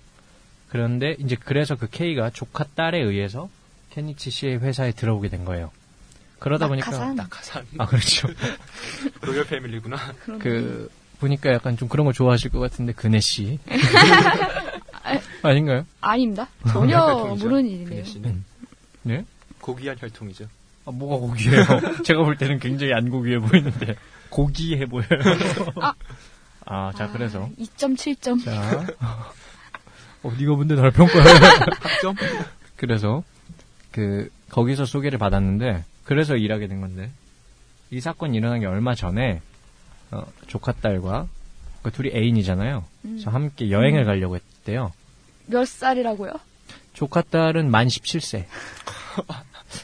그런데 이제 그래서 그 K가 조카 딸에 의해서 케니치 씨의 회사에 들어오게 된 거예요. 그러다 보니까 낙하산. 낙하산 아 그렇죠. [laughs] 로열 패밀리구나. 그 보니까 약간 좀 그런 거 좋아하실 것 같은데 그네 씨 [laughs] 아닌가요? 아닙니다. 전혀 혈통이죠. 모르는 그네 일이네요. 씨는 네? 고귀한 혈통이죠. 아, 뭐가 고기예요? [laughs] 제가 볼 때는 굉장히 안 고기해 보이는데 고기해 보여요. 아, 자 그래서 2.7점. 자 어, 네가 뭔데 날 평가해? 학점? 그래서 그 거기서 소개를 받았는데 그래서 일하게 된 건데 이 사건 이 일어난 게 얼마 전에 어, 조카 딸과 그 둘이 애인이잖아요. 음. 그래서 함께 여행을 가려고 했대요. 몇 살이라고요? 조카 딸은 만 17세.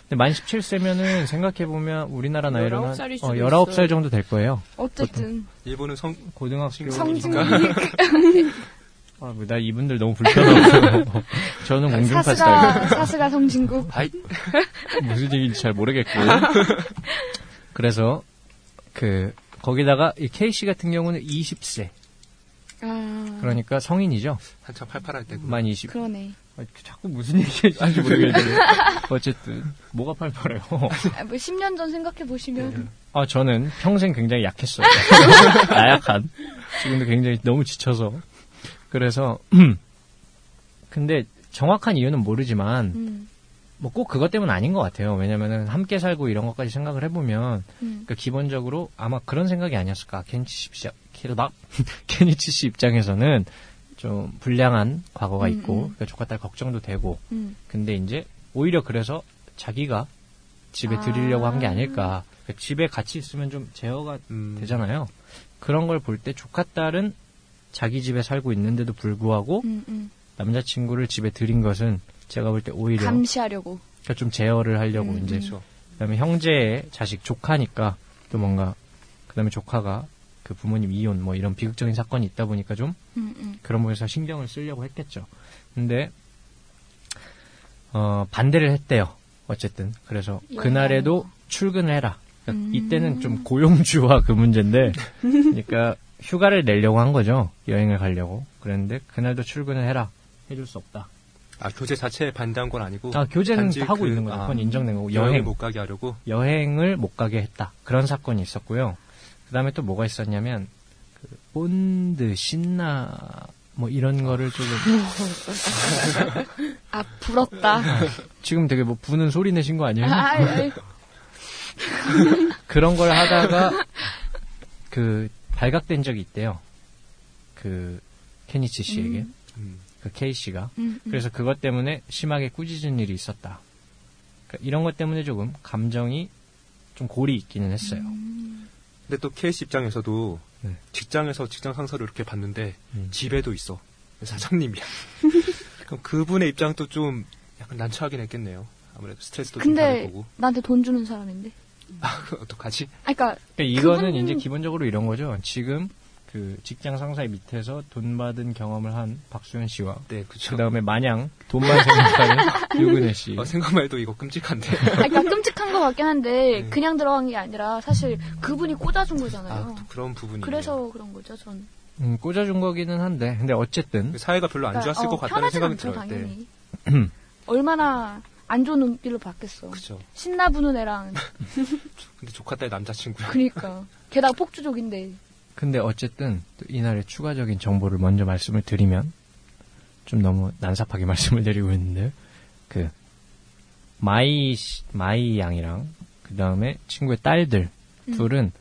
근데 만 17세면은 생각해보면 우리나라 나이로는 19살일 수도 어, 19살 있어요. 정도 될 거예요. 어쨌든 일본은 성 고등학교. 성징 [laughs] 아, 뭐나 이분들 너무 불편하고. [laughs] 저는 공중파 스타일. 사스가 사스가 성진국. 아이 [laughs] 무슨 얘기인지 잘 모르겠고. 그래서, 그, 거기다가 이 K씨 같은 경우는 20세. 아, 그러니까 성인이죠. 한참 팔팔할 때고. 만 20. 그러네. 아, 자꾸 무슨 얘기인지 모르겠는데. 어쨌든, 뭐가 팔팔해요. 아, 뭐 10년 전 생각해 보시면 아, 저는 평생 굉장히 약했어요. [laughs] 나약한. 지금도 굉장히 너무 지쳐서. 그래서, [clears throat] 근데 정확한 이유는 모르지만, 음, 뭐 꼭 그것 때문은 아닌 것 같아요. 왜냐면은 함께 살고 이런 것까지 생각을 해보면, 음. 그러니까 기본적으로 아마 그런 생각이 아니었을까. 케니치 씨, 키르박? [laughs] 케니치 씨 입장에서는 좀 불량한 과거가 음, 있고, 음. 그러니까 조카 딸 걱정도 되고, 음. 근데 이제 오히려 그래서 자기가 집에 들이려고 한게 아. 아닐까. 그러니까 집에 같이 있으면 좀 제어가 음. 되잖아요. 그런 걸 볼 때 조카 딸은 자기 집에 살고 있는데도 불구하고 음, 음. 남자친구를 집에 들인 것은 제가 볼 때 오히려 감시하려고. 그러니까 좀 제어를 하려고 음, 이제 음. 그다음에 형제의 자식 조카니까 또 뭔가 그다음에 조카가 그 부모님 이혼 뭐 이런 비극적인 사건이 있다 보니까 좀 음, 음. 그런 부분에서 신경을 쓰려고 했겠죠. 근데 어 반대를 했대요. 어쨌든 그래서 그날에도 출근을 해라. 그러니까 음. 이때는 좀 고용주와 그 문제인데 그러니까 휴가를 내려고 한 거죠. 여행을 가려고. 그랬는데 그날도 출근을 해라. 해줄 수 없다. 아 교재 자체에 반대한 건 아니고. 아 교제는 단지 하고 그- 있는 거죠. 아, 그건 인정된 거고 여행 여행 못 가게 하려고. 여행을 못 가게 했다. 그런 사건이 있었고요. 그 다음에 또 뭐가 있었냐면, 그 본드 신나 뭐 이런 거를 조금 [laughs] 아 부럽다. 지금 되게 뭐 부는 소리 내신 거 아니에요? 아, [laughs] 그런 걸 하다가 그 발각된 적이 있대요. 그 케니치 씨에게 음. 그 케이 씨가 음, 음. 그래서 그것 때문에 심하게 꾸짖은 일이 있었다. 그러니까 이런 것 때문에 조금 감정이 좀 골이 있기는 했어요. 근데 또 케이스 입장에서도 네. 직장에서 직장 상사를 이렇게 봤는데 음. 집에도 있어 사장님이야. [laughs] 그럼 그분의 입장도 좀 약간 난처하긴 했겠네요. 아무래도 스트레스도 좀 받을 근데 거고. 나한테 돈 주는 사람인데. 아, 그 어떡하지? 아, 그러니까 그러니까 이거는 그분- 이제 기본적으로 이런 거죠. 지금 그 직장 상사의 밑에서 돈 받은 경험을 한 박수현 씨와 네, 그쵸. 그 다음에 마냥 돈만 생각하는 [laughs] 유근혜 씨. 어, 생각만 해도 이거 끔찍한데. [laughs] 아, 그러니까 끔찍한 것 같긴 한데 네. 그냥 들어간 게 아니라 사실 그분이 꽂아준 아, 거잖아요. 또 그런 부분이. 그래서 그런 거죠, 전. 음, 꽂아준 거기는 한데, 근데 어쨌든 사회가 별로 안 좋았을 것 같다는 편하진 생각이 들어요. 네. 당연히. [clears throat] 얼마나 안 좋은 눈길로 봤겠어. 그쵸. 신나 부는 애랑 [laughs] 근데 조카 딸 남자친구야. 그니까 게다가 폭주족인데 근데 어쨌든 또 이날의 추가적인 정보를 먼저 말씀을 드리면 좀 너무 난삽하게 [laughs] 말씀을 드리고 있는데 그 마이 씨- 마이 양이랑 그 다음에 친구의 딸들 음. 둘은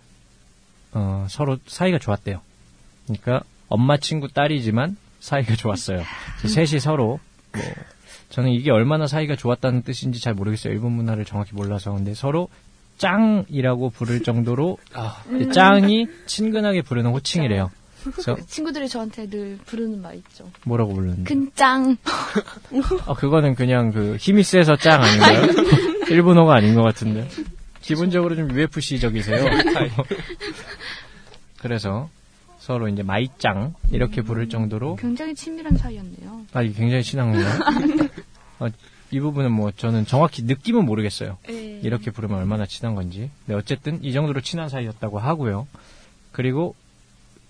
어, 서로 사이가 좋았대요. 그러니까 엄마 친구 딸이지만 사이가 좋았어요. 그래서 셋이 서로 뭐 저는 이게 얼마나 사이가 좋았다는 뜻인지 잘 모르겠어요. 일본 문화를 정확히 몰라서 근데 서로 짱이라고 부를 [laughs] 정도로 아, 이 짱이 친근하게 부르는 호칭이래요. 그래서 친구들이 저한테 늘 부르는 말 있죠. 뭐라고 부르는데? 근짱. [laughs] 아, 그거는 그냥 그 힘이 세서 짱 아닌가요? [laughs] 일본어가 아닌 것 같은데. 기본적으로 좀 UFC적이세요. 그래서 서로 이제 마이짱 이렇게 부를 정도로 굉장히 친밀한 사이였네요. 아 이게 굉장히 친한 건가요? 아, 이 부분은 뭐 저는 정확히 느낌은 모르겠어요. 예. 이렇게 부르면 얼마나 친한 건지. 네, 어쨌든 이 정도로 친한 사이였다고 하고요. 그리고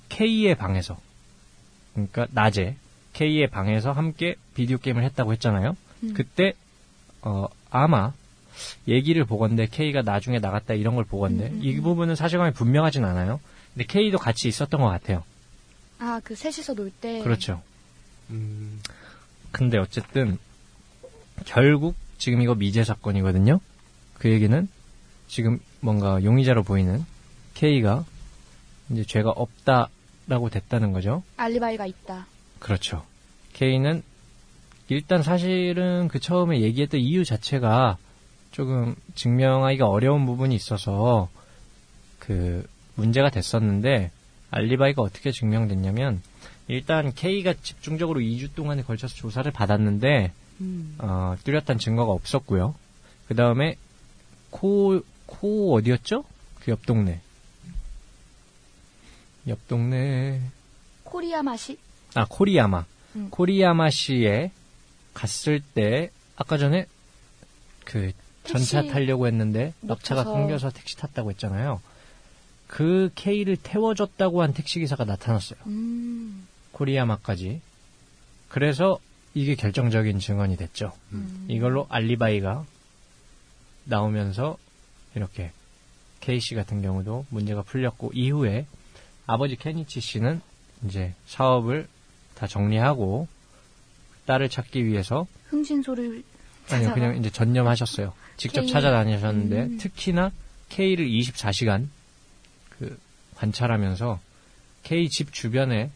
K의 방에서, 그러니까 낮에 K의 방에서 함께 비디오 게임을 했다고 했잖아요. 음. 그때 어 아마 얘기를 보건데 K가 나중에 나갔다 이런 걸 보건데 음, 음, 이 음. 부분은 사실관계 분명하진 않아요. 근데 K도 같이 있었던 것 같아요. 아, 그 셋이서 놀 때. 그렇죠. 음, 근데 어쨌든 결국 지금 이거 미제 사건이거든요. 그 얘기는 지금 뭔가 용의자로 보이는 K가 이제 죄가 없다라고 됐다는 거죠. 알리바이가 있다. 그렇죠. K는 일단 사실은 그 처음에 얘기했던 이유 자체가 조금 증명하기가 어려운 부분이 있어서 그 문제가 됐었는데 알리바이가 어떻게 증명됐냐면 일단 K가 집중적으로 2주 동안에 걸쳐서 조사를 받았는데 음. 어, 뚜렷한 증거가 없었고요. 그 다음에 코, 코 어디였죠? 그 옆 동네. 옆 동네. 코리아 맛이? 아, 코리야마. 음. 코리야마시에 갔을 때, 아까 전에 그 전차 타려고 했는데, 놓쳐서. 끊겨서 택시 탔다고 했잖아요. 그 K를 태워줬다고 한 택시기사가 나타났어요. 음. 코리야마까지. 그래서 이게 결정적인 증언이 됐죠. 음. 이걸로 알리바이가 나오면서 이렇게 K씨 같은 경우도 문제가 풀렸고 이후에 아버지 케니치 씨는 이제 사업을 다 정리하고 딸을 찾기 위해서 흥신소를 아니요. 그냥 이제 전념하셨어요. 직접 K. 찾아다니셨는데 음. 특히나 K를 24시간 그 관찰하면서 K 집 주변에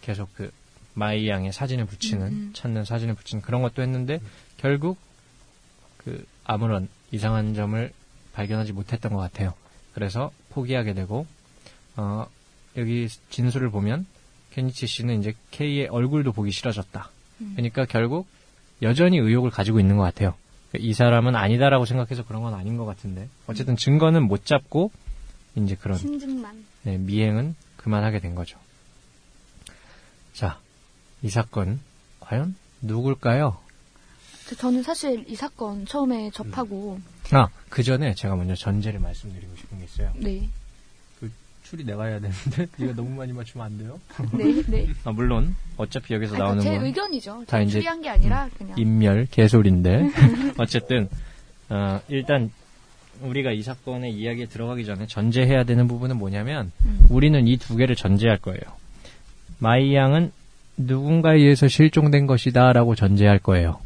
계속 그 마이 양의 사진을 붙이는 음, 음. 찾는 사진을 붙이는 그런 것도 했는데 결국 그 아무런 이상한 점을 발견하지 못했던 것 같아요. 그래서 포기하게 되고 어 여기 진술을 보면 케니치 씨는 이제 K의 얼굴도 보기 싫어졌다. 음. 그러니까 결국 여전히 의혹을 가지고 있는 것 같아요. 이 사람은 아니다라고 생각해서 그런 건 아닌 것 같은데 어쨌든 증거는 못 잡고 이제 그런. 네, 미행은 그만하게 된 거죠. 자, 이 사건 과연 누굴까요? 저- 저는 사실 이 사건 처음에 접하고 아, 그 전에 제가 먼저 전제를 말씀드리고 싶은 게 있어요. 네, 추리 내가 해야 되는데 [laughs] 네가 너무 많이 맞추면 안 돼요? 네, 네. 아, 물론 어차피 여기서 아니, 나오는 제 건 의견이죠. 다 이제 추리한 게 아니라 그냥 인멸 개소리인데 [laughs] 어쨌든 어, 일단 우리가 이 사건의 이야기에 들어가기 전에 전제해야 되는 부분은 뭐냐면 음. 우리는 이 두 개를 전제할 거예요. 마이 양은 누군가에 의해서 실종된 것이다라고 전제할 거예요.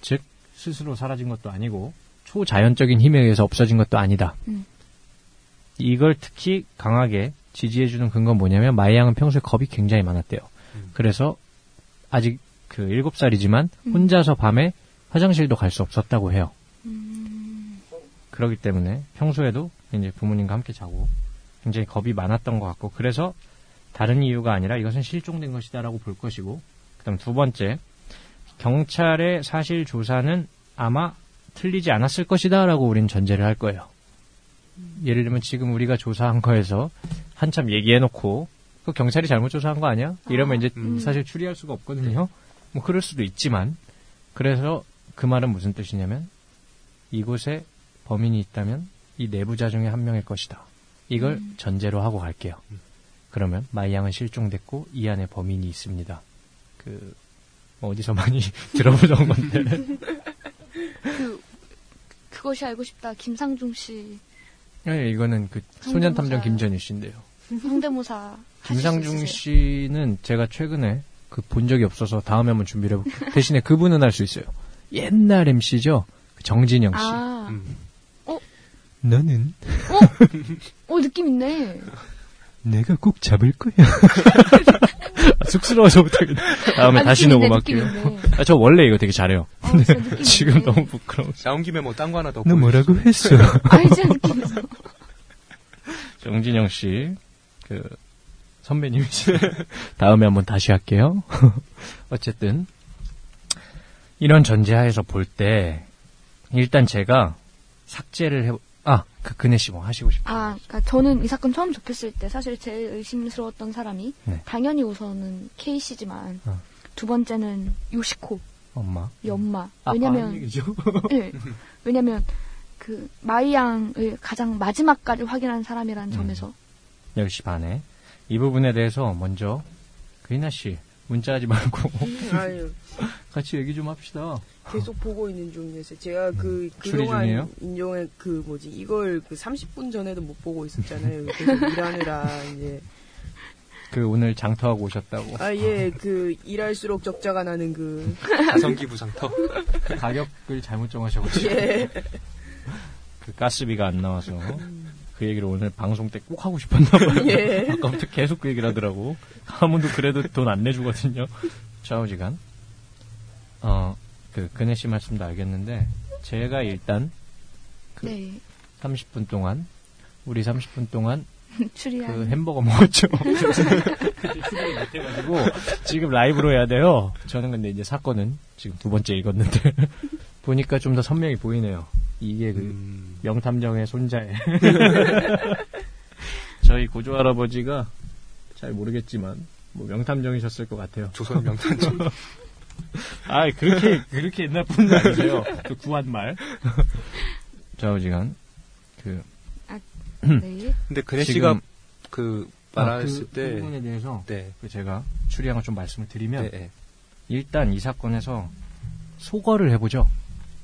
즉 스스로 사라진 것도 아니고 초자연적인 힘에 의해서 없어진 것도 아니다. 음. 이걸 특히 강하게 지지해주는 근거는 뭐냐면 마이 양은 평소에 겁이 굉장히 많았대요. 음. 그래서 아직 그 7살이지만 음. 혼자서 밤에 화장실도 갈 수 없었다고 해요. 음, 그렇기 때문에 평소에도 이제 부모님과 함께 자고 굉장히 겁이 많았던 것 같고 그래서 다른 이유가 아니라 이것은 실종된 것이다라고 볼 것이고 그다음 두 번째 경찰의 사실 조사는 아마 틀리지 않았을 것이다라고 우린 전제를 할 거예요. 예를 들면 지금 우리가 조사한 거에서 한참 얘기해놓고 그 경찰이 잘못 조사한 거 아니야? 이러면 이제 음. 사실 추리할 수가 없거든요. 뭐 그럴 수도 있지만 그래서 그 말은 무슨 뜻이냐면 이곳에 범인이 있다면 이 내부자 중에 한 명일 것이다. 이걸 음. 전제로 하고 갈게요. 음. 그러면 마이 양은 실종됐고 이 안에 범인이 있습니다. 그 어디서 많이 [laughs] 들어보던 건데 그 그것이 알고 싶다. 김상중 씨 네, 이거는 그 소년 탐정 김전일 씨인데요. 성대모사. 김상중? 씨는 제가 최근에 그 본 적이 없어서 다음에 한번 준비를 해볼게요. [laughs] 대신에 그분은 할 수 있어요. 옛날 MC죠. 그 정진영 씨. 아, 음. 너는 어 느낌 있네. 내가 꼭 잡을 거야. [laughs] 쑥스러워서 못하겠네. 다음에 아, 다시 녹음할게요. 아, 저 원래 이거 되게 잘해요. 느낌 지금. 너무 부끄러워. 나온 김에 뭐 딴 거 하나 더. 너 뭐라고 했어? [laughs] 있어. [laughs] 정진영 씨, 그, 선배님이시 다음에 한번 다시 할게요. 어쨌든, 이런 전제하에서 볼 때, 일단 제가 삭제를 해, 아, 그, 그네 씨뭐 하시고 싶어요. 아, 그러니까 저는 이 사건 처음 접했을 때 사실 제일 의심스러웠던 사람이 네. 당연히 우선은 K 씨지만 어. 두 번째는 요시코 엄마. 이 엄마. 아빠 왜냐면? [laughs] 예. 왜냐면 그 마이 양을 가장 마지막까지 확인한 사람이라는 음. 점에서 10시 반에. 이 부분에 대해서 먼저, 그이나 씨, 문자하지 말고, 아유, [laughs] 같이 얘기 좀 합시다. 계속 보고 있는 중이었어요. 제가 그, 추리 중이에요? 그동안 인종의 그 뭐지, 이걸 그 30분 전에도 못 보고 있었잖아요. 계속 [laughs] 일하느라, 이제. 그 오늘 장터하고 오셨다고. 아, 예, 그, 일할수록 적자가 나는 그, 가성기 부상터. [laughs] 가격을 잘못 정하셔가지고. 예. 그 가스비가 안 나와서 그 얘기를 오늘 방송 때 꼭 하고 싶었나 봐요. 예. 아까부터 계속 그 얘기를 하더라고. 아무도 그래도 돈 안 내주거든요. 좌우지간. 어, 그, 그네 씨 말씀도 알겠는데, 제가 일단 그 네 30분 동안, 우리 30분 동안 [laughs] 추리한 그 햄버거 먹었죠. [laughs] 못해가지고, 지금 라이브로 해야 돼요. 저는 근데 이제 사건은 지금 두 번째 읽었는데, [laughs] 보니까 좀 더 선명히 보이네요. 이게 그, 음. 명탐정의 손자에 저희 고조 할아버지가 잘 모르겠지만 뭐 명탐정이셨을 것 같아요. 조선 명탄정. 아 그렇게 그렇게 옛날 분은 아니세요. 그 구한 말. 좌우지간 그 네. 근데 그네 지금- 씨가 그 말했을 아, 그 때. 부분에 대해서 네. 그 제가 추리한 걸좀 말씀을 드리면 네, 네. 일단 이 사건에서 소거를 해보죠.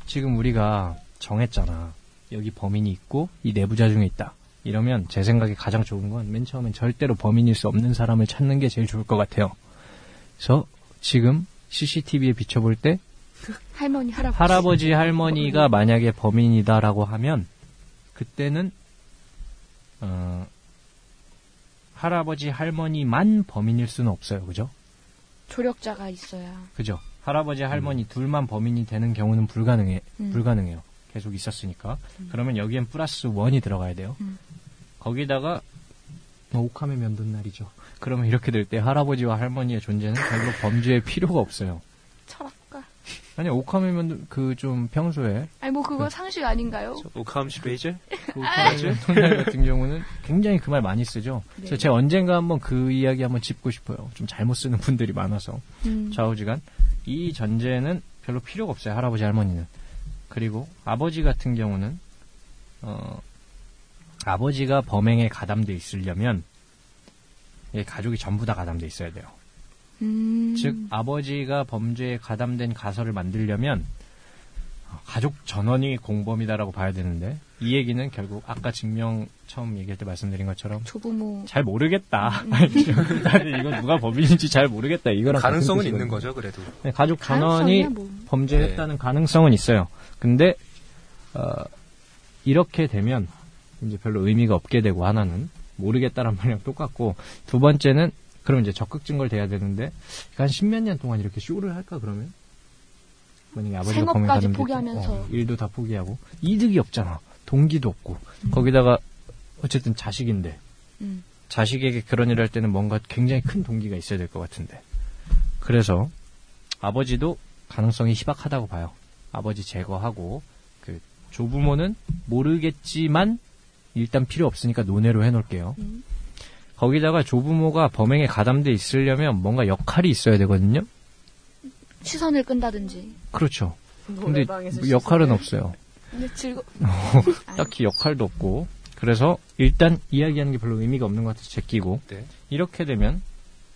지금 우리가 정했잖아. 여기 범인이 있고 이 내부자 중에 있다. 이러면 제 생각에 가장 좋은 건 맨 처음엔 절대로 범인일 수 없는 사람을 찾는 게 제일 좋을 것 같아요. 그래서 지금 CCTV에 비춰볼 때 할머니 할아버지 할아버지 할머니가 만약에 범인이다라고 하면 그때는 어, 할아버지 할머니만 범인일 수는 없어요. 그죠? 조력자가 있어야 그죠? 할아버지 할머니 둘만 범인이 되는 경우는 불가능해 음. 불가능해요. 계속 있었으니까. 그러면 여기엔 플러스 원이 들어가야 돼요. 음. 거기다가 뭐 옥함의 면도날이죠 그러면 이렇게 될 때 할아버지와 할머니의 존재는 별로 범죄에 필요가 없어요. 철학가 아니 면도 그좀 평소에 아니 뭐 그거 상식 아닌가요? 시베이제? 그 옥함의 손날 같은 경우는 굉장히 그 말 많이 쓰죠. 그래서 네. 제가 언젠가 한번 그 이야기 한번 짚고 싶어요. 좀 잘못 쓰는 분들이 많아서. 음. 좌우지간 이 전제는 별로 필요가 없어요 할아버지 할머니는 그리고 아버지 같은 경우는 어 아버지가 범행에 가담돼 있으려면 이 가족이 전부 다 가담돼 있어야 돼요 음. 즉 아버지가 범죄에 가담된 가설을 만들려면 어, 가족 전원이 공범이다라고 봐야 되는데 이 얘기는 결국 아까 증명 처음 얘기할 때 말씀드린 것처럼 조부모 잘 모르겠다. [laughs] 나는 이건 누가 범인인지 잘 모르겠다. 이거랑 가능성은 있는. 거죠, 그래도. 네, 가족 전원이 뭐. 범죄했다는 가능성은 있어요. 근데 어, 이렇게 되면 이제 별로 의미가 없게 되고 하나는 모르겠다란 [laughs] 말이랑 똑같고 두 번째는 그럼 이제 적극 증거를 대야 되는데 한 십몇 년 동안 이렇게 쇼를 할까 그러면 만약에 아버지가 생업까지 포기하면서. 어, 일도 다 포기하고 이득이 없잖아. 동기도 없고 음. 거기다가 어쨌든 자식인데 음. 자식에게 그런 일을 할 때는 뭔가 굉장히 큰 동기가 있어야 될 것 같은데. 그래서 아버지도 가능성이 희박하다고 봐요. 아버지 제거하고 그 조부모는 모르겠지만 일단 필요 없으니까 논외로 해놓을게요. 음. 거기다가 조부모가 범행에 가담돼 있으려면 뭔가 역할이 있어야 되거든요. 시선을 끈다든지. 그렇죠. 근데 노래방에서 역할은 시선을- 없어요. 근데 즐거. [laughs] 딱히 역할도 없고 그래서 일단 이야기하는 게 별로 의미가 없는 것 같아서 제끼고 네. 이렇게 되면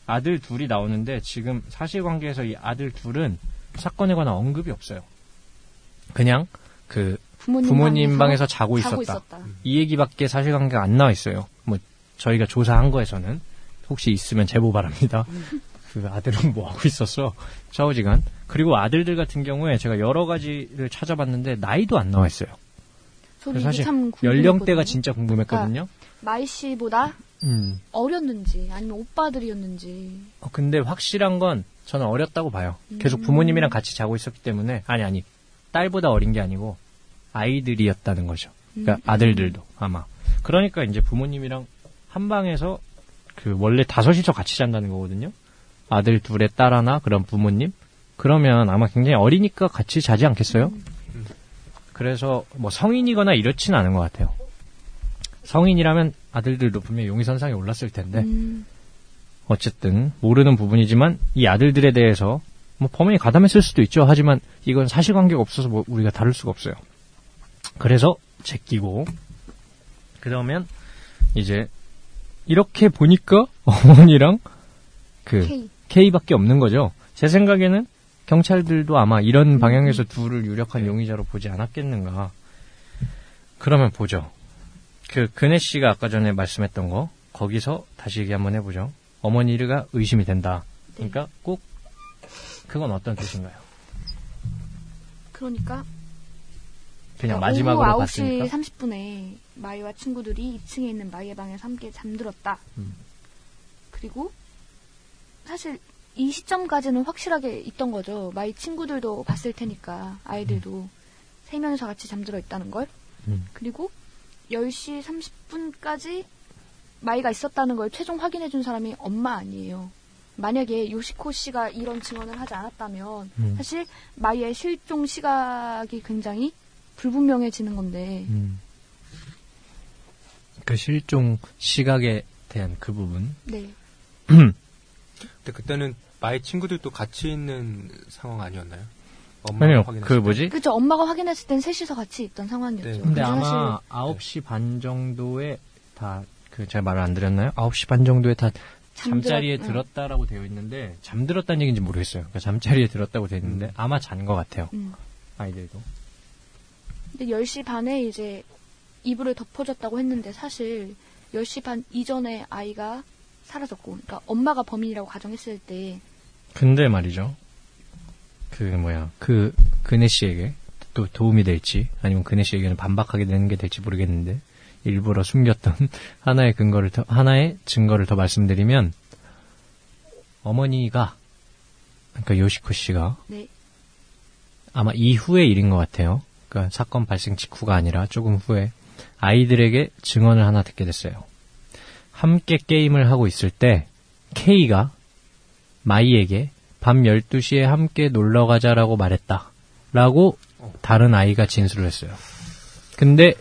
아들 둘이 나오는데 지금 사실관계에서 이 아들 둘은 사건에 관한 언급이 없어요. 그냥 그 부모님, 부모님 방에서 자고 있었다. 있었다. 이 얘기밖에 사실관계가 안 나와 있어요. 뭐 저희가 조사한 거에서는 혹시 있으면 제보 바랍니다. [laughs] 그 아들은 뭐 하고 있었어? 좌우지간. 그리고 아들들 같은 경우에 제가 여러 가지를 찾아봤는데 나이도 안 나와 있어요. 저도 사실 참 연령대가 궁금했거든요. 진짜 궁금했거든요. 마이 씨보다 음. 어렸는지 아니면 오빠들이었는지. 어, 근데 확실한 건 저는 어렸다고 봐요. 계속 음. 부모님이랑 같이 자고 있었기 때문에 아니 아니 딸보다 어린 게 아니고 아이들이었다는 거죠. 그러니까 음. 아들들도 아마. 그러니까 이제 부모님이랑 한 방에서 그 원래 다섯이서 같이 잔다는 거거든요. 아들 둘의 딸 하나 그런 부모님. 그러면 아마 굉장히 어리니까 같이 자지 않겠어요? 음. 그래서 뭐 성인이거나 이렇지는 않은 것 같아요. 성인이라면 아들들도 분명히 용의선상에 올랐을 텐데 음. 어쨌든 모르는 부분이지만 이 아들들에 대해서 뭐 범인이 가담했을 수도 있죠. 하지만 이건 사실관계가 없어서 뭐 우리가 다룰 수가 없어요. 그래서 제끼고 그러면 이제 이렇게 보니까 [laughs] 어머니랑 그 K. K밖에 없는 거죠. 제 생각에는 경찰들도 아마 이런 방향에서 둘을 유력한 용의자로 보지 않았겠는가. 그러면 보죠. 그 근혜 씨가 아까 전에 말씀했던 거 거기서 다시 얘기 한번 해보죠. 어머니가 의심이 된다. 그러니까 꼭 그건 어떤 뜻인가요? 그러니까 그냥 그러니까 마지막으로 오후 봤으니까. 9시 30분에 마이와 친구들이 2층에 있는 마이의 방에서 함께 잠들었다. 음. 그리고 사실 이 시점까지는 확실하게 있던 거죠. 마이 친구들도 봤을 테니까 아이들도 세 명이서 같이 잠들어 있다는 걸. 음. 그리고 10시 30분까지 마이가 있었다는 걸 최종 확인해 준 사람이 엄마 아니에요. 만약에 요시코 씨가 이런 증언을 하지 않았다면 음. 사실 마이의 실종 시각이 굉장히 불분명해지는 건데 음. 그 실종 시각에 대한 그 부분. 네 [clears throat] 근데 그때는 마의 친구들도 같이 있는 상황 아니었나요? 엄마가 아니요, 확인했을 그 때? 뭐지? 그죠 엄마가 확인했을 땐 셋이서 같이 있던 상황이었죠. 네. 근데 사실 아마 9시 반 정도에 다, 그, 제가 말을 안 드렸나요? 9시 반 정도에 다 잠자리에 응. 들었다라고 되어 있는데, 잠들었다는 얘기인지 모르겠어요. 그러니까 잠자리에 들었다고 되어 있는데, 아마 잔 것 같아요. 음. 아이들도. 근데 10시 반에 이제 이불을 덮어줬다고 했는데 사실 10시 반 이전에 아이가 사라졌고 그러니까 엄마가 범인이라고 가정했을 때 근데 말이죠. 그, 뭐야, 그, 그네 씨에게 또 도움이 될지, 아니면 그네 씨에게는 반박하게 되는 게 될지 모르겠는데, 일부러 숨겼던 [laughs] 하나의 근거를 더, 하나의 증거를 더 말씀드리면, 어머니가, 그러니까 요시코 씨가 네. 아마 이후의 일인 것 같아요. 그러니까 사건 발생 직후가 아니라 조금 후에 아이들에게 증언을 하나 듣게 됐어요. 함께 게임을 하고 있을 때 K가 마이에게 밤 12시에 함께 놀러 가자라고 말했다. 라고 다른 아이가 진술을 했어요. 근데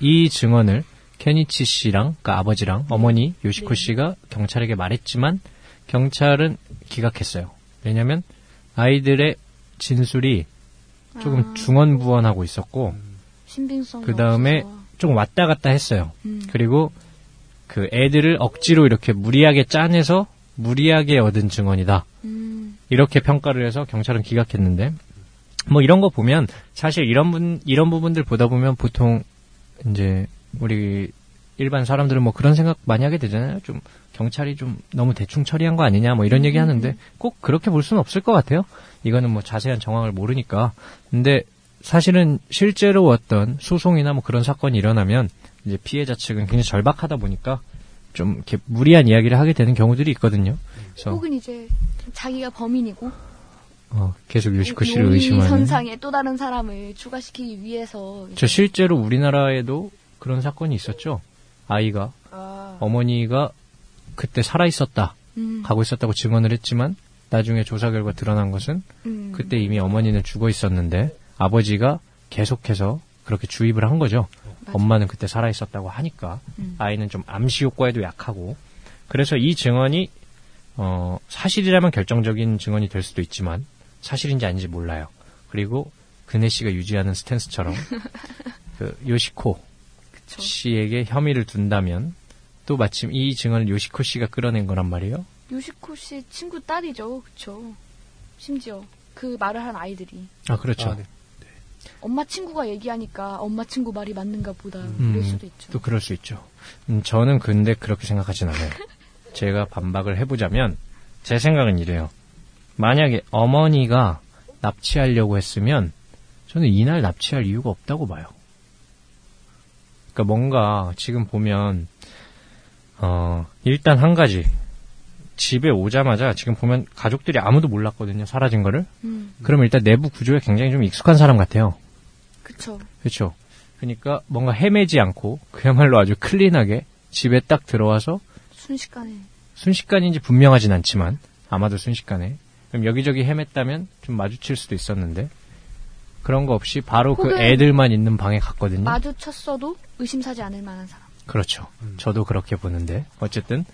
이 증언을 케니치 씨랑, 그러니까 아버지랑 어머니 요시코 네. 씨가 경찰에게 말했지만 경찰은 기각했어요. 왜냐면 아이들의 진술이 조금 아, 중언부언하고 있었고 신빙성 그 다음에 조금 왔다 갔다 했어요. 음. 그리고 그 애들을 억지로 이렇게 무리하게 짜내서 무리하게 얻은 증언이다. 음, 이렇게 평가를 해서 경찰은 기각했는데 뭐 이런 거 보면 사실 이런 분 이런 부분들 보다 보면 보통 이제 우리 일반 사람들은 뭐 그런 생각 많이 하게 되잖아요. 좀 경찰이 좀 너무 대충 처리한 거 아니냐 뭐 이런 얘기 하는데 꼭 그렇게 볼 수는 없을 것 같아요. 이거는 뭐 자세한 정황을 모르니까. 근데 사실은 실제로 어떤 소송이나 뭐 그런 사건이 일어나면 이제 피해자 측은 굉장히 절박하다 보니까 좀 이렇게 무리한 이야기를 하게 되는 경우들이 있거든요. 그래서 혹은 이제 자기가 범인이고 어, 계속 요시코 씨를 용의 의심하는. 선상에 또 다른 사람을 추가시키기 위해서 저 실제로 우리나라에도 그런 사건이 있었죠. 아이가 아, 어머니가 그때 살아 있었다, 음, 가고 있었다고 증언을 했지만 나중에 조사 결과 드러난 것은 음, 그때 이미 어머니는 죽어 있었는데 아버지가 계속해서 그렇게 주입을 한 거죠. 맞아. 엄마는 그때 살아 있었다고 하니까 음. 아이는 좀 암시 효과에도 약하고 그래서 이 증언이 어, 사실이라면 결정적인 증언이 될 수도 있지만 사실인지 아닌지 몰라요. 그리고 그네 씨가 유지하는 스탠스처럼 [laughs] 그 요시코 그쵸. 씨에게 혐의를 둔다면 또 마침 이 증언을 요시코 씨가 끌어낸 거란 말이에요. 요시코 씨 친구 딸이죠, 그쵸? 심지어 그 말을 한 아이들이 아 그렇죠. 아, 네. 엄마 친구가 얘기하니까 엄마 친구 말이 맞는가 보다 음, 그럴 수도 있죠. 또 그럴 수 있죠. 음, 저는 근데 그렇게 생각하진 않아요. [laughs] 제가 반박을 해보자면 제 생각은 이래요. 만약에 어머니가 납치하려고 했으면 저는 이날 납치할 이유가 없다고 봐요. 그러니까 뭔가 지금 보면 어 일단 한 가지 집에 오자마자 지금 보면 가족들이 아무도 몰랐거든요 사라진 거를 음, 그러면 일단 내부 구조에 굉장히 좀 익숙한 사람 같아요 그쵸. 그렇죠. 그러니까 뭔가 헤매지 않고 그야말로 아주 클린하게 집에 딱 들어와서 순식간에 순식간인지 분명하진 않지만 아마도 순식간에 그럼 여기저기 헤맸다면 좀 마주칠 수도 있었는데 그런 거 없이 바로 그 애들만 있는 방에 갔거든요. 마주쳤어도 의심사지 않을 만한 사람. 그렇죠. 저도 그렇게 보는데 어쨌든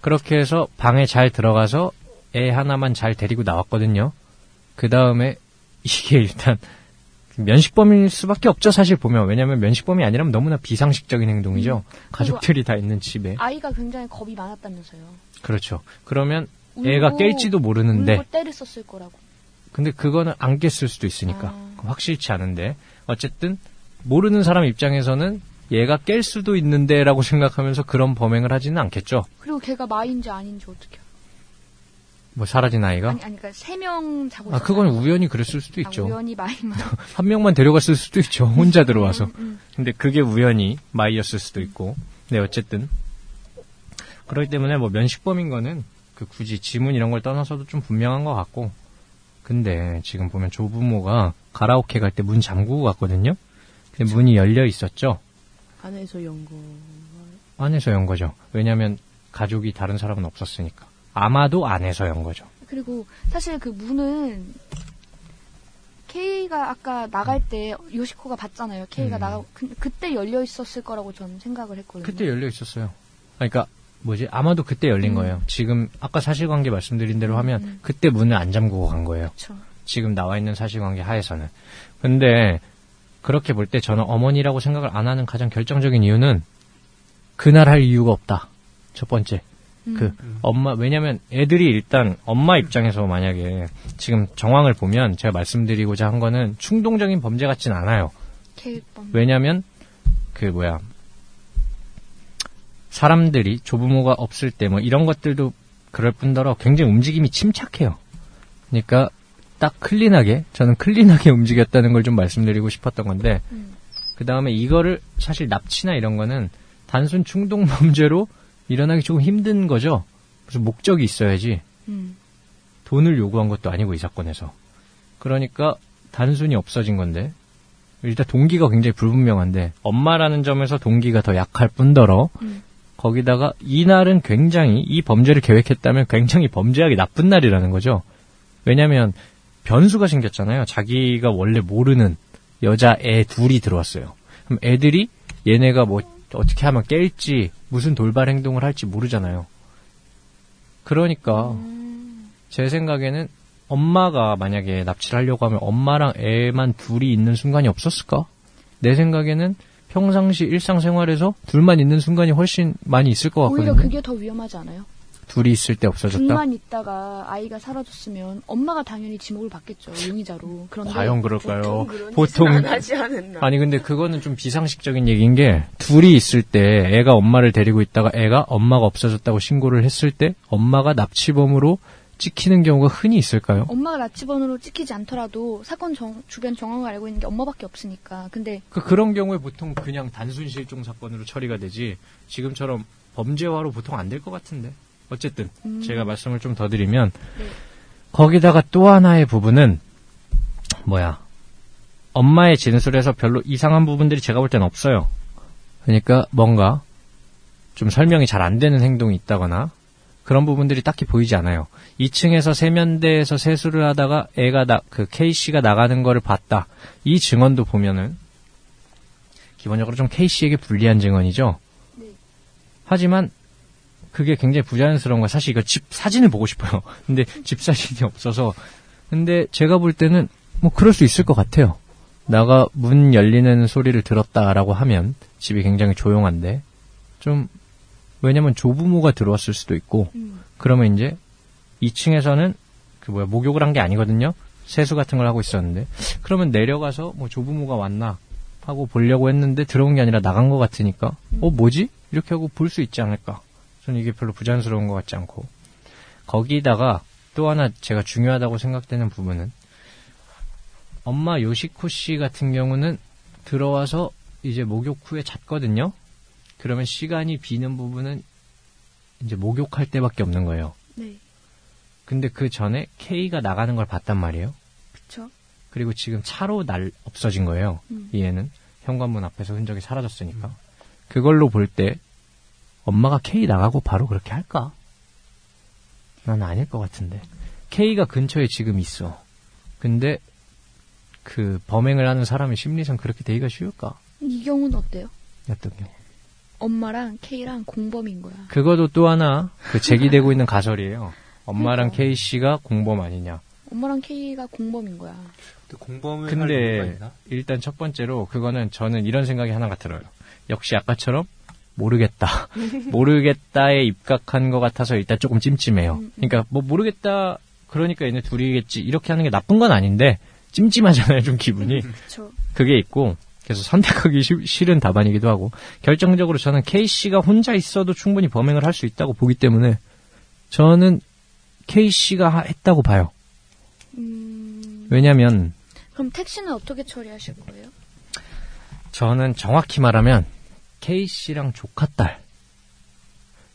그렇게 해서 방에 잘 들어가서 애 하나만 잘 데리고 나왔거든요. 그 다음에 이게 일단 면식범일 수밖에 없죠 사실 보면 왜냐하면 면식범이 아니라면 너무나 비상식적인 행동이죠. 가족들이 다 있는 집에 아이가 굉장히 겁이 많았다면서요. 그렇죠. 그러면 울고, 애가 깰지도 모르는데 울고 때를 썼을 거라고. 근데 그거는 안 깼을 수도 있으니까 아. 확실치 않은데 어쨌든 모르는 사람 입장에서는 얘가 깰 수도 있는데라고 생각하면서 그런 범행을 하지는 않겠죠. 그리고 걔가 마인지 아닌지 어떻게? 뭐 사라진 아이가 아니, 아니, 그러니까 세명 자고 아 그건. 우연히 그랬을 수도 아, 있죠. 우연히 마인만. [laughs] 한 명만 데려갔을 수도 있죠. 혼자 들어와서. 음, 음. 근데 그게 우연히 마이였을 수도 있고. 네 어쨌든 그렇기 때문에 뭐 면식범인 거는 그 굳이 지문 이런 걸 떠나서도 좀 분명한 것 같고. 근데 지금 보면 조부모가 가라오케 갈 때 문 잠그고 갔거든요. 근데 문이 열려 있었죠. 안에서 연거. 안에서 연 거죠. 왜냐하면 가족이 다른 사람은 없었으니까. 아마도 안에서 연 거죠. 그리고 사실 그 문은 K가 아까 나갈 때 요시코가 봤잖아요. K가 음. 나가 그, 그때 열려 있었을 거라고 저는 생각을 했거든요. 그때 열려 있었어요. 그러니까 뭐지? 아마도 그때 열린 음. 거예요. 지금 아까 사실관계 말씀드린 대로 하면 음. 그때 문을 안 잠그고 간 거예요. 그쵸. 지금 나와 있는 사실관계 하에서는. 근데 그렇게 볼 때 저는 어머니라고 생각을 안 하는 가장 결정적인 이유는 그날 할 이유가 없다. 첫 번째. 음. 그 엄마 왜냐면 애들이 일단 엄마 입장에서 만약에 지금 정황을 보면 제가 말씀드리고자 한 거는 충동적인 범죄 같진 않아요. K범. 왜냐면 그 뭐야 사람들이 조부모가 없을 때 뭐 이런 것들도 그럴 뿐더러 굉장히 움직임이 침착해요. 그러니까 딱 클린하게 저는 클린하게 [laughs] 움직였다는 걸 좀 말씀드리고 싶었던 건데 음. 그 다음에 이거를 사실 납치나 이런 거는 단순 충동 범죄로 일어나기 조금 힘든 거죠. 무슨 목적이 있어야지 음. 돈을 요구한 것도 아니고 이 사건에서 그러니까 단순히 없어진 건데 일단 동기가 굉장히 불분명한데 엄마라는 점에서 동기가 더 약할 뿐더러 음. 거기다가 이 날은 굉장히 이 범죄를 계획했다면 굉장히 범죄하기 나쁜 날이라는 거죠. 왜냐하면 변수가 생겼잖아요. 자기가 원래 모르는 여자 애 둘이 들어왔어요. 그럼 애들이 얘네가 뭐 어떻게 하면 깰지 무슨 돌발 행동을 할지 모르잖아요. 그러니까 음. 제 생각에는 엄마가 만약에 납치를 하려고 하면 엄마랑 애만 둘이 있는 순간이 없었을까? 내 생각에는 평상시 일상생활에서 둘만 있는 순간이 훨씬 많이 있을 것 오히려 같거든요. 그게 더 위험하지 않아요? 둘이 있을 때 없어졌다? 둘만 있다가 아이가 사라졌으면 엄마가 당연히 지목을 받겠죠. 용의자로. 그런데 과연 그럴까요? 보통 보통 하지 않았나. 아니 근데 그거는 좀 비상식적인 얘기인 게 둘이 있을 때 애가 엄마를 데리고 있다가 애가 엄마가 없어졌다고 신고를 했을 때 엄마가 납치범으로 찍히는 경우가 흔히 있을까요? 엄마가 납치범으로 찍히지 않더라도 사건 정- 주변 정황을 알고 있는 게 엄마밖에 없으니까. 근데 그 그런 경우에 보통 그냥 단순 실종 사건으로 처리가 되지 지금처럼 범죄화로 보통 안 될 것 같은데 어쨌든 음. 제가 말씀을 좀 더 드리면 네. 거기다가 또 하나의 부분은 뭐야 엄마의 진술에서 별로 이상한 부분들이 제가 볼 땐 없어요. 그러니까 뭔가 좀 설명이 잘 안 되는 행동이 있다거나 그런 부분들이 딱히 보이지 않아요. 2층에서 세면대에서 세수를 하다가 애가 나, 그 K 씨가 나가는 거를 봤다. 이 증언도 보면은 기본적으로 좀 K 씨에게 불리한 증언이죠. 네. 하지만 그게 굉장히 부자연스러운 거야. 사실 이거 집 사진을 보고 싶어요. [laughs] 근데 집 사진이 없어서. 근데 제가 볼 때는 뭐 그럴 수 있을 것 같아요. 나가 문 열리는 소리를 들었다라고 하면 집이 굉장히 조용한데 좀 왜냐면 조부모가 들어왔을 수도 있고 음. 그러면 이제 2층에서는 그 뭐야 목욕을 한 게 아니거든요. 세수 같은 걸 하고 있었는데 그러면 내려가서 뭐 조부모가 왔나 하고 보려고 했는데 들어온 게 아니라 나간 것 같으니까 어 뭐지 이렇게 하고 볼 수 있지 않을까? 저는 이게 별로 부자연스러운 것 같지 않고 거기다가 또 하나 제가 중요하다고 생각되는 부분은 엄마 요시코 씨 같은 경우는 들어와서 이제 목욕 후에 잤거든요. 그러면 시간이 비는 부분은 이제 목욕할 때밖에 없는 거예요. 네. 근데 그 전에 K가 나가는 걸 봤단 말이에요. 그쵸. 그리고 지금 차로 날 없어진 거예요. 음. 이 애는 현관문 앞에서 흔적이 사라졌으니까. 그걸로 볼 때 엄마가 K 나가고 바로 그렇게 할까? 난 아닐 것 같은데. K가 근처에 지금 있어. 근데 그 범행을 하는 사람의 심리상 그렇게 되기가 쉬울까? 이 경우는 어때요? 어떤 경우? 엄마랑 K랑 공범인 거야. 그것도 또 하나 그 제기되고 있는 가설이에요. 엄마랑 그러니까. K 씨가 공범 아니냐. 엄마랑 K가 공범인 거야. 근데 공범을 근데? 일단 첫 번째로 그거는 저는 이런 생각이 하나가 들어요. 역시 아까처럼 모르겠다. [laughs] 모르겠다에 입각한 것 같아서 일단 조금 찜찜해요. 음, 음. 그러니까 뭐 모르겠다. 그러니까 얘네 둘이겠지. 이렇게 하는 게 나쁜 건 아닌데 찜찜하잖아요. 좀 기분이. 그쵸. 그게 있고 그래서 선택하기 쉬- 싫은 답안이기도 하고 결정적으로 저는 K 씨가 혼자 있어도 충분히 범행을 할 수 있다고 보기 때문에 저는 K 씨가 했다고 봐요. 음, 왜냐하면 그럼 택시는 어떻게 처리하실 거예요? 저는 정확히 말하면 K 씨랑 조카 딸.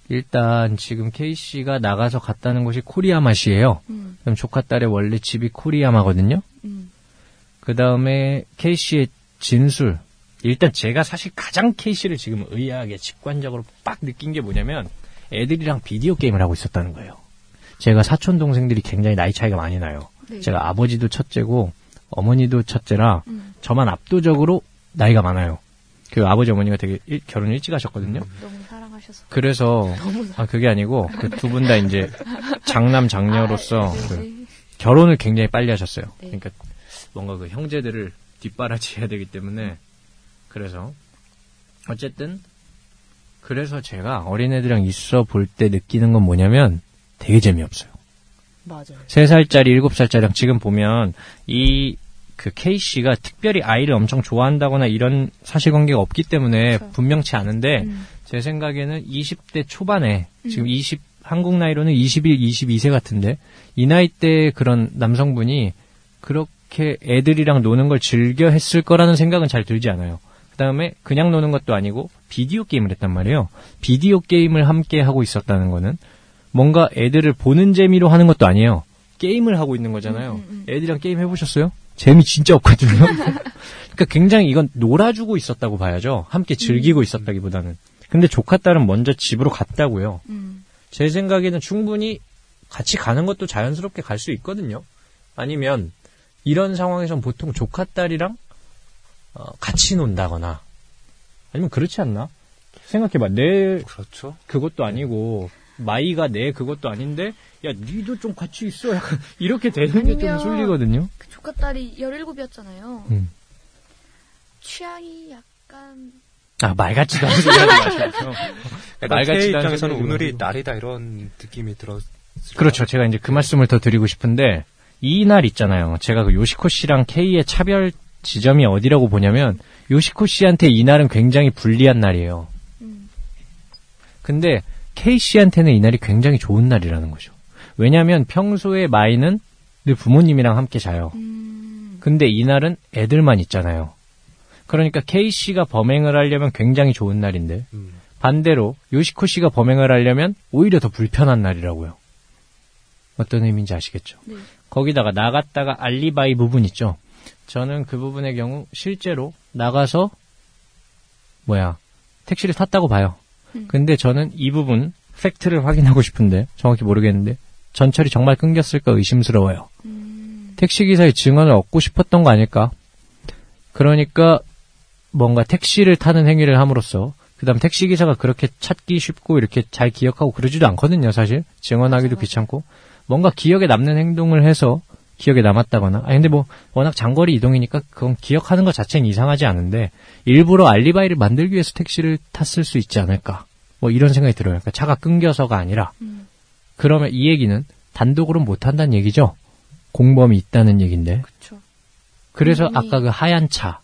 일단 지금 K 씨가 나가서 갔다는 곳이 코리아맛이에요. 음, 그럼 조카 딸의 원래 집이 코리아마거든요. 음, 그 다음에 K 씨의 진술. 일단 제가 사실 가장 K 씨를 지금 의아하게 직관적으로 빡 느낀 게 뭐냐면 애들이랑 비디오 게임을 하고 있었다는 거예요. 제가 사촌 동생들이 굉장히 나이 차이가 많이 나요. 네. 제가 아버지도 첫째고 어머니도 첫째라 음, 저만 압도적으로 나이가 많아요. 그 아버지 어머니가 되게 일- 결혼을 일찍 하셨거든요. 너무 사랑하셔서. 그래서 [laughs] 아 그게 아니고 그 두 분 다 이제 장남 장녀로서 아, 네, 그 네. 결혼을 굉장히 빨리 하셨어요. 네. 그러니까 뭔가 그 형제들을 뒷바라지해야 되기 때문에 그래서 어쨌든 그래서 제가 어린애들이랑 있어 볼 때 느끼는 건 뭐냐면 되게 재미없어요. 맞아요. 3살짜리, 7살짜리랑 지금 보면 이 그 K 씨가 특별히 아이를 엄청 좋아한다거나 이런 사실관계가 없기 때문에 그렇죠. 분명치 않은데 음, 제 생각에는 20대 초반에 음. 지금 20 한국 나이로는 21, 22세 같은데 이 나이 때 그런 남성분이 그렇게 애들이랑 노는 걸 즐겨 했을 거라는 생각은 잘 들지 않아요. 그다음에 그냥 노는 것도 아니고 비디오 게임을 했단 말이에요. 비디오 게임을 함께 하고 있었다는 거는 뭔가 애들을 보는 재미로 하는 것도 아니에요. 게임을 하고 있는 거잖아요. 음, 음, 음. 애들이랑 게임 해보셨어요? 재미 진짜 없거든요. [laughs] 그러니까 굉장히 이건 놀아주고 있었다고 봐야죠. 함께 즐기고 있었다기보다는. 근데 조카 딸은 먼저 집으로 갔다고요. 음, 제 생각에는 충분히 같이 가는 것도 자연스럽게 갈 수 있거든요. 아니면 이런 상황에선 보통 조카 딸이랑 어, 같이 논다거나 아니면 그렇지 않나? 생각해봐. 내 그렇죠. 그것도 아니고 마이가 내 그것도 아닌데 야 니도 좀 같이 있어. 약간 [laughs] 이렇게 되는 게 좀 술리거든요. 그 조카 딸이 17이었잖아요. 음. 취향이 약간 아, 말 같지도 않은 소리 하지 마시고. [laughs] 약간 말 K 같지도 않은 입장에서는 오늘이. 날이다 이런 느낌이 들었. 그렇죠. 제가 이제 그 말씀을 더 드리고 싶은데, 이 날 있잖아요. 제가 그 요시코 씨랑 K의 차별 지점이 어디라고 보냐면, 요시코 씨한테 이 날은 굉장히 불리한 날이에요. 음. 근데 K 씨한테는 이 날이 굉장히 좋은 날이라는 거죠. 왜냐하면 평소에 마이는 늘 부모님이랑 함께 자요. 음. 근데 이날은 애들만 있잖아요. 그러니까 K 씨가 범행을 하려면 굉장히 좋은 날인데 음. 반대로 요시코 씨가 범행을 하려면 오히려 더 불편한 날이라고요. 어떤 의미인지 아시겠죠? 네. 거기다가 나갔다가 알리바이 부분 있죠. 저는 그 부분의 경우 실제로 나가서 뭐야 택시를 탔다고 봐요. 음. 근데 저는 이 부분 팩트를 확인하고 싶은데 정확히 모르겠는데 전철이 정말 끊겼을까 의심스러워요. 음. 택시기사의 증언을 얻고 싶었던 거 아닐까? 그러니까 뭔가 택시를 타는 행위를 함으로써 그다음 택시기사가 그렇게 찾기 쉽고 이렇게 잘 기억하고 그러지도 않거든요, 사실. 증언하기도 맞아, 맞아. 귀찮고. 뭔가 기억에 남는 행동을 해서 기억에 남았다거나. 아 근데 뭐 워낙 장거리 이동이니까 그건 기억하는 것 자체는 이상하지 않은데 일부러 알리바이를 만들기 위해서 택시를 tas을 수 있지 않을까? 뭐 이런 생각이 들어요. 그러니까 차가 끊겨서가 아니라 음. 그러면 이 얘기는 단독으로 못 한다는 얘기죠. 공범이 있다는 얘긴데. 그쵸. 그래서 공범이- 아까 그 하얀 차,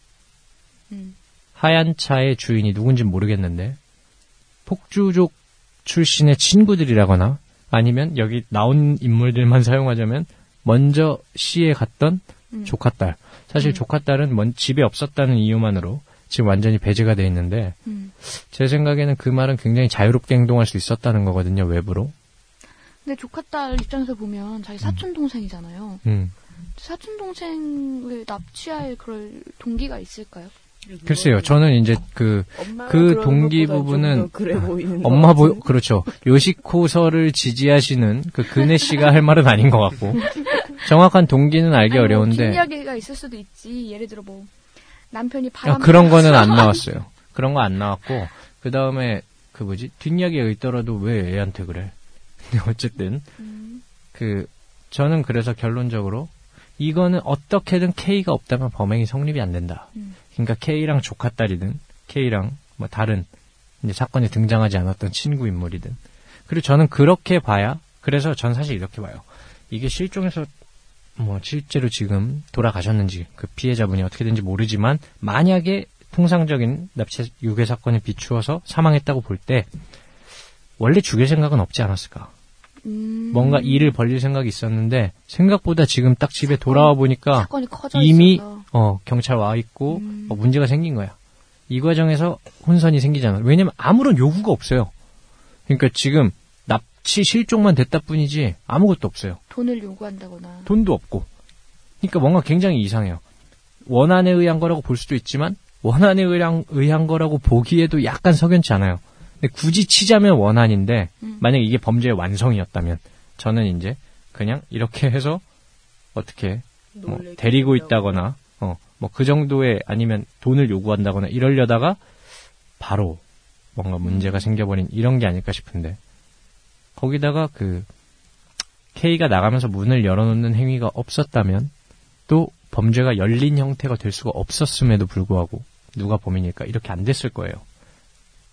음. 하얀 차의 주인이 누군지 모르겠는데 폭주족 출신의 친구들이라거나 아니면 여기 나온 인물들만 [laughs] 사용하자면 먼저 시에 갔던 음. 조카 딸. 사실 음. 조카 딸은 먼 집에 없었다는 이유만으로 지금 완전히 배제가 돼 있는데 음. 제 생각에는 그 말은 굉장히 자유롭게 행동할 수 있었다는 거거든요 외부로. 근데 조카 딸 입장에서 보면 자기 사촌 동생이잖아요. 음. 사촌 동생을 납치할 그럴 동기가 있을까요? 글쎄요, 저는 이제 그 그 동기 부분은 그래 엄마 보. 그렇죠. 요시코서를 지지하시는 그 그네 씨가 할 말은 아닌 것 같고 [laughs] 정확한 동기는 알기 아니, 뭐 어려운데 뒷이야기가 있을 수도 있지. 예를 들어 뭐 남편이 아, 바람 그런 거는 안 나왔어요. 그런 거 안 나왔고 그 다음에 그 뭐지 뒷이야기가 있더라도 왜 애한테 그래? [laughs] 근데 어쨌든 음. 그 저는 그래서 결론적으로 이거는 어떻게든 K가 없다면 범행이 성립이 안 된다. 음. 그러니까 K랑 조카 딸이든 K랑 뭐 다른 이제 사건에 등장하지 않았던 친구 인물이든 그리고 저는 그렇게 봐야 그래서 전 사실 이렇게 봐요. 이게 실종해서 뭐 실제로 지금 돌아가셨는지 그 피해자분이 어떻게 된지 모르지만 만약에 통상적인 납치 유괴 사건에 비추어서 사망했다고 볼 때 원래 죽일 생각은 없지 않았을까? 음. 뭔가 일을 벌릴 생각이 있었는데 생각보다 지금 딱 집에 돌아와 보니까 이미 있어서. 어 경찰 와 있고 음. 어, 문제가 생긴 거야. 이 과정에서 혼선이 생기잖아. 왜냐면 아무런 요구가 없어요. 그러니까 지금 납치 실종만 됐다 뿐이지 아무것도 없어요. 돈을 요구한다거나. 돈도 없고. 그러니까 뭔가 굉장히 이상해요. 원한에 의한 거라고 볼 수도 있지만 원한에 의한, 의한 거라고 보기에도 약간 석연치 않아요. 근데 굳이 치자면 원한인데 음. 만약 이게 범죄의 완성이었다면 저는 이제 그냥 이렇게 해서 어떻게 뭐. 데리고 있다거나 어 뭐 그 정도의 아니면 돈을 요구한다거나 이러려다가 바로 뭔가 문제가 생겨버린 이런 게 아닐까 싶은데 거기다가 그 K가 나가면서 문을 열어놓는 행위가 없었다면 또 범죄가 열린 형태가 될 수가 없었음에도 불구하고 누가 범인일까 이렇게 안 됐을 거예요.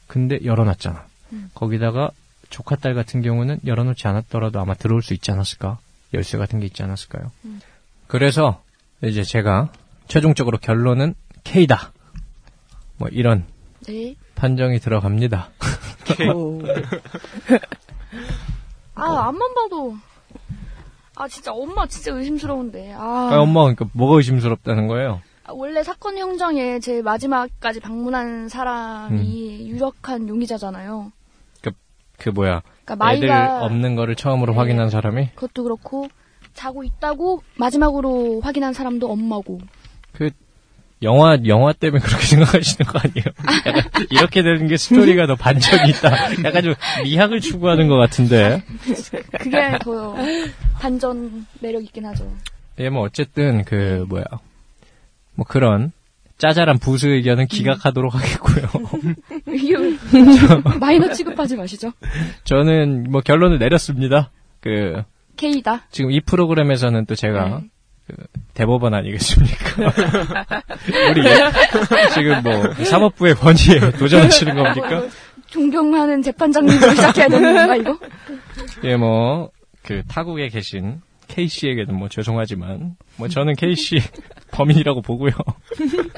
근데 열어놨잖아. 음. 거기다가 조카 딸 같은 경우는 열어놓지 않았더라도 아마 들어올 수 있지 않았을까? 열쇠 같은 게 있지 않았을까요? 음. 그래서 이제 제가 최종적으로 결론은 K다. 뭐 이런 네. 판정이 들어갑니다. [laughs] 오. 아 앞만 봐도 아 진짜 엄마 진짜 의심스러운데. 아, 아, 엄마 그러니까 뭐가 의심스럽다는 거예요? 아, 원래 사건 형정에 제일 마지막까지 방문한 사람이 유력한 용의자잖아요. 그 뭐야 그러니까 마이가 없는 거를 처음으로 네. 확인한 사람이 그것도 그렇고 자고 있다고 마지막으로 확인한 사람도 엄마고. 그 영화 영화 때문에 그렇게 [laughs] 생각하시는 거 아니에요? 약간 이렇게 되는 게 스토리가 더 반전이 있다. 약간 좀 미학을 추구하는 것 같은데. 그게 더 반전 매력 있긴 하죠. 예, 뭐 어쨌든 그 뭐야 뭐 그런 짜잘한 부수 의견은 기각하도록 하겠고요. 마이너 취급하지 마시죠. 저는 뭐 결론을 내렸습니다. 그 K다. 지금 이 프로그램에서는 또 제가 네. 그 대법원 아니겠습니까? [laughs] 우리 지금 뭐 사법부의 권위에 도전하시는 겁니까? 존경하는 재판장님으로 시작해야 되는 건가 이거? 예, 뭐, 그, 타국에 계신 K씨에게는 뭐 죄송하지만, 뭐 저는 K씨 [laughs] 범인이라고 보고요.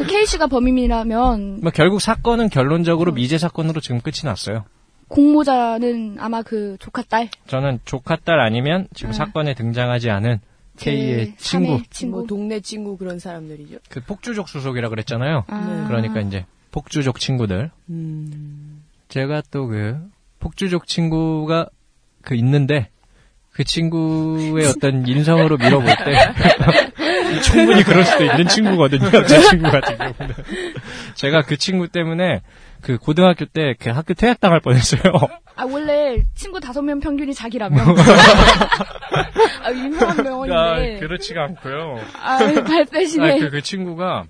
K 씨가 범인이라면 뭐 결국 사건은 결론적으로 미제 사건으로 지금 끝이 났어요. 공모자는 아마 그 조카 딸 저는 조카 딸 아니면 지금 아. 사건에 등장하지 않은 K의 제 친구, 친구. 뭐 동네 친구 그런 사람들이죠. 그 폭주족 수속이라 그랬잖아요. 아. 그러니까 이제 폭주족 친구들. 음. 제가 또 그 폭주족 친구가 그 있는데 그 친구의 어떤 인성으로 밀어볼 때 [laughs] 충분히 그럴 수도 있는 친구거든요. 제 친구 같은 경우는 제가 그 친구 때문에 그 고등학교 때 그 학교 퇴학당할 뻔했어요. [laughs] 아 원래 친구 다섯 명 평균이 자기라면 [laughs] 아 유명한 아, 명언인데 그렇지가 않고요. 아 발빼시네 아, 그, 그 친구가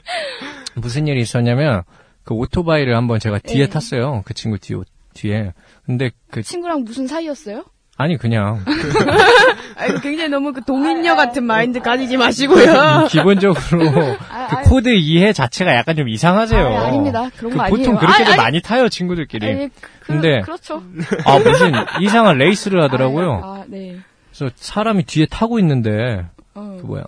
무슨 일이 있었냐면 그 오토바이를 한번 제가 뒤에 네. 탔어요. 그 친구 뒤 뒤에. 근데 그 친구랑 무슨 사이였어요? 아니 그냥 [laughs] 아니, 굉장히 너무 그 동인녀 같은 마인드 가지지 마시고요. 기본적으로 [laughs] 아, 그 아, 코드 이해 자체가 약간 좀 이상하세요. 아, 아닙니다. 그런 그 거 보통 아니에요. 그렇게들 아, 아니, 많이 타요 친구들끼리. 아니, 그, 근데- 그렇죠. 아 [laughs] 무슨 이상한 레이스를 하더라고요. 아, 네. 그래서 사람이 뒤에 타고 있는데 어. 그 뭐야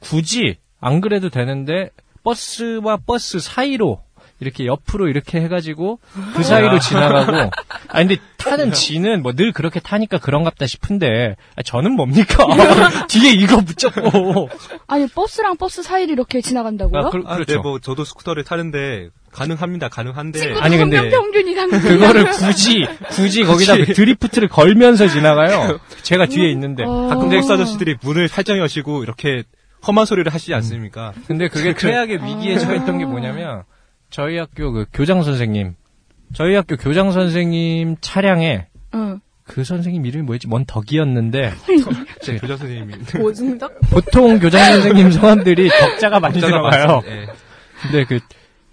굳이 안 그래도 되는데 버스와 버스 사이로 이렇게 옆으로 이렇게 해가지고 그 사이로 지나가고. [laughs] 아 근데 타는 지는 뭐 늘 그렇게 타니까 그런갑다 싶은데 아, 저는 뭡니까? [laughs] 뒤에 이거 붙잡고. 아니 버스랑 버스 사이를 이렇게 지나간다고요? 아, 그, 아, 그렇죠. 네, 뭐 저도 스쿠터를 타는데 가능합니다. 가능한데. 친구 아니, 근데 명 평균 이상 그거를 굳이 굳이 거기다 그 드리프트를 걸면서 [laughs] 지나가요? 제가 뒤에 있는데. 어. 가끔 택시 아저씨들이 문을 살짝 여시고 이렇게 험한 소리를 하시지 않습니까? 근데 그게 최악의 위기에 처했던 게 뭐냐면 저희 학교 그 교장 선생님 저희 학교 교장 선생님 차량에 응. 그 선생님 이름이 뭐였지? 뭔 덕이었는데 [laughs] 제 교장 선생님이 [laughs] 고승덕? 보통 교장 선생님 성함들이 덕자가 많이 덕자가 들어가요. 예. 근데 그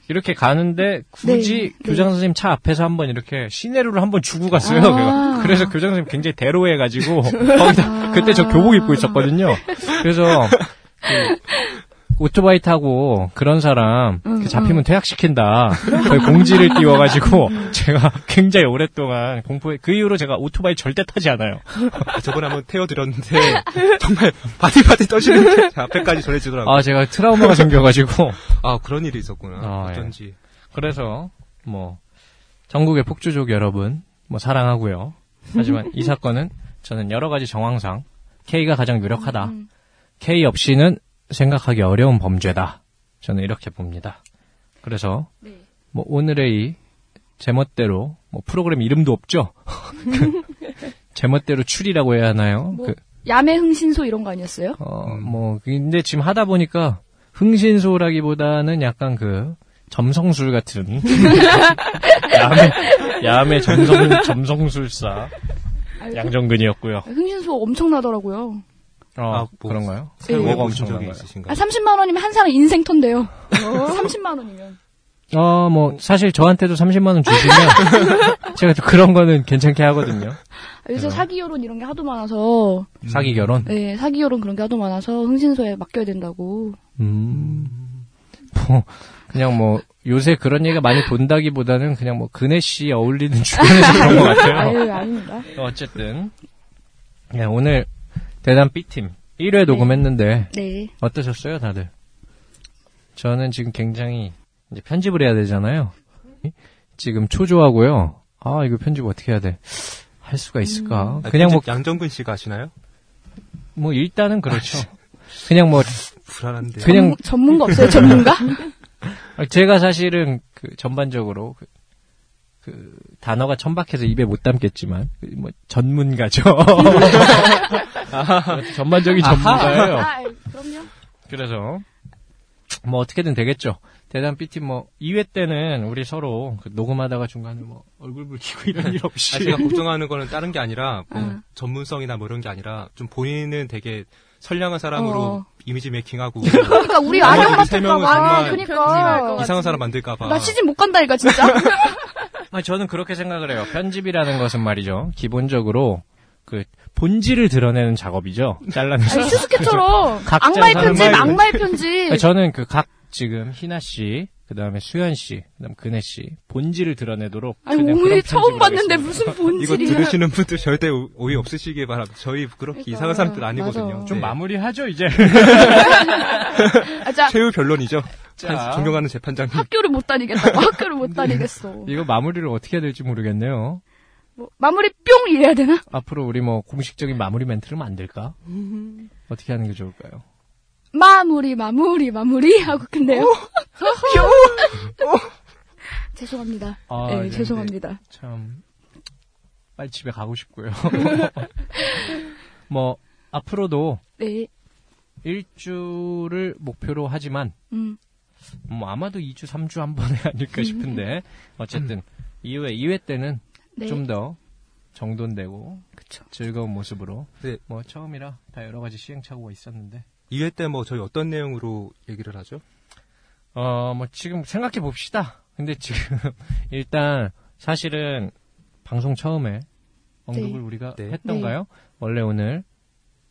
이렇게 가는데 굳이 네, 교장 선생님 차 앞에서 한번 이렇게 시내로를 한번 주고 갔어요. 아. 그래서, 교장 선생님 굉장히 대로해 가지고 [laughs] 거기다 그때 저 교복 입고 있었거든요. 그래서 그 오토바이 타고 그런 사람 응, 그 잡히면 퇴학시킨다. 그 공지를 [laughs] 띄워가지고 제가 [laughs] 굉장히 오랫동안 공포에 그 이후로 제가 오토바이 절대 타지 않아요. 저번에 한번 태워드렸는데 [laughs] 정말 바들바들 떠시는 게 앞에까지 전해지더라고요. 아 제가 트라우마가 생겨가지고 아 그런 일이 있었구나. 아, 예. 어쩐지. 그래서 뭐 전국의 폭주족 여러분 뭐 사랑하고요. 하지만 이 사건은 저는 여러 가지 정황상 K가 가장 유력하다. 음. K 없이는 생각하기 어려운 범죄다. 저는 이렇게 봅니다. 그래서 네. 뭐 오늘의 이 제멋대로 뭐 프로그램 이름도 없죠. 그 [laughs] 제멋대로 추리라고 해야 하나요? 뭐 그, 야매 흥신소 이런 거 아니었어요? 어, 뭐 근데 지금 하다 보니까 흥신소라기보다는 약간 그 점성술 같은 [laughs] 야매 야매 점성 점성술사 양정근이었고요. 흥신소 엄청나더라고요. 어, 아, 뭐, 그런가요? 새로 네. 뭐가 보신 적이? 있으신가요? 아 30만 원이면 한 사람 인생 턴데요. 30만 [laughs] 원이면. 어, 뭐 사실 저한테도 30만 원 주시면 [laughs] 제가 또 그런 거는 괜찮게 하거든요. 아, 요새 사기 결혼 이런 게 하도 많아서 사기 결혼. 네 사기 결혼 그런 게 하도 많아서 흥신소에 맡겨야 된다고. 음. 뭐 그냥 뭐 요새 그런 얘기가 많이 본다기 보다는 그냥 뭐 근혜 씨 어울리는 주변에서 그런 것 같아요. 아유 아닙니다. 어쨌든 네, 오늘 대단 B팀 1회 녹음했는데 네. 어떠셨어요, 다들? 저는 지금 굉장히 이제 편집을 해야 되잖아요. 지금 초조하고요. 아, 이거 편집 어떻게 해야 돼? 할 수가 있을까? 아, 그냥 뭐, 양정근 씨가 하시나요? 뭐 일단은 그렇죠. 그냥 뭐 불안한데. 그냥 전문, 가 없어요 전문가? [laughs] 제가 사실은 그 전반적으로 그, 그 단어가 천박해서 입에 못 담겠지만 그뭐 전문가죠. [laughs] 전반적인 전문가예요. 아 그럼요. 그래서 뭐 어떻게든 되겠죠. 대단 B팀 뭐 2회 때는 우리 서로 그 녹음하다가 중간에 뭐 얼굴 붉히고 이런 일 없이 아, 제가 걱정하는 거는 다른 게 아니라 뭐 아. 전문성이나 뭐 이런 게 아니라 좀 본인은 되게 선량한 사람으로 어. 이미지 메이킹하고 [laughs] 그러니까 우리 될까 명은 봐. 그러니까 이상한 사람 만들까 봐. 나 시집 못 간다니까 진짜. [laughs] 아니, 저는 그렇게 생각을 해요. 편집이라는 것은 말이죠. 기본적으로 그 본질을 드러내는 작업이죠. 스스케처럼 각자 악마의 있는- 악마의 편지. 저는 그 각 지금 희나 씨, 그 다음에 수현 씨, 그 다음 근혜 씨 본질을 드러내도록. 아니, 오늘 처음 봤는데. 무슨 [laughs] 이거 본질이야. 들으시는 분들 절대 오- 오해 없으시길 바랍니다. 저희 그렇게 그러니까, 이상한 사람들 아니거든요. 맞아. 좀 네. 마무리하죠 이제. [laughs] 아, 자, 최후 변론이죠. 자. 한- 존경하는 재판장님. 학교를 못 다니겠다고. 학교를 못 다니겠어. 이거 마무리를 어떻게 해야 될지 모르겠네요. 뭐, 마무리 뿅 이래야 되나? 앞으로 우리 뭐 공식적인 마무리 멘트를 만들까? 어떻게 하는 게 좋을까요? 마무리, 마무리, 마무리 하고 끝내요. [laughs] 죄송합니다. 아, 네, 네, 죄송합니다. 참 빨리 집에 가고 싶고요. [laughs] 뭐 앞으로도 네, 일주를 목표로 하지만 음, 뭐 아마도 2주, 3주 한 번에 [laughs] 아닐까 싶은데 어쨌든 2회, 2회 때는 네. 좀더 정돈되고 그쵸. 즐거운 모습으로 네. 뭐 처음이라 다 여러 가지 시행착오가 있었는데 2회 때 뭐 저희 어떤 내용으로 얘기를 하죠? 어 뭐 지금 생각해 봅시다. 근데 지금 [laughs] 일단 사실은 방송 처음에 언급을 네. 우리가 네. 했던가요? 원래 오늘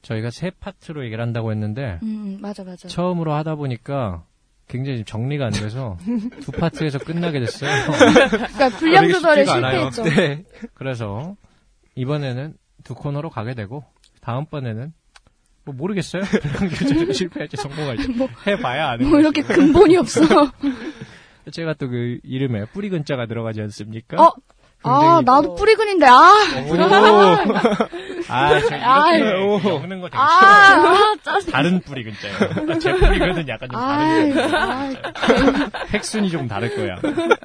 저희가 세 파트로 얘기를 한다고 했는데 음, 맞아, 맞아. 처음으로 하다 보니까 굉장히 지금 정리가 안 돼서 [laughs] 두 파트에서 끝나게 됐어요. [laughs] 그러니까 분량 조절에. 실패했죠. 네. 그래서 이번에는 두 코너로 가게 되고 다음번에는 뭐 모르겠어요. [laughs] 분량 조절에 실패할지 성공할지 뭐, 해봐야 아는 뭐 이렇게. 근본이 없어. [laughs] 제가 또 그 이름에 뿌리 근자가 들어가지 않습니까? 어? 아, 나도 뿌리근인데, 아. [laughs] 아, 저 아이. 이렇게 먹는 거 되게 아. 아, 짜증. 다른 뿌리 근자예요. 제 뿌리근은 약간 좀 다른 아이, 획순이 좀 다를 거야.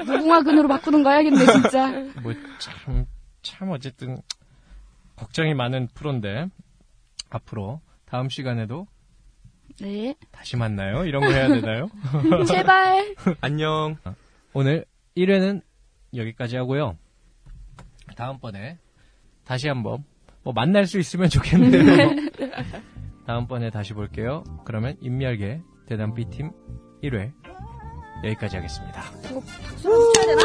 무궁화근으로 바꾸는 거 해야겠네, 진짜. 뭐 참 참 어쨌든 걱정이 많은 프로인데 앞으로 다음 시간에도 네. 다시 만나요. 이런 거 해야 되나요? [laughs] 제발. [laughs] 안녕. 오늘 1회는 여기까지 하고요. 다음번에 다시 한번 뭐 만날 수 있으면 좋겠네요. [laughs] 다음번에 다시 볼게요. 그러면 인멸계 대단 B팀 1회 여기까지 하겠습니다. 박수 쳐야 되나?